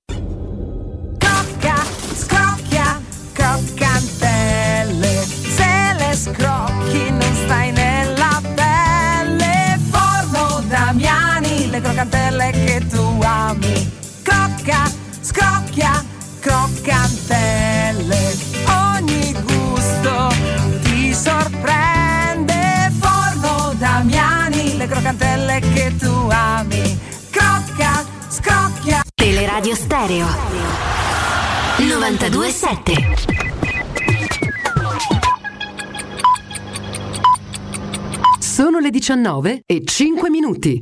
Le croccantelle che tu ami. Crocca, scrocchia, croccantelle. Ogni gusto ti sorprende. Forno Damiani, le croccantelle che tu ami. Crocca, scrocchia. Teleradio Stereo 927 Sono le 19 e 5 minuti.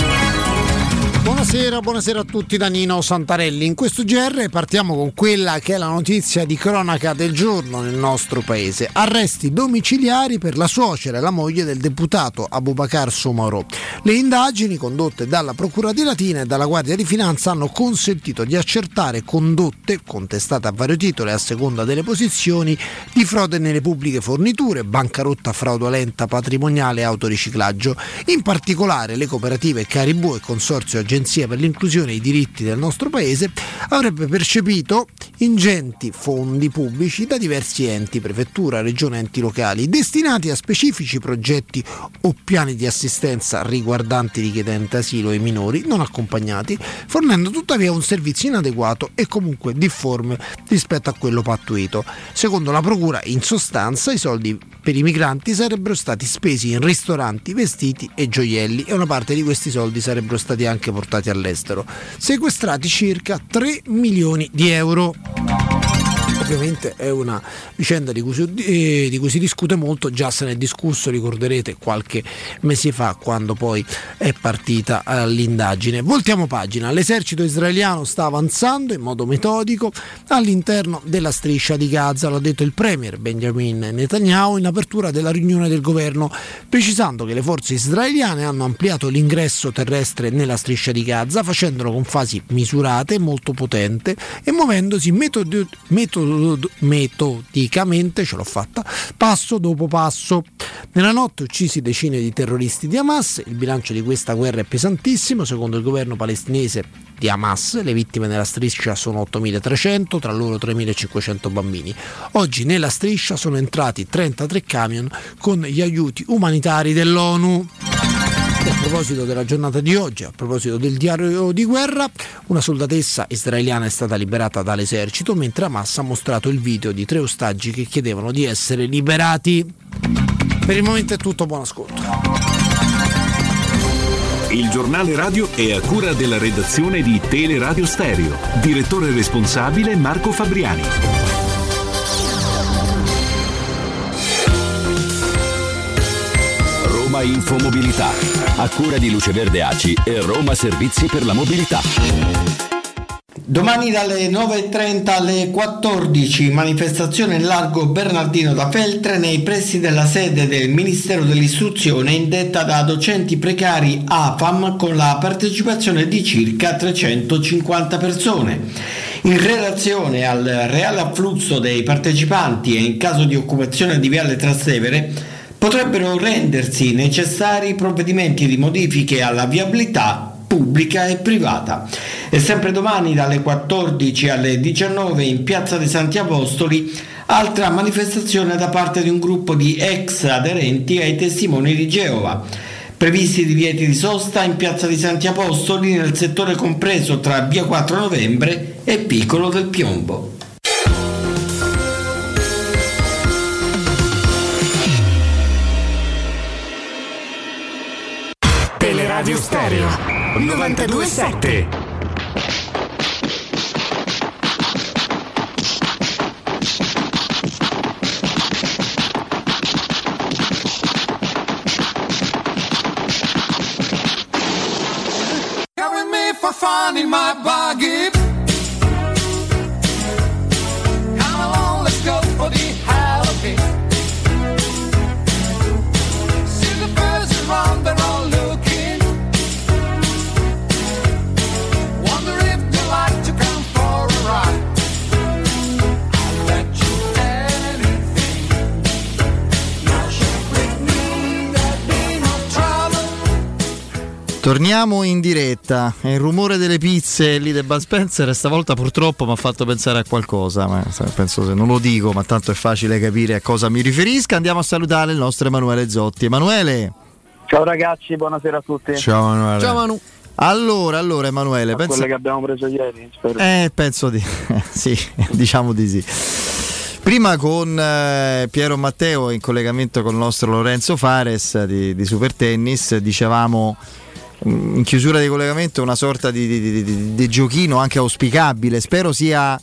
Buonasera, buonasera a tutti da Nino Santarelli. In questo GR partiamo con quella che è la notizia di cronaca del giorno nel nostro paese. Arresti domiciliari per la suocera e la moglie del deputato Abubakar Somaro. Le indagini condotte dalla Procura di Latina e dalla Guardia di Finanza hanno consentito di accertare condotte, contestate a vario titolo e a seconda delle posizioni, di frode nelle pubbliche forniture, bancarotta fraudolenta patrimoniale e autoriciclaggio. In particolare le cooperative Caribù e Consorzio Agenzia per l'inclusione e i diritti del nostro paese avrebbe percepito ingenti fondi pubblici da diversi enti, prefettura, regione, enti locali, destinati a specifici progetti o piani di assistenza riguardanti richiedenti asilo e minori non accompagnati, fornendo tuttavia un servizio inadeguato e comunque difforme rispetto a quello pattuito. Secondo la Procura, in sostanza, i soldi per i migranti sarebbero stati spesi in ristoranti, vestiti e gioielli e una parte di questi soldi sarebbero stati anche portati all'estero, sequestrati circa 3 milioni di euro. Ovviamente è una vicenda di cui, si, eh, di cui, si, discute molto, già se ne è discusso, ricorderete, qualche mese fa quando poi è partita eh, l'indagine. Voltiamo pagina, l'esercito israeliano sta avanzando in modo metodico all'interno della striscia di Gaza, lo ha detto il premier Benjamin Netanyahu in apertura della riunione del governo, precisando che le forze israeliane hanno ampliato l'ingresso terrestre nella striscia di Gaza, facendolo con fasi misurate, molto potente e muovendosi metodi- metodi- metodicamente, ce l'ho fatta, passo dopo passo. Nella notte uccisi decine di terroristi di Hamas, il bilancio di questa guerra è pesantissimo, secondo il governo palestinese di Hamas, le vittime nella striscia sono 8.300, tra loro 3.500 bambini. Oggi nella striscia sono entrati 33 camion con gli aiuti umanitari dell'ONU. E a proposito della giornata di oggi, a proposito del diario di guerra, una soldatessa israeliana è stata liberata dall'esercito mentre Hamas ha mostrato il video di tre ostaggi che chiedevano di essere liberati. Per il momento è tutto, buon ascolto. Il giornale radio è a cura della redazione di Teleradio Stereo. Direttore responsabile Marco Fabriani. Roma Infomobilità. A cura di Luce Verde Aci e Roma Servizi per la Mobilità. Domani dalle 9.30 alle 14 manifestazione in largo Bernardino da Feltre nei pressi della sede del Ministero dell'Istruzione indetta da docenti precari AFAM con la partecipazione di circa 350 persone. In relazione al reale afflusso dei partecipanti e in caso di occupazione di Viale Trastevere potrebbero rendersi necessari provvedimenti di modifiche alla viabilità pubblica e privata. E sempre domani dalle 14 alle 19 in Piazza dei Santi Apostoli altra manifestazione da parte di un gruppo di ex aderenti ai testimoni di Geova. Previsti divieti di sosta in Piazza dei Santi Apostoli nel settore compreso tra via 4 novembre e Piccolo del Piombo. Stereo 927 Carry me for fun in my Torniamo in diretta. Il rumore delle pizze lì del Bud Spencer stavolta purtroppo mi ha fatto pensare a qualcosa, ma penso se non lo dico, ma tanto è facile capire a cosa mi riferisca. Andiamo a salutare il nostro Emanuele Zotti. Emanuele. Ciao ragazzi, buonasera a tutti. Ciao Emanuele. Ciao Manu. Allora, allora Emanuele, A pensa... Quelle che abbiamo preso ieri, spero. Eh, penso di sì, diciamo di sì. Prima con eh, Piero Matteo in collegamento con il nostro Lorenzo Fares di, di Super Tennis dicevamo in chiusura di collegamento una sorta di, di- di- di- giochino anche auspicabile. Spero sia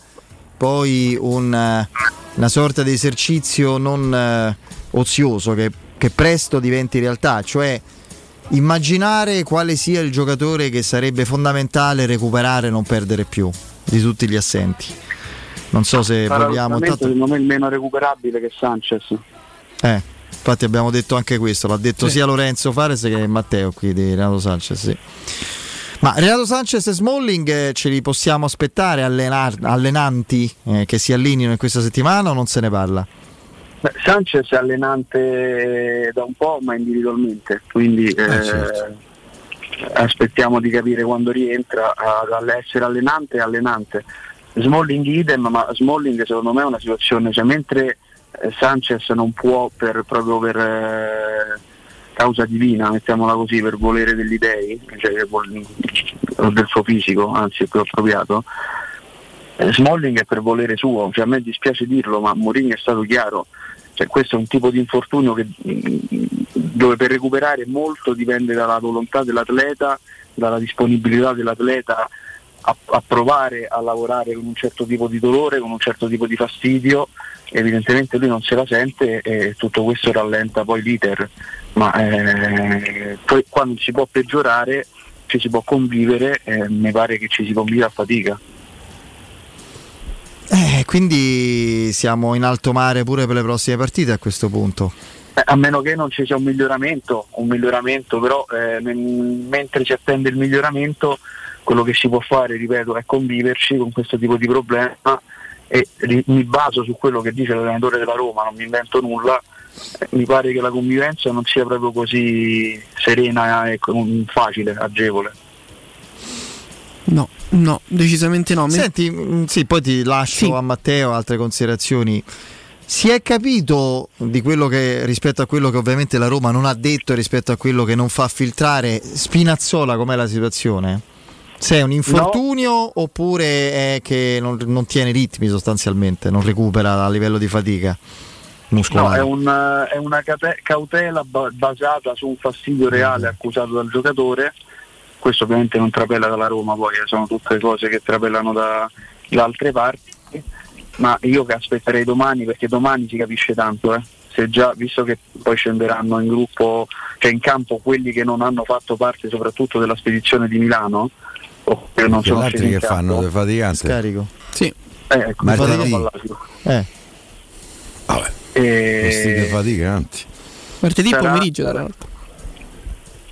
poi un, eh, una sorta di esercizio non eh, ozioso che, che presto diventi realtà, cioè immaginare quale sia il giocatore che sarebbe fondamentale recuperare e non perdere più di tutti gli assenti. Non so se vogliamo. Tanto- secondo me il meno recuperabile che Sanchez. eh, infatti abbiamo detto anche questo, l'ha detto sia Lorenzo Fares che Matteo qui di Renato Sanchez. sì. Ma Renato Sanchez e Smalling eh, ce li possiamo aspettare allenar- allenanti eh, che si allineino in questa settimana o non se ne parla? Beh, Sanchez è allenante da un po', ma individualmente, quindi eh, certo. aspettiamo di capire quando rientra essere allenante e allenante. Smalling idem, ma Smalling secondo me è una situazione, cioè mentre eh, Sanchez non può per, proprio per eh, causa divina, mettiamola così, per volere degli dei, cioè del suo fisico, anzi è più appropriato, eh, Smalling è per volere suo, cioè a me dispiace dirlo, ma Mourinho è stato chiaro, cioè, questo è un tipo di infortunio che, mm, dove per recuperare molto dipende dalla volontà dell'atleta, dalla disponibilità dell'atleta a, a provare a lavorare con un certo tipo di dolore, con un certo tipo di fastidio, evidentemente lui non se la sente e tutto questo rallenta poi l'iter, ma eh, poi quando si può peggiorare ci si può convivere, eh, mi pare che ci si convive a fatica. Eh, quindi siamo in alto mare pure per le prossime partite a questo punto. Eh, A meno che non ci sia un miglioramento, un miglioramento però eh, men- mentre si attende il miglioramento quello che si può fare, ripeto, è conviverci con questo tipo di problema e ri- mi baso su quello che dice l'allenatore della Roma, non mi invento nulla, eh, mi pare che la convivenza non sia proprio così serena e con- facile, agevole. No, no, decisamente no. Mi- Senti, mm, sì, poi ti lascio a Matteo altre considerazioni. Si è capito di quello che rispetto a quello che ovviamente la Roma non ha detto e rispetto a quello che non fa filtrare Spinazzola com'è la situazione? Se è un infortunio oppure è che non, non tiene ritmi sostanzialmente, non recupera a livello di fatica No, muscolare? è, un, eh, è una cautela ba- basata su un fastidio reale accusato dal giocatore questo ovviamente non trapela dalla Roma, poi eh, sono tutte cose che trapelano da, da altre parti, ma io che aspetterei domani perché domani si capisce tanto, eh. se già visto che poi scenderanno in gruppo, cioè in campo quelli che non hanno fatto parte soprattutto della spedizione di Milano, o che non Che sono altri che fanno? Le faticante? Scarico. Sì. eh, ecco, Martedì. Eh. Che E, faticanti. Martedì Sarà- pomeriggio, tra l'altro.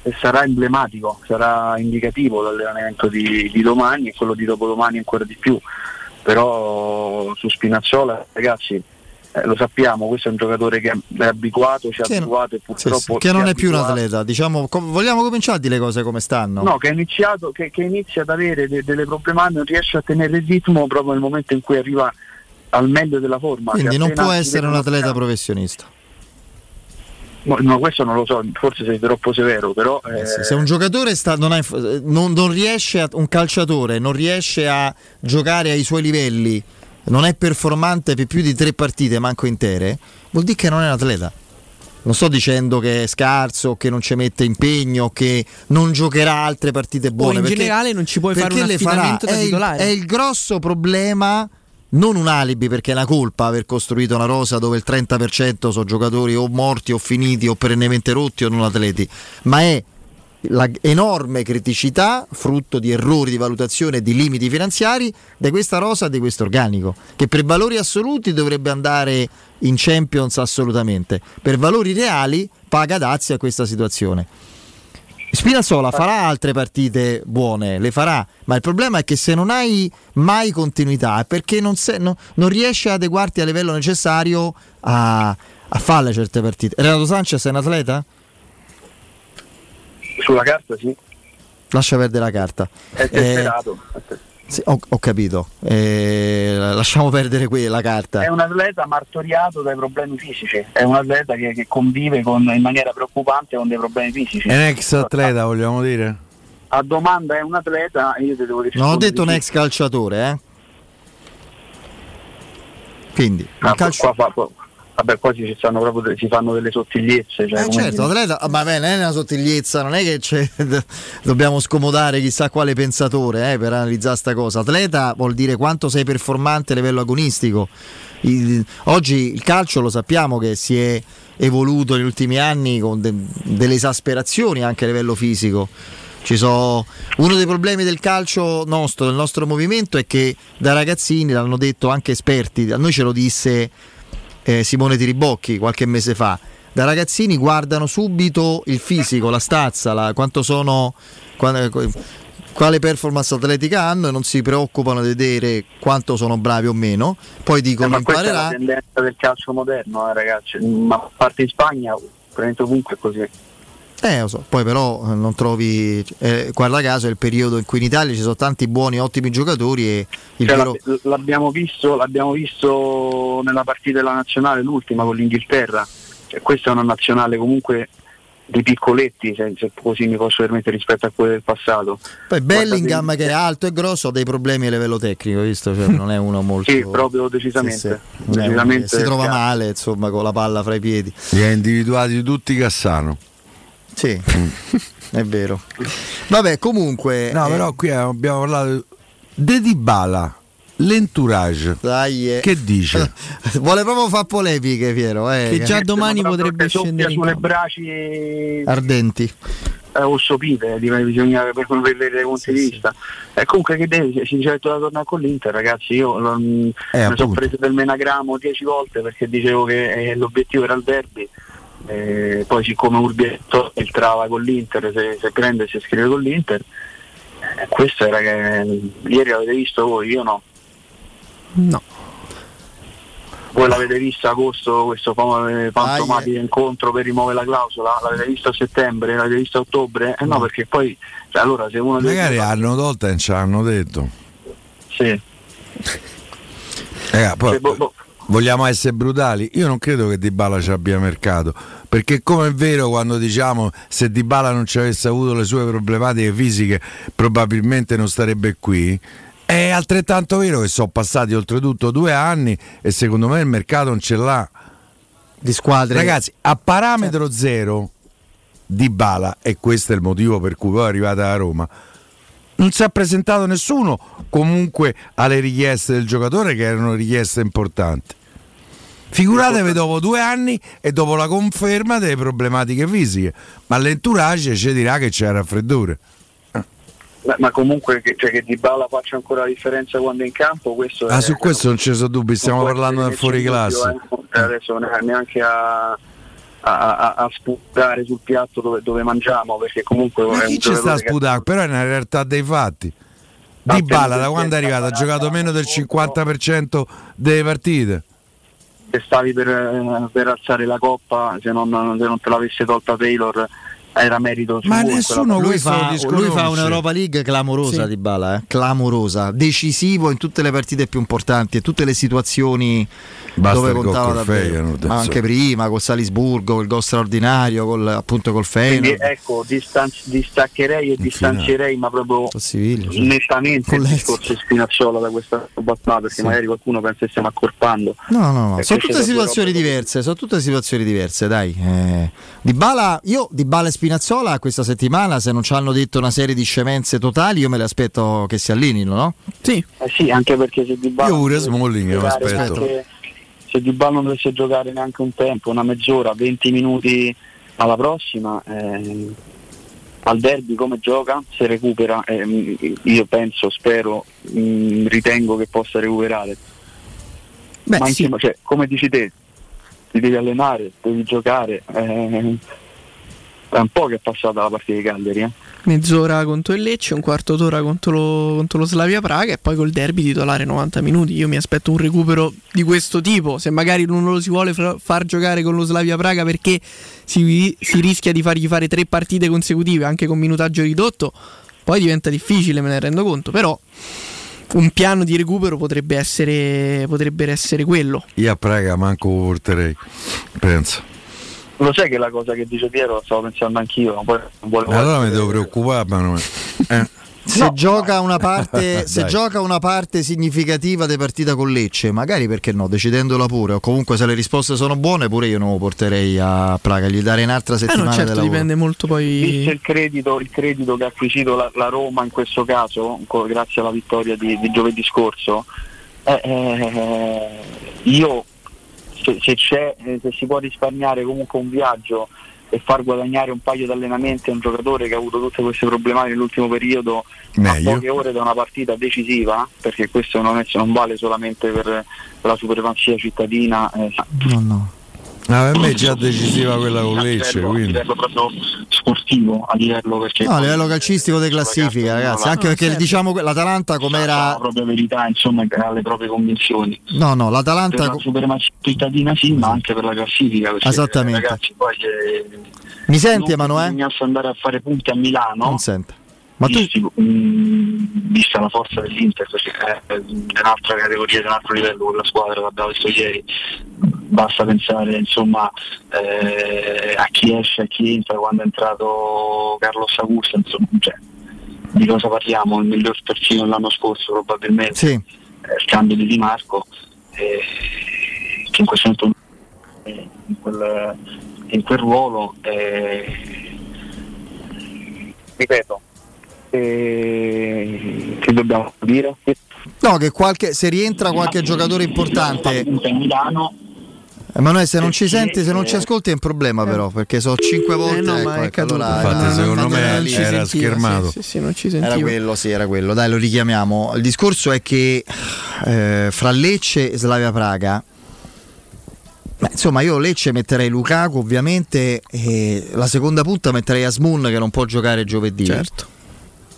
e sarà emblematico, sarà indicativo l'allenamento di, di domani e quello di dopodomani ancora di più. Però su Spinazzola, ragazzi, eh, lo sappiamo, questo è un giocatore che è abituato, ci ha Che abituato e Sì, purtroppo sì, che si non è più un atleta. Diciamo, com- vogliamo cominciare a dire le cose come stanno? No, che, iniziato, che, che inizia ad avere de- delle problematiche, non riesce a tenere il ritmo proprio nel momento in cui arriva al meglio della forma. Quindi non può essere un atleta professionista. No, no, questo non lo so, forse sei troppo severo, però... eh, Se un giocatore sta- non, inf- non- non riesce a, un calciatore non riesce a giocare ai suoi livelli, non è performante per più di tre partite, manco intere, vuol dire che non è un atleta. Non sto dicendo che è scarso, che non ci mette impegno, che non giocherà altre partite buone. in perché- generale non ci puoi fare un farà. affidamento il- titolare. è il grosso problema non un alibi perché è una colpa aver costruito una rosa dove il 30% sono giocatori o morti o finiti o perennemente rotti o non atleti, ma è la enorme criticità frutto di errori di valutazione e di limiti finanziari di questa rosa, di questo organico, che per valori assoluti dovrebbe andare in Champions assolutamente, per valori reali paga dazi a questa situazione. Spinazzola farà altre partite buone, le farà, ma il problema è che se non hai mai continuità è perché non, se- no- non riesci ad adeguarti al livello necessario a, a farle certe partite. Renato Sanchez è un atleta? Sulla carta sì, Lascia perdere la carta. è Eh, tesserato. sì, ho, ho capito, Eh, lasciamo perdere qui la carta. È un atleta martoriato dai problemi fisici, è un atleta che, che convive con- in maniera preoccupante con dei problemi fisici. È un ex atleta, vogliamo dire? A domanda è un atleta, io ti devo Non ho detto un ex calciatore, eh? Quindi, Ah, calcio... qua- qua- vabbè, qua si, fanno proprio si fanno delle sottigliezze. Cioè, Eh certo, atleta, ma beh, non è una sottigliezza, non è che c'è- dobbiamo scomodare chissà quale pensatore eh, per analizzare sta cosa. Atleta vuol dire quanto sei performante a livello agonistico. Il- oggi il calcio lo sappiamo che si è evoluto negli ultimi anni con de- delle esasperazioni anche a livello fisico. Ci sono uno dei problemi del calcio nostro, del nostro movimento, è che da ragazzini l'hanno detto anche esperti, a noi ce lo disse eh, Simone Tiribocchi qualche mese fa. Da ragazzini guardano subito il fisico, la stazza, la- quanto sono, qua- quale performance atletica hanno e non si preoccupano di vedere quanto sono bravi o meno. Poi Eh, dicono ma questa è la imparerà. tendenza del calcio moderno, eh, ragazzi. Ma a parte in Spagna, praticamente ovunque è così. Eh, lo so, poi però eh, non trovi. eh, guarda caso è il periodo in cui in Italia ci sono tanti buoni, ottimi giocatori e il Cioè, vero. l'ab- l'abbiamo, visto, l'abbiamo visto nella partita della nazionale, l'ultima con l'Inghilterra. Cioè, questa è una nazionale comunque di piccoletti, se, se così mi posso permettere rispetto a quelle del passato. Poi Bellingham che è alto e grosso ha dei problemi a livello tecnico, visto? Cioè, non è uno molto. Sì, proprio decisamente. Sì, sì. Decisamente si trova male, insomma, con la palla fra i piedi. Li ha individuati tutti Cassano. Sì, è vero. Vabbè, comunque. No, eh, però qui abbiamo parlato di Dybala, l'entourage. Dai, eh. Che dice? Vuole proprio fare polemiche, Piero. Eh, Che già domani potrebbe scendere sulle braci Ardenti. eh, o sopite, di- bisogna per vedere i punti di vista. E comunque che deve, si dice che doveva tornare con l'Inter, ragazzi, io non- mi sono preso del menagramo dieci volte perché dicevo che eh, l'obiettivo era il derby. Eh, poi siccome Urbietto entrava con l'Inter, se, se prende si scrive con l'Inter, eh, questo era che ieri l'avete visto voi, io no. No. Voi l'avete visto a agosto questo fam- eh, fantomatico incontro per rimuovere la clausola? L'avete visto a settembre? L'avete visto a ottobre? Eh no, perché poi cioè, allora se uno Magari hanno tolto e ci hanno detto. Sì. Raga, poi, Cioè, boh, boh. Vogliamo essere brutali? Io non credo che Dybala ci abbia mercato. Perché come è vero quando diciamo se Dybala non ci avesse avuto le sue problematiche fisiche probabilmente non starebbe qui. È altrettanto vero che sono passati oltretutto due anni e secondo me il mercato non ce l'ha. Di squadre. Ragazzi, a parametro zero Di Bala, e questo è il motivo per cui poi è arrivata a Roma, non si è presentato nessuno comunque alle richieste del giocatore che erano richieste importanti. Figuratevi dopo due anni e dopo la conferma delle problematiche fisiche, ma l'entourage ci dirà che c'è raffreddore. Beh, ma comunque che, cioè, che Di Bala faccia ancora la differenza quando è in campo, questo Ah, è, su questo non ci sono dubbi, stiamo parlando del essere fuori classe. esempio, eh. Adesso ne- neanche a, a, a, a sputare sul piatto dove, dove mangiamo, perché comunque Ma chi ci sta a giocatore che- sputare? Però è una realtà dei fatti. Di Bala da quando è arrivato ha giocato meno del 50% delle partite. se stavi per, eh, per alzare la coppa, se non, se non te l'avesse tolta Taylor, era merito. Ma nessuno lui fa, lui fa un'Europa League clamorosa Sì. di Bala, eh? clamorosa, decisivo in tutte le partite più importanti e tutte le situazioni Basta dove il contava davvero. Feyenoord, Ma anche prima col Salisburgo, col gol straordinario, col, appunto col Quindi Feyenoord. ecco, distanz- distaccherei e distanzierei, ma proprio Siviglia, sì. nettamente il discorso di Spinazzola da questa qua, perché Sì. magari qualcuno pensa che stiamo accorpando. No, no, no, Perché sono tutte da situazioni diverse, sono tutte situazioni diverse, dai. Eh, di Bala, io di Bala e Spinazzola questa settimana, se non ci hanno detto una serie di scemenze totali, io me le aspetto che si allineino, no? Sì. Eh sì, anche perché se Di Bala Io pure Smalling, giocare aspetto. neanche- se Di Bala non dovesse giocare neanche un tempo, una mezz'ora, 20 minuti alla prossima, eh, al derby come gioca, se recupera, eh, io penso, spero, mh, ritengo che possa recuperare. Beh, Ma sì. insomma, cioè, come dici te, ti devi allenare, devi giocare. eh, è un po' che è passata la partita di Cagliari. Eh. Mezz'ora contro il Lecce, un quarto d'ora contro lo, contro lo Slavia Praga e poi col derby titolare 90 minuti. Io mi aspetto un recupero di questo tipo. Se magari non lo si vuole far giocare con lo Slavia Praga perché si, si rischia di fargli fare tre partite consecutive anche con minutaggio ridotto, poi diventa difficile, me ne rendo conto. Però un piano di recupero potrebbe essere, potrebbe essere quello. Io a Praga manco lo porterei, penso. Lo sai che la cosa che dice Piero, stavo pensando anch'io, poi Allora mi devo preoccupare, ma non- eh. Se, gioca una parte, se gioca una parte significativa di partita con Lecce, magari perché no, decidendola pure, o comunque se le risposte sono buone, pure io non lo porterei a Praga, gli darei un'altra Eh settimana no, di certo, dipende molto Visto poi. il credito, il credito che ha acquisito la, la Roma in questo caso, grazie alla vittoria di, di giovedì scorso, eh, eh, io se, se c'è, eh, se si può risparmiare comunque un viaggio e far guadagnare un paio di allenamenti a un giocatore che ha avuto tutte queste problematiche nell'ultimo periodo Meglio. a poche ore da una partita decisiva, perché questo non, è- non vale solamente per la supremazia cittadina, eh, No, no. Ah, per me è già decisiva quella con Lecce, livello, a quindi. livello proprio sportivo, a livello perché No, a livello calcistico di classifica, ragazzi. Anche perché diciamo che l'Atalanta la com'era. propria verità, insomma, alle proprie convinzioni. No, no, Per l'Atalanta. la supremazia cittadina sì, ma anche per la classifica. Perché, Esattamente. Ragazzi, poi eh, Mi senti, non Emanuele? bisognasse andare a fare punti a Milano, Non sento. Ma tu visti- mh, vista la forza dell'Inter, perché è è un'altra categoria, di un altro livello quella squadra, l'abbiamo visto ieri. Basta pensare insomma eh, a chi esce a chi entra quando è entrato Carlo Sagusta, insomma, cioè, di cosa parliamo? Il miglior terzino dell'anno scorso probabilmente, Sì. eh, il cambio di Di Marco, eh, che in questo momento eh, in quel, in quel ruolo eh, ripeto eh, che dobbiamo dire No, che qualche, se rientra qualche giocatore importante. Milano Emanuele, se non ci senti, se non ci ascolti è un problema, però, perché so cinque volte. Eh no, ecco, ma è ecco, caduto. allora, Infatti, eh, secondo me era sentiva, schermato. Sì, sì, non ci sentivo. Era quello, sì, era quello. Dai, lo richiamiamo. Il discorso è che eh, fra Lecce e Slavia Praga. beh, insomma, io Lecce metterei Lukaku, ovviamente, e la seconda punta metterei Asmun che non può giocare giovedì. Certo.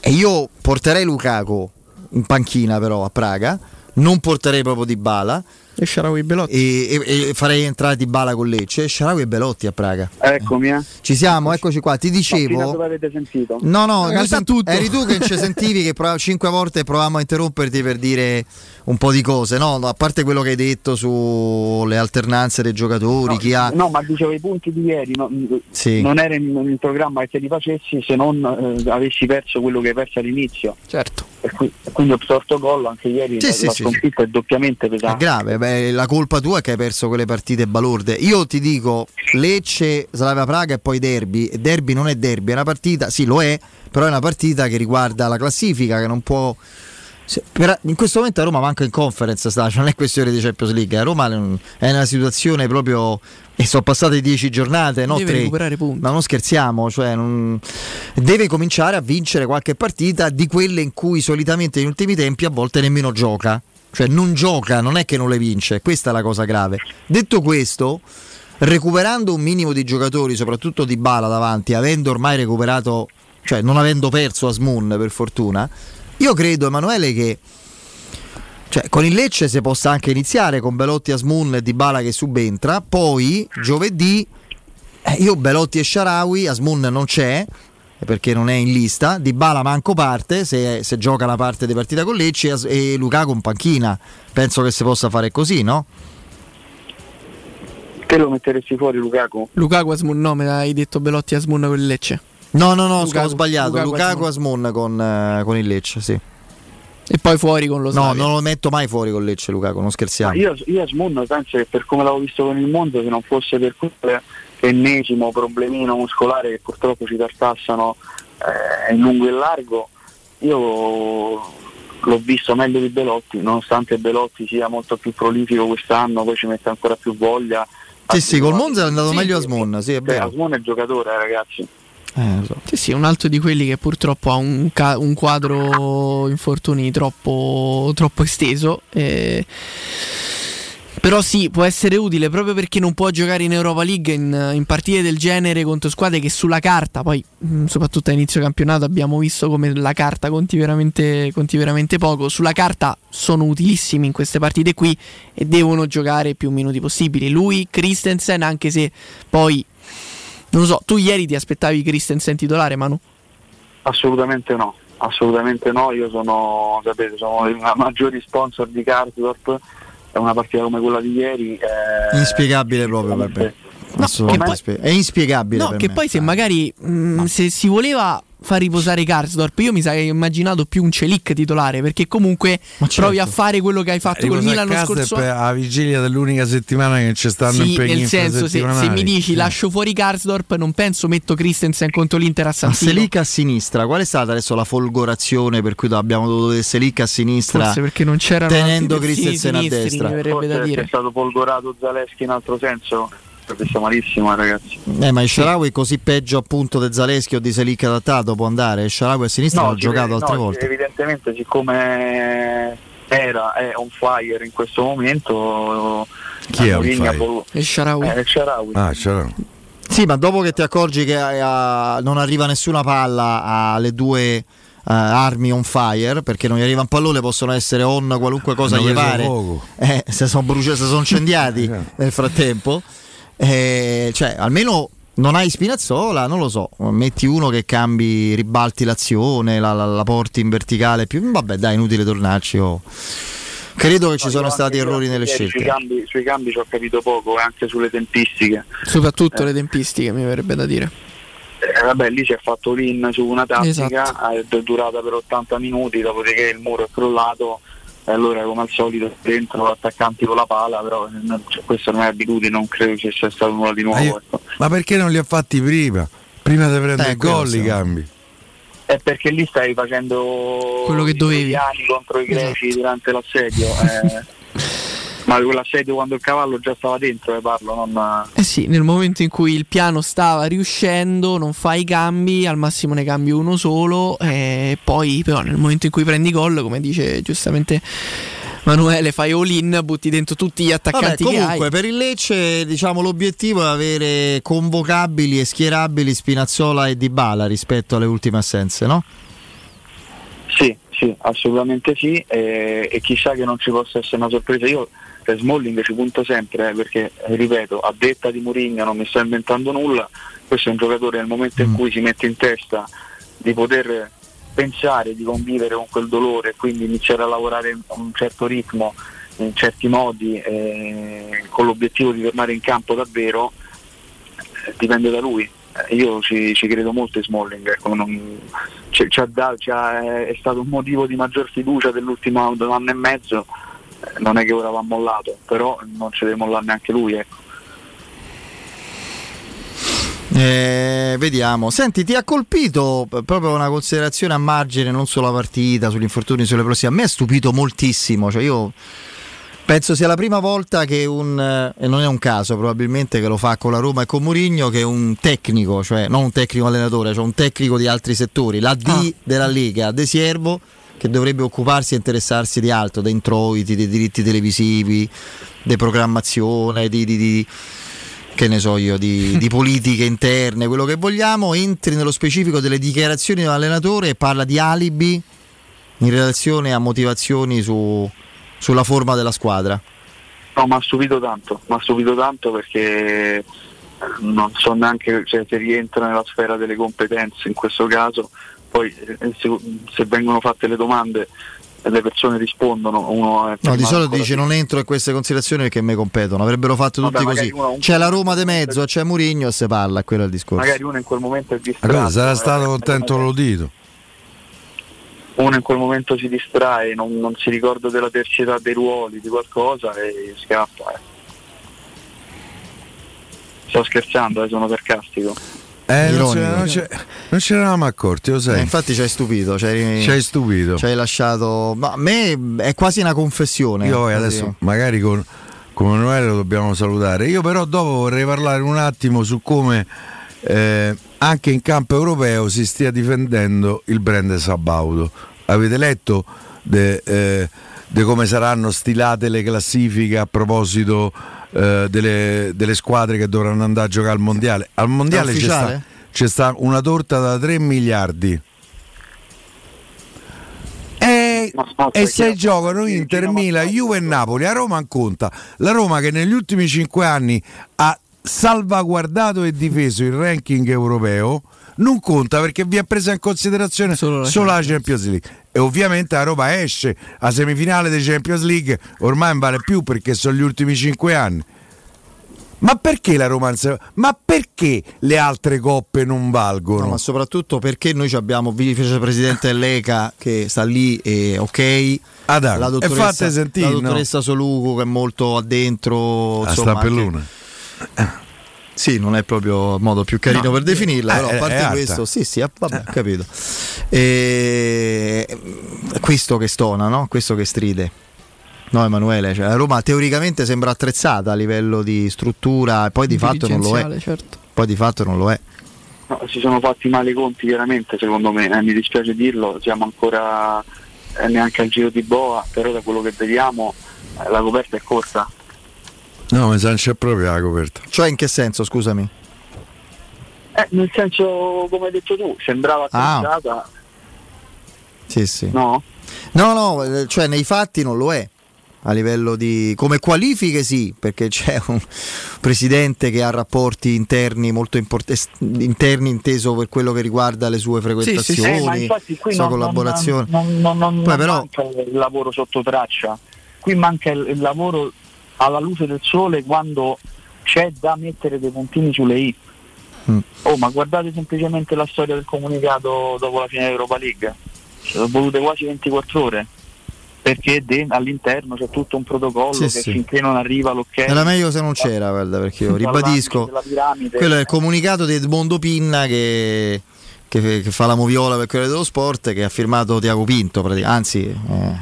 E io porterei Lukaku in panchina, però a Praga. Non porterei proprio Di Bala. E Sharawi Belotti. E, e- e farei entrare Di Bala con Lecce. E Sharawi e Belotti a Praga. eccomi eh. Ci siamo, eccoci qua. Ti No, fino a dicevo. dove avete sentito No, no, In realtà sen- tutto. eri tu che ci sentivi che prov- cinque volte provavamo a interromperti per dire un po' di cose, no? No, A parte quello che hai detto sulle alternanze dei giocatori, chi ha... no ma dicevo i punti di ieri no, Sì. non era in, in programma che te li facessi se non eh, avessi perso quello che hai perso all'inizio Certo. E qui- quindi ho sorto gol anche ieri Sì, la, sì, la sì, sconfitta è doppiamente È pesante. grave, beh, la colpa tua è che hai perso quelle partite balorde. Io ti dico Lecce, Slavia Praga e poi Derby. Derby non è derby, è una partita, sì lo è, però è una partita che riguarda la classifica, che non può... in questo momento a Roma manca in conference, sta, cioè non è questione di Champions League, a Roma è in una situazione proprio... E sono passate 10 giornate, no? Deve tre. recuperare punti. Ma non scherziamo, cioè non- deve cominciare a vincere qualche partita di quelle in cui solitamente negli ultimi tempi a volte nemmeno gioca. Cioè non gioca, non è che non le vince, questa è la cosa grave. Detto questo, recuperando un minimo di giocatori, soprattutto di Bala davanti, avendo ormai recuperato, cioè non avendo perso Asmun per fortuna, io credo Emanuele che cioè, con il Lecce si possa anche iniziare con Belotti, Asmun e Dybala che subentra, poi giovedì eh, io Belotti e Sharawi, Asmun non c'è eh, perché non è in lista, Dybala manco parte se, se gioca la parte di partita con Lecce e e Lukaku in panchina. Penso che si possa fare così, no? Te lo metteresti fuori Lukaku? Lukaku Asmun, no, me l'hai detto Belotti Asmun con il Lecce. No, no, no, Lukaku- ho sbagliato. Lukaku, Lukaku, Asmun con, eh, con il Lecce, sì. E poi fuori con lo No, Slavia. non lo metto mai fuori con Lecce, Lukaku, non scherziamo. Io, io Asmun penso che per come l'avevo visto con il mondo, se non fosse per quel ennesimo problemino muscolare che purtroppo ci tartassano eh, in lungo e largo, io l'ho visto meglio di Belotti, nonostante Belotti sia molto più prolifico quest'anno, poi ci mette ancora più voglia. Sì, sì, col Monza è andato Sì, meglio sì, Asmun, sì, è Cioè, vero. Asmun è il giocatore, eh, ragazzi. Eh, so. Sì, sì, un altro di quelli che purtroppo ha un, ca- un quadro infortuni troppo, troppo esteso. eh. Però sì, può essere utile proprio perché non può giocare in Europa League in, in partite del genere contro squadre che sulla carta, poi mh, soprattutto a inizio campionato abbiamo visto come la carta conti veramente, conti veramente poco. Sulla carta sono utilissimi in queste partite qui e devono giocare più minuti possibili. Lui, Christensen, anche se poi non lo so, tu ieri ti aspettavi Christensen titolare, Manu? Assolutamente no, assolutamente no, io sono, sapete, sono i maggiori sponsor di Karsdorp, è una partita come quella di ieri. eh, Inspiegabile proprio per me. Spie- è inspiegabile. No, per che me. poi se magari mh, se si voleva far riposare Karsdorp, io mi sarei immaginato più un Celic titolare, perché comunque provi a fare quello che hai fatto col Riposa Milan a l'anno casa scorso per- alla vigilia dell'unica settimana che ci stanno Sì, impegni nel senso, se, se mi dici Sì. lascio fuori Karsdorp, non penso metto Christensen contro l'Inter a San Ma Siro. Selic a sinistra, qual è stata adesso la folgorazione per cui abbiamo dovuto vedere Selic a sinistra? Forse perché non c'erano tenendo Christensen a destra. verrebbe da forse dire. È stato folgorato Zaleschi in altro senso, perché sta malissimo, eh, ragazzi. Eh, ma il Sharawi così peggio appunto di Zaleschi o di Selic adattato può andare? Il Sharawi a sinistra l'ha sì, giocato altre no, volte. Evidentemente, siccome era, è on fire in questo momento, Chi è on ha fire? Il Sharawi. Eh, il Sharawi. Ah, c'era. Sì, ma dopo che ti accorgi che eh, non arriva nessuna palla alle due eh, armi on fire, perché non gli arriva un pallone, possono essere on qualunque cosa Hanno gli pare. Eh, se sono bruciati, se sono incendiati nel frattempo. Eh, cioè, almeno non hai Spinazzola, non lo so, metti uno che cambi, ribalti l'azione, la, la- la porti in verticale più. Vabbè, dai, inutile tornarci. oh. Credo che ci No, sono stati errori nelle Sui scelte. cambi, sui cambi ci ho capito poco, e anche sulle tempistiche. Soprattutto le tempistiche, mi verrebbe da dire. Eh, vabbè, lì si è fatto l'in su una tattica, Esatto. è durata per 80 minuti, dopodiché il muro è crollato e allora come al solito dentro attaccanti con la pala, però eh, non- cioè, questa non è abitudine, non credo ci sia stato nulla di nuovo. Ma, io- ecco. ma perché non li ha fatti prima? Prima di prendere Eh, il gol i cambi. È perché lì stai facendo Quello che i dovevi. contro i greci Esatto. durante l'assedio. eh. Ma quell'assedio quando il cavallo già stava dentro, ne parlo, non... Eh sì, nel momento in cui il piano stava riuscendo, non fai i cambi, al massimo ne cambi uno solo, e poi però nel momento in cui prendi gol, come dice giustamente Manuele, fai all in, butti dentro tutti gli Vabbè, attaccanti che comunque hai. per il Lecce diciamo, l'obiettivo è avere convocabili e schierabili Spinazzola e Dybala rispetto alle ultime assenze, no? Sì, sì, assolutamente sì, e, e chissà che non ci possa essere una sorpresa. Io per Smalling ci punto sempre, eh, perché eh, ripeto, a detta di Mourinho non mi sto inventando nulla, questo è un giocatore nel momento in cui si mette in testa di poter pensare di convivere con quel dolore e quindi iniziare a lavorare in un certo ritmo, in certi modi, eh, con l'obiettivo di tornare in campo davvero, eh, dipende da lui. eh, io ci, ci credo molto in Smalling, ecco, non- da- ci ha- è stato un motivo di maggior fiducia dell'ultimo anno e mezzo, non è che ora va mollato, però non ci deve mollare neanche lui. Ecco. Eh, vediamo. Senti, ti ha colpito proprio una considerazione a margine, non sulla partita, sugli infortuni, sulle prossime. A me ha stupito moltissimo. Cioè io penso sia la prima volta che un, eh, e non è un caso probabilmente che lo fa con la Roma e con Mourinho, che un tecnico, cioè non un tecnico allenatore, cioè un tecnico di altri settori, la D della Lega, De Siervo, che dovrebbe occuparsi e interessarsi di altro, dei introiti, dei diritti televisivi, di programmazione, di- di- di che ne so io, di, di politiche interne, quello che vogliamo, entri nello specifico delle dichiarazioni dell'allenatore e parla di alibi in relazione a motivazioni su- sulla forma della squadra. No, mi ha stupito tanto, mi ha stupito tanto perché eh, non so neanche cioè, se rientra nella sfera delle competenze in questo caso, poi eh, se, se vengono fatte le domande e le persone rispondono, uno è No, di solito dice non entro in queste considerazioni perché mi competono, avrebbero fatto Vabbè, tutti magari così. un- C'è la Roma di mezzo, c'è Murigno e se parla, quello è il discorso. magari uno in quel momento è Ma distratto. cosa, sarà eh, stato contento l'udito. uno in quel momento si distrae, non, non si ricorda della terzietà dei ruoli, di qualcosa e scappa. eh. Sto scherzando, eh, sono sarcastico. Eh, non, ce, non, ne eravamo accorti, lo sai. Eh, infatti ci hai stupito, ci hai, stupito. ci hai lasciato. Ma a me è quasi una confessione. Io così. adesso magari con, con Emanuele lo dobbiamo salutare. Io però dopo vorrei parlare un attimo su come eh, anche in campo europeo si stia difendendo il brand Sabaudo. Avete letto di come saranno stilate le classifiche a proposito eh, delle, delle squadre che dovranno andare a giocare al mondiale? Al mondiale c'è sta, c'è sta una torta da 3 miliardi. E, e se giocano Inter, Milan, Juve e Napoli, a Roma non conta. La Roma che negli ultimi 5 anni ha salvaguardato e difeso il ranking europeo non conta perché vi ha presa in considerazione solo la, Champions League e ovviamente la Roma esce a semifinale di Champions League ormai non vale più perché sono gli ultimi 5 anni ma perché la Roma non se- ma perché le altre coppe non valgono No, ma soprattutto perché noi abbiamo il vicepresidente dell'ECA che sta lì e ok. Dai, la dottoressa, sentire, la no? dottoressa Soluco che è molto addentro. a insomma, anche- Sì, non è proprio il modo più carino No, per definirla, eh, però a è- parte è questo, sì, sì, ah, vabbè, ho capito. E... È questo che stona, no? Questo che stride. No, Emanuele, cioè, la Roma teoricamente sembra attrezzata a livello di struttura, e poi di fatto non lo è. Certo. Poi di fatto non lo è. No, si sono fatti male i conti chiaramente secondo me, eh, mi dispiace dirlo, siamo ancora eh, neanche al giro di boa, però da quello che vediamo eh, la coperta è corta. No mi sa non c'è proprio la coperta Cioè in che senso, scusami? Eh, nel senso, come hai detto tu, sembrava Ah. attrezzata, Sì, sì. no? No, no, eh, cioè nei fatti non lo è. A livello di come qualifiche sì, perché c'è un presidente che ha rapporti interni molto importanti, interni inteso per quello che riguarda le sue frequentazioni, Eh, ma infatti qui sua non, collaborazione. Non, non, non, Poi non però- manca il lavoro sotto traccia, qui manca il, il lavoro alla luce del sole quando c'è da mettere dei puntini sulle i. Mm. Oh, ma guardate semplicemente la storia del comunicato dopo la fine dell'Europa League. Ci sono volute quasi 24 ore. Perché de- all'interno c'è tutto un protocollo Sì, che sì. finché non arriva l'ok Era meglio se non c'era, guarda, perché io ribadisco, quello è il comunicato di Edmondo Pinna che, che- che fa la moviola per quello dello sport, che ha firmato Tiago Pinto, anzi eh,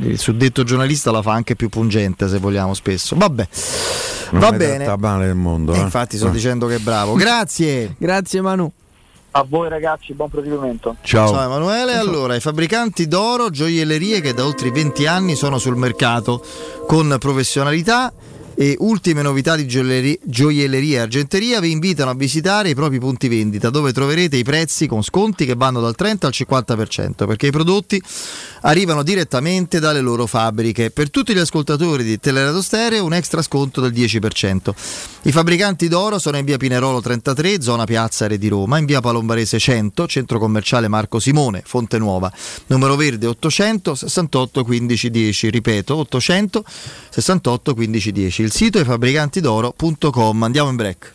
il suddetto giornalista la fa anche più pungente se vogliamo spesso. Vabbè, Non va bene. male il mondo Eh, eh. infatti sto Eh. dicendo che è bravo. Grazie. Grazie Manu. A voi ragazzi, buon proseguimento. Ciao. Emanuele. Allora, i fabbricanti d'oro, gioiellerie che da oltre 20 anni sono sul mercato con professionalità e ultime novità di gioielleria, e argenteria vi invitano a visitare i propri punti vendita dove troverete i prezzi con sconti che vanno dal 30 al 50% perché i prodotti arrivano direttamente dalle loro fabbriche. Per tutti gli ascoltatori di Teleradio Stereo un extra sconto del 10%. I fabbricanti d'oro sono in via Pinerolo 33, zona Piazza Re di Roma, in via Palombarese 100, centro commerciale Marco Simone, Fonte Nuova, numero verde 800 68 15 10, ripeto 800 68 15 10. Il sito è fabbricantidoro.com. Andiamo in break.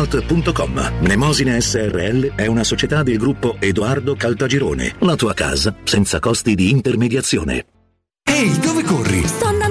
www.kcalt.com. Mnemosine SRL è una società del gruppo Edoardo Caltagirone. La tua casa senza costi di intermediazione. Ehi, dove corri? Sto andando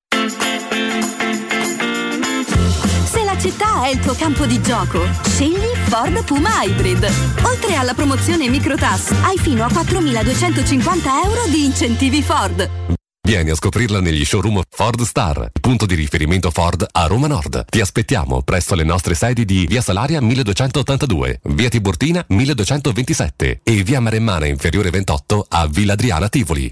Città è il tuo campo di gioco, scegli Ford Puma Hybrid. Oltre alla promozione microtax, hai fino a 4.250 euro di incentivi Ford. Vieni a scoprirla negli showroom Ford Star, punto di riferimento Ford a Roma Nord. Ti aspettiamo presso le nostre sedi di Via Salaria 1282, Via Tiburtina 1227 e Via Maremmana Inferiore 28 a Villa Adriana Tivoli.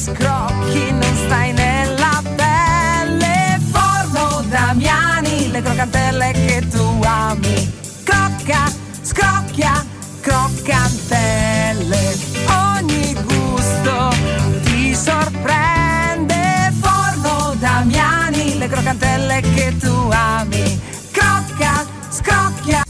Scrocchi non stai nella pelle. Forno Damiani, le croccantelle che tu ami. Crocca, scrocchia, croccantelle. Ogni gusto ti sorprende. Forno Damiani, le croccantelle che tu ami. Crocca, scrocchia.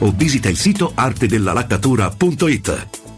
o visita il sito artedellalaccatura.it.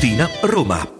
Tiburtina, Roma.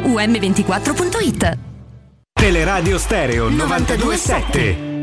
um24.it. Teleradio Stereo 927.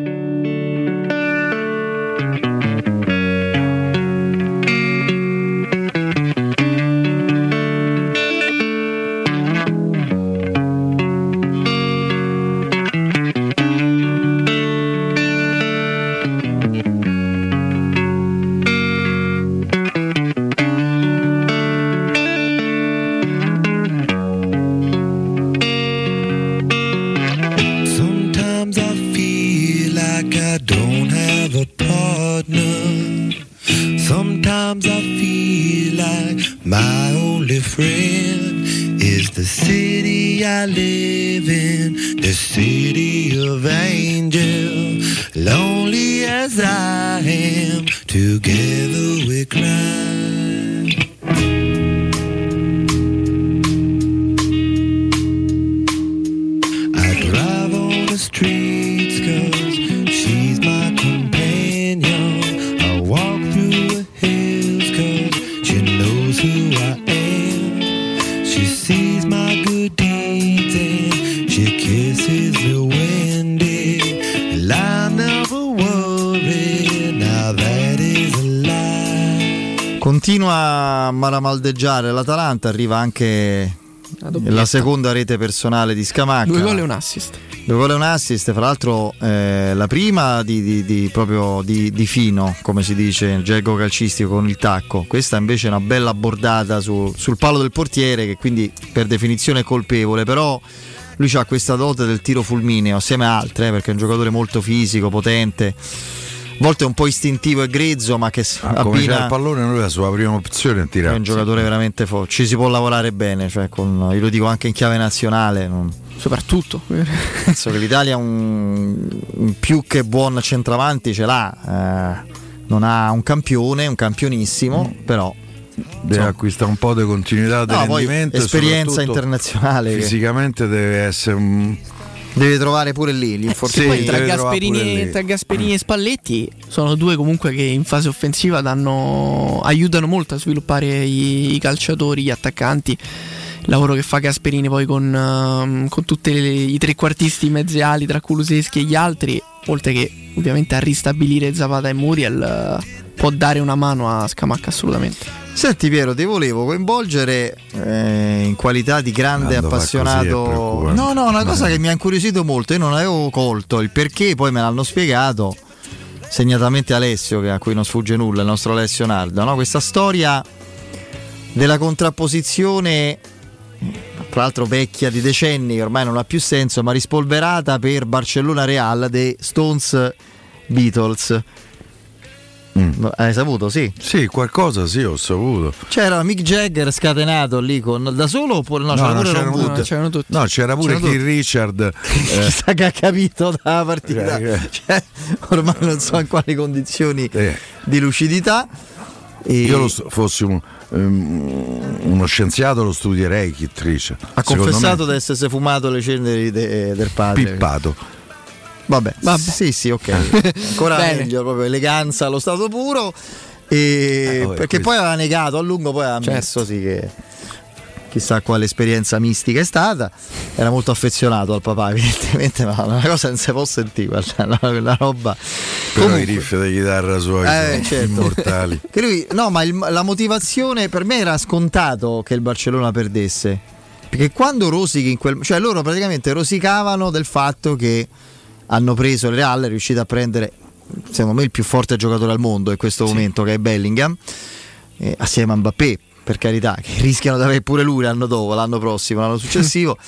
A maramaldeggiare l'Atalanta, arriva anche la seconda rete personale di Scamacca. Due gol e un assist. Due gol e un assist, fra l'altro eh, la prima di, di- di- proprio di, di fino, come si dice nel gergo calcistico con il tacco, questa invece è una bella bordata su- sul palo del portiere che quindi per definizione è colpevole, però lui ha questa dote del tiro fulmineo assieme a altre, eh, perché è un giocatore molto fisico, potente, a volte un po' istintivo e grezzo, ma che Ah, abbina... il pallone, lui la sua prima opzione è È tirare. un giocatore veramente forte. Ci si può lavorare bene, cioè con- io lo dico anche in chiave nazionale. non- Soprattutto. Penso che l'Italia un, un più che buon centravanti ce l'ha. eh, non ha un campione, un campionissimo, però Deve acquistare un po' di continuità di No, rendimento. esperienza internazionale che- Fisicamente deve essere un. Deve trovare pure lì l'infortunio. Poi tra Gasperini, tra Gasperini e Spalletti sono due comunque che in fase offensiva danno, aiutano molto a sviluppare i, i calciatori, gli attaccanti. Il lavoro che fa Gasperini poi con, ehm, con tutti i trequartisti mezzi ali tra Kuluseschi e gli altri, oltre che ovviamente a ristabilire Zapata e Muriel, eh, può dare una mano a Scamacca assolutamente. Senti Piero, ti volevo coinvolgere eh, in qualità di grande è appassionato. No, no, una cosa Eh. che mi ha incuriosito molto, io non avevo colto il perché, poi me l'hanno spiegato, segnatamente Alessio, che a cui non sfugge nulla, il nostro Alessio Nardo, no? questa storia della contrapposizione, tra l'altro vecchia di decenni, che ormai non ha più senso, ma rispolverata per Barcellona Real dei Stones Beatles. Hai saputo? Sì. Sì, qualcosa sì, ho saputo. C'era Mick Jagger scatenato lì con, da solo oppure no? c'era pure Ron c'erano Wood. tutti. No, c'era pure C'erano Keith tutti. Richard. eh, Chissà che ha capito dalla partita. Eh, Cioè, ormai non so in quali condizioni di lucidità. E- Io lo fossi un- ehm, uno scienziato lo studierei Keith Richard. ha confessato me, di essersi fumato le ceneri de- del padre. Pippato. Vabbè, sì, sì, ok. Ancora meglio, proprio eleganza allo stato puro. E vabbè, perché questo- poi aveva negato a lungo, poi ha Certo. ammesso sì che. chissà quale esperienza mistica è stata. Era molto affezionato al papà, evidentemente, ma una cosa non si può sentire, guarda, una roba. Però i riff di chitarra suoi Eh, certo. immortali. Che lui, no, ma il- la motivazione per me era scontato che il Barcellona perdesse. Perché quando rosichi in quel. cioè loro praticamente rosicavano del fatto che hanno preso il Real, è riuscito a prendere, secondo me, il più forte giocatore al mondo in questo momento, che è Bellingham, eh, assieme a Mbappé, per carità, che rischiano di avere pure lui l'anno dopo, l'anno prossimo, l'anno successivo.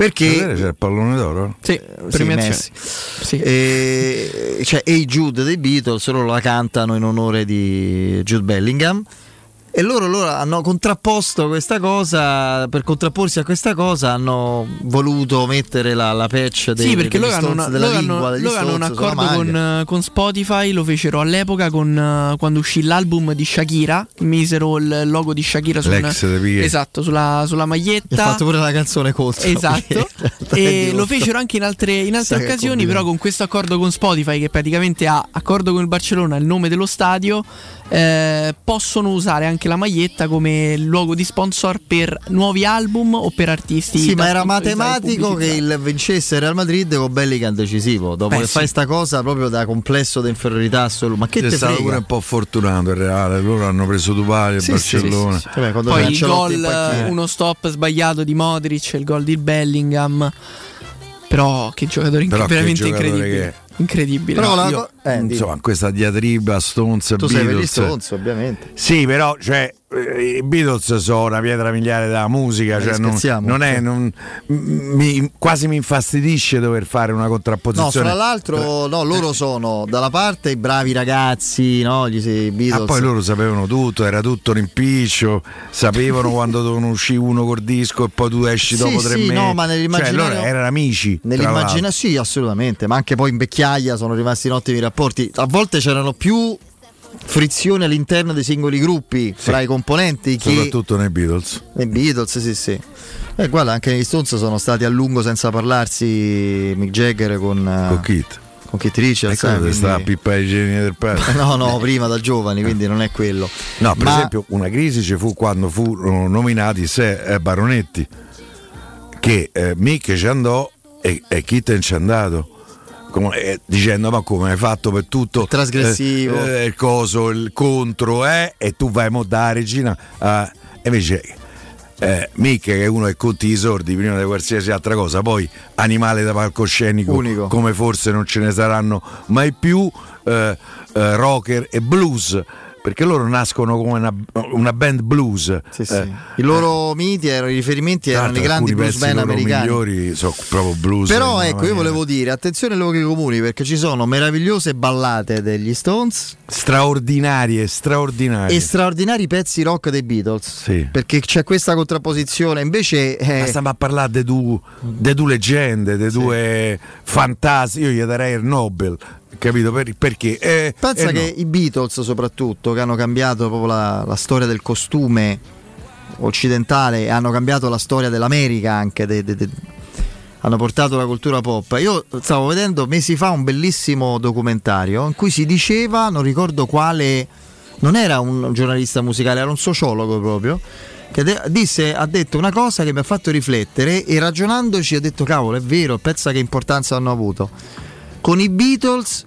Perché c'è il pallone d'oro? Sì, sì, premiazione. Messi. E, cioè, Hey Jude dei Beatles loro la cantano in onore di Jude Bellingham e loro, loro hanno contrapposto questa cosa per contrapporsi a questa cosa hanno voluto mettere la, la patch dei, Sì, perché loro hanno, una- della loro hanno- lingua degli loro hanno un accordo con, con Spotify, lo fecero all'epoca con, eh, quando uscì l'album di Shakira, misero il logo di Shakira di Piqué. esatto, sulla, sulla E ha maglietta. fatto pure la canzone contro Esatto, e lo fecero anche in altre, in altre occasioni, però con questo accordo con Spotify, che praticamente ha accordo con il Barcellona, il nome dello stadio, eh, possono usare anche la maglietta come luogo di sponsor per nuovi album o per artisti. Sì, ma era matematico che il vincesse il Real Madrid con Bellingham decisivo. Dopo Beh, che sì. fai sta cosa proprio da complesso di inferiorità assoluta. Ma che C'è te stato frega? pure un po' fortunato il Reale, loro hanno preso Dupali il Sì, Barcellona. sì, sì, sì. Vabbè, quando Poi il gol, uno stop sbagliato di Modric, il gol di Bellingham. Però che giocatore Però che veramente giocatore incredibile. che Incredibile. Però No, la io, eh, insomma, questa diatriba Stones e Tu sei per gli Beatles. Stones, ovviamente. Sì, però cioè, eh, i Beatles sono una pietra miliare della musica, Eh, cioè, non, non è, non- mi- quasi mi infastidisce dover fare una No, contrapposizione. fra l'altro, no, loro sono dalla parte i bravi ragazzi, no? Gli i Beatles. Ah, poi loro sapevano tutto, era tutto l'impiccio, sapevano quando dovevano uscire uno col disco e poi tu esci Sì, dopo tre sì, mesi. no, ma cioè, nell'immaginario- loro erano amici. tra Nell'immagina l'altro. sì, assolutamente, ma anche poi in vecchiaia sono rimasti in ottimi rapporti. A volte c'erano più frizioni all'interno dei singoli gruppi fra i componenti che Soprattutto nei Beatles. nei Beatles, sì, sì. E guarda, anche negli Stones sono stati a lungo senza parlarsi Mick Jagger con, eh, Con Kit. con Keith Richards. Ecco eh, dove sta quindi- pippa igienica del padre. No, no, prima da giovani, quindi non è quello. No, per Ma- esempio, una crisi ci fu quando furono nominati se eh, baronetti, che eh, Mick ci andò e, e Kitten ci è andato. Come- eh, dicendo ma come hai fatto per tutto trasgressivo. eh, eh, il coso il contro eh, e tu vai mo da regina ah, e invece eh, Mick che è uno che conti i sordi prima di qualsiasi altra cosa poi animale da palcoscenico Unico. come forse non ce ne saranno mai più eh, eh, rocker e blues perché loro nascono come una, una band blues Sì, sì. Eh, I loro miti erano i riferimenti erano i l'altro grandi blues band loro americani. migliori sono proprio blues Però ecco, una io maniera. volevo dire, attenzione ai luoghi comuni perché ci sono meravigliose ballate degli Stones straordinarie straordinarie e straordinari pezzi rock dei Beatles. Sì. Perché c'è questa contrapposizione, invece eh, Ma stiamo a parlare di due, de due leggende, di due fantasi. Io gli darei il Nobel, capito? Per- perché? Eh, pensa eh, che no. i Beatles soprattutto, che hanno cambiato proprio la, la storia del costume occidentale, e hanno cambiato la storia dell'America anche, de- de- de- hanno portato la cultura pop. Io stavo vedendo mesi fa un bellissimo documentario in cui si diceva, non ricordo quale, non era un giornalista musicale, era un sociologo proprio, che de- disse, ha detto una cosa che mi ha fatto riflettere e ragionandoci ho detto cavolo è vero, pensa che importanza hanno avuto. Con i Beatles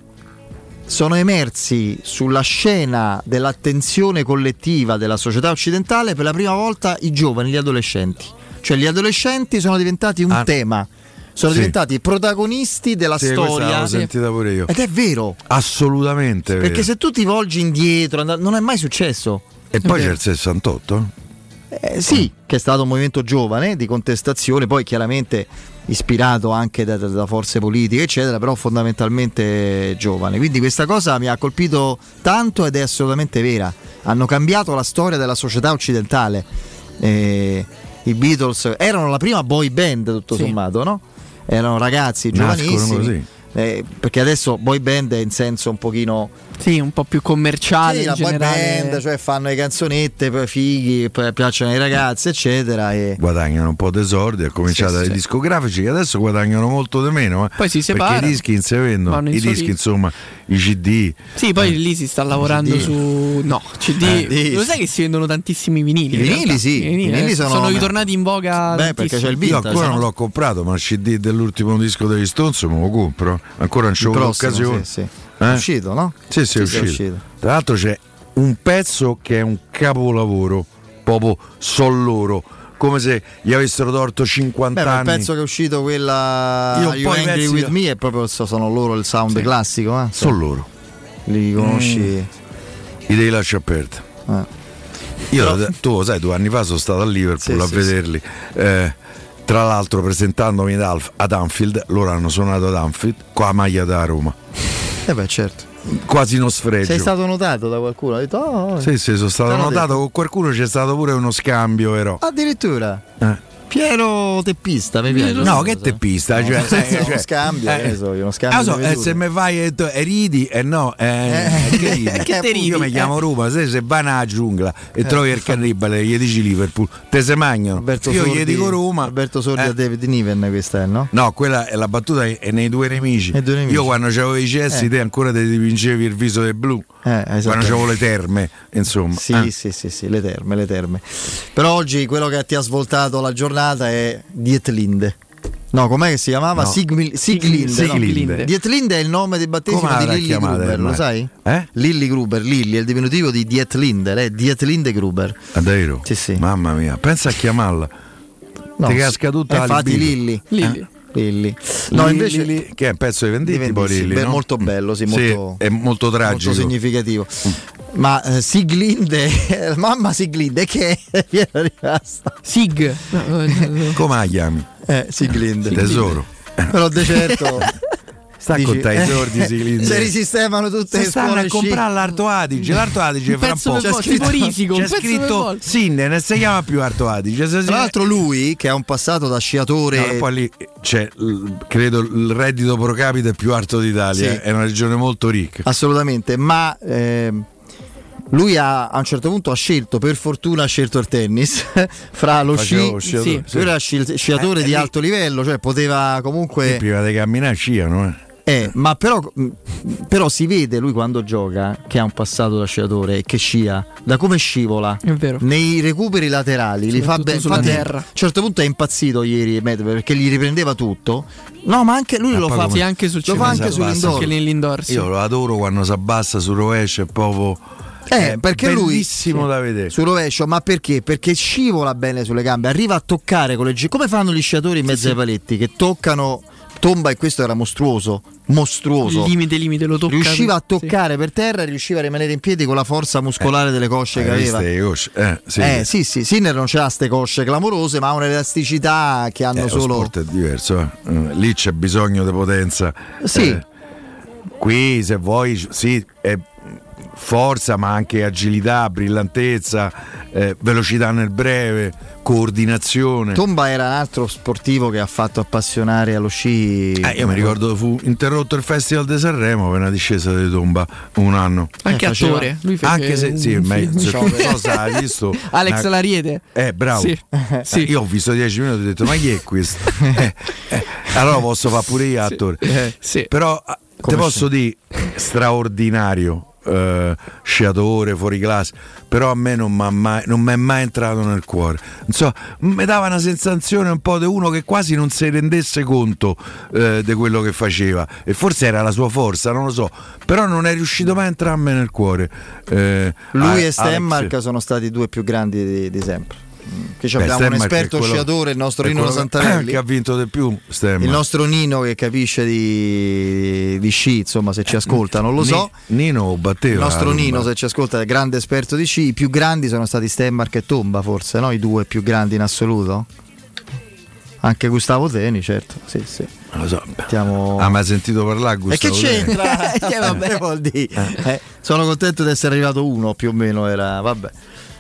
sono emersi sulla scena dell'attenzione collettiva della società occidentale per la prima volta i giovani, gli adolescenti. Cioè gli adolescenti sono diventati un Ah. tema, sono Sì. diventati protagonisti della Sì, storia. l'avevo sentita pure io. Ed è vero, Assolutamente vero. perché se tu ti volgi indietro, non è mai successo. E poi È c'è vero. il 68. Eh, sì, che è stato un movimento giovane di contestazione, poi chiaramente ispirato anche da, da- forze politiche, eccetera, però fondamentalmente giovane. Quindi questa cosa mi ha colpito tanto ed è assolutamente vera. Hanno cambiato la storia della società occidentale. Eh, I Beatles erano la prima boy band, tutto Sì. sommato, no? Erano ragazzi giovanissimi. così. Eh, perché adesso boy band è in senso un pochino Sì, un po' più commerciale sì, in la boy generale. band, cioè fanno le canzonette, poi fighi, poi piacciono ai ragazzi, eccetera. E... Guadagnano un po' di soldi, a cominciare Sì, dai sì. discografici che adesso guadagnano molto di meno. eh. Poi si Perché separano, i dischi non si vendono. in I dischi, insomma, i CD. Sì, poi lì si sta lavorando CD. su. No, CD. Eh. Lo sai che si vendono tantissimi vinili? I in vinili sì, I vinili, vinili eh, sono- sono ritornati in voga. Beh, perché c'è il tantissimo. Io ancora non l'ho comprato, ma il CD dell'ultimo disco degli Stones me lo compro. Ancora non c'è Il avuto prossimo, occasione. sì, sì. Eh? È uscito, no? Sì, sì, è, Sì, sì, è uscito. uscito. Tra l'altro c'è un pezzo che è un capolavoro, proprio son loro, come se gli avessero torto 50 Beh, anni. pezzo che è uscito quella Io You i Angry With Me è proprio sono loro il sound classico, eh? Sono loro. Li conosci? Li devi lasciare aperti. Io, tu lo sai, due anni fa sono stato a Liverpool Sì, a sì, vederli. Eh, tra l'altro, presentandomi ad Anfield, loro hanno suonato ad Anfield con la maglia da Roma. Eh beh, certo. Quasi uno sfregio. Sei stato notato da qualcuno? Ha detto, oh, Sì, sì, sono stato notato detto. con qualcuno c'è stato pure uno scambio, però. Addirittura. Eh. Piero teppista, mi piace. No, che teppista, No, cioè, eh, uno cioè, scambio, eh, ne so uno scambio Ah, so, eh, se mi fai e e ridi, eh no, eh, che ridi? Che te ridi? Io mi chiamo Eh. Roma, se, se vai nella giungla e trovi il cannibale, gli dici Liverpool, te se mangiano. Alberto Io Sordi, gli dico Roma. Alberto Sordi Eh. a David Niven questa è, no? No, quella è la battuta è nei due nemici. Due nemici. Io quando c'avevo i cessi, Eh. te ancora ti dipingevi il viso del blu. Eh, Quando c'avevo le terme, insomma. Sì, Eh. sì, sì, sì, le terme, le terme. Però oggi quello che ti ha svoltato la giornata è Dietlinde. No, com'è che si chiamava? No. Sigmil- Siglinde. no? Siglinde. Dietlinde è il nome di battesimo Come di Lilly Gruber, lo sai? Eh? Lilly Gruber, Lilly è il diminutivo di Dietlinde, lei è Dietlinde Gruber. Ah, davvero? Sì, sì. Mamma mia, pensa a chiamarla. No, Ti sì. casca tutta Eh, la infatti. Lilly. Lilly. Eh, Lilly. No, Lilly, invece Lilly, che è un pezzo di Venditti, Di poi Venditti, Lilly, beh, no? molto bello, sì, molto- è molto tragico. molto significativo. Ma eh, Siglinde, mamma Siglinde che è viene rimasta. Sig. Come la chiami? Eh, Siglinde. Tesoro. Però de certo Sta dici, con te i eh, sordi Siglinde. Se risistemano tutte Se le stanno scuole a comprare l'Arto Adige, l'Arto Adige fra un po'. per volta, tipo c'è scritto. Sinne, non si chiama più Arto Adige. Tra l'altro lui che ha un passato da sciatore No, poi lì c'è, l- credo, il reddito pro capite più alto d'Italia. Sì. È una regione molto ricca. assolutamente, ma ehm, lui ha, a un certo punto ha scelto, per fortuna ha scelto il tennis fra lo sci, sciatore, sì. sì. lui era sci- sciatore Eh, di lì- alto livello, cioè poteva comunque Prima di camminare sciano, eh. Eh, ma però, mh, però si vede lui quando gioca che ha un passato da sciatore e che scia, da come scivola È vero. nei recuperi laterali, li fa bene. sulla terra. A un certo punto è impazzito ieri Medvedev perché gli riprendeva tutto. No, ma anche lui Ma lo fa, come- Sì, anche sul lo fa anche sull'indoor. Anche nell'indoor. sì. Io lo adoro quando si abbassa sul rovescio, è proprio. Eh, perché lui bellissimo sì, da vedere. sul rovescio, ma perché? Perché scivola bene sulle gambe, arriva a toccare con le gi- come fanno gli sciatori in mezzo ai paletti che toccano tomba e questo era mostruoso, mostruoso. Il limite, limite lo tocca. riusciva a sì. toccare per terra riusciva a rimanere in piedi con la forza muscolare delle cosce che aveva. cosce? Eh, sì. Eh sì, sì, Sinner non c'ha ste cosce clamorose, ma ha un'elasticità che hanno Eh, lo solo. sport è diverso, eh. Eh, lì c'è bisogno di potenza. Sì. Eh, qui se vuoi, sì, è forza, ma anche agilità, brillantezza, eh, velocità nel breve, coordinazione. Tomba era un altro sportivo che ha fatto appassionare allo sci. Eh, io mi ricordo fu interrotto il Festival di Sanremo per una discesa di tomba un anno. Anche Eh, faceva- attore. Lui fece Anche se sì, un ma film. se non so se hai visto Alex una- Lariete. Eh, bravo. Sì. Eh, Sì. Io ho visto 10 minuti e ho detto: Ma chi è questo? Eh, eh, allora posso fare pure io attore. Eh, sì. Però ah, te Come posso dire straordinario. Eh, sciatore fuori classe, però a me non mi è mai entrato nel cuore. So, mi dava una sensazione un po' di uno che quasi non si rendesse conto eh, di quello che faceva, e forse era la sua forza, non lo so, però non è riuscito mai a entrarmi nel cuore. Eh, Lui A- e Stenmark sono stati i due più grandi di, di sempre. Che ci Beh, abbiamo un esperto quello- sciatore, il nostro Nino Santarelli. che ha vinto di più Stenmark. Il nostro Nino che capisce di, di sci, insomma, se ci ascolta, non lo so. Nino batteva. Il nostro Nino, se ci ascolta, è grande esperto di sci. I più grandi sono stati Stenmark e Tomba, forse, no? I due più grandi in assoluto. Anche Gustavo Teni, certo. Sì, sì. Non lo so. Stiamo- Ah, ma hai sentito parlare E che Gustavo c'entra? Che vabbè. Che vuol dire? Eh, sono contento di essere arrivato uno, più o meno era. Vabbè.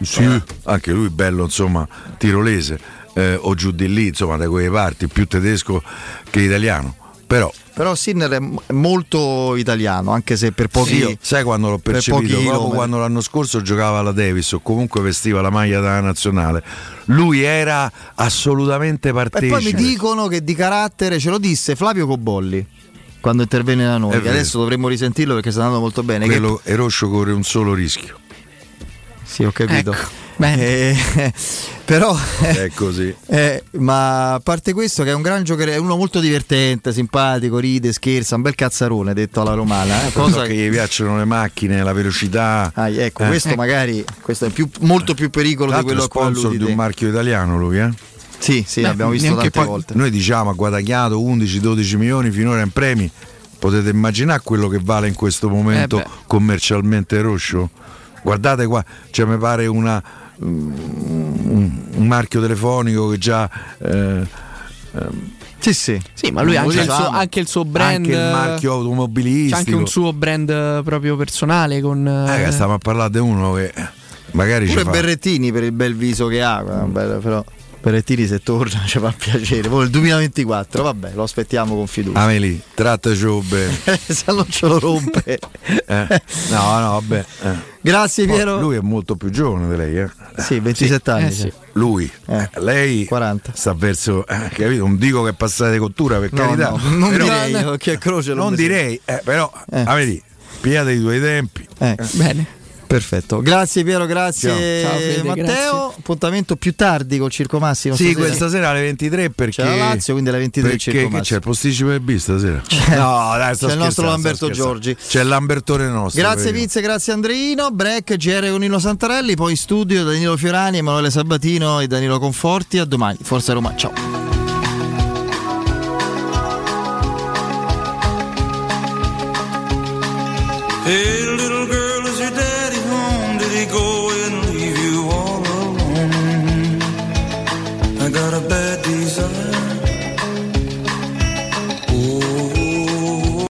Sì, anche lui bello, insomma, tirolese eh, o giù di lì, insomma, da quelle parti, più tedesco che italiano. Però Però Sinner è molto italiano, anche se per pochi. io, sai quando l'ho per percepito? pochi Proprio chilometri. quando l'anno scorso giocava alla Davis o comunque vestiva la maglia della nazionale. Lui era assolutamente E partecipe. poi mi dicono che di carattere ce lo disse Flavio Cobolli. quando intervenne da noi. Che adesso dovremmo risentirlo perché sta andando molto bene. Che- Quello e Roscio corre un solo rischio. Sì, ho capito. Ecco, Eh, però È così. Eh, ma a parte questo, che è un gran giocatore, è uno molto divertente, simpatico, ride, scherza, un bel cazzarone detto alla romana. eh, Cosa che gli piacciono le macchine, la velocità. Ah, ecco, Eh. questo magari questo è più- molto più pericolo Tra di l'altro quello a cui sponsor di un te. marchio italiano lui, eh? Sì, sì, Beh, l'abbiamo visto tante poi- volte. Noi diciamo ha guadagnato 11-12 milioni finora in premi. Potete immaginare quello che vale in questo momento Eh commercialmente Roscio? Guardate qua, cioè mi pare una, un, un marchio telefonico che già... eh, ehm, Sì, sì. Sì, ma lui ha anche, il suo, anche il suo brand. Anche il marchio automobilistico. C'è anche un suo brand eh, proprio personale con. Eh, eh, stiamo a parlare di uno che magari ci Pure fa... Berrettini per il bel viso che ha, guarda, bello, però Berrettini se torna ci fa piacere. Poi il 2024, vabbè, lo aspettiamo con fiducia. Ameli, trattaci bene. se non ce lo rompe. Eh, No, no, vabbè. eh. Grazie Piero. Lui è molto più giovane di lei, eh? Sì, 27 anni. Eh, sì. sì. Lui, eh, lei 40. sta verso, eh, capito? Non dico che è passata di cottura per No, carità. no, non però- direi, occhio e croce non direi, eh, però, ah, vedi, pigliate i tuoi tempi. Eh. Bene. Perfetto. Grazie Piero, grazie Ciao. Ciao, Fede, Matteo. grazie. Appuntamento più tardi col Circo Massimo. Sì, stasera. questa sera alle 23 perché C'è la Lazio, quindi alle 23 il perché Circo che Massimo. c'è il posticipo del B stasera? C'è- no, dai, sto c'è il nostro Lamberto. Giorgi. C'è il Lambertone nostro. Grazie. Vince, grazie Andreino. Break, GR con Nino Santarelli, poi in studio Danilo Fiorani, Emanuele Sabatino e Danilo Conforti. A domani, Forza Roma. Ciao. Hey, little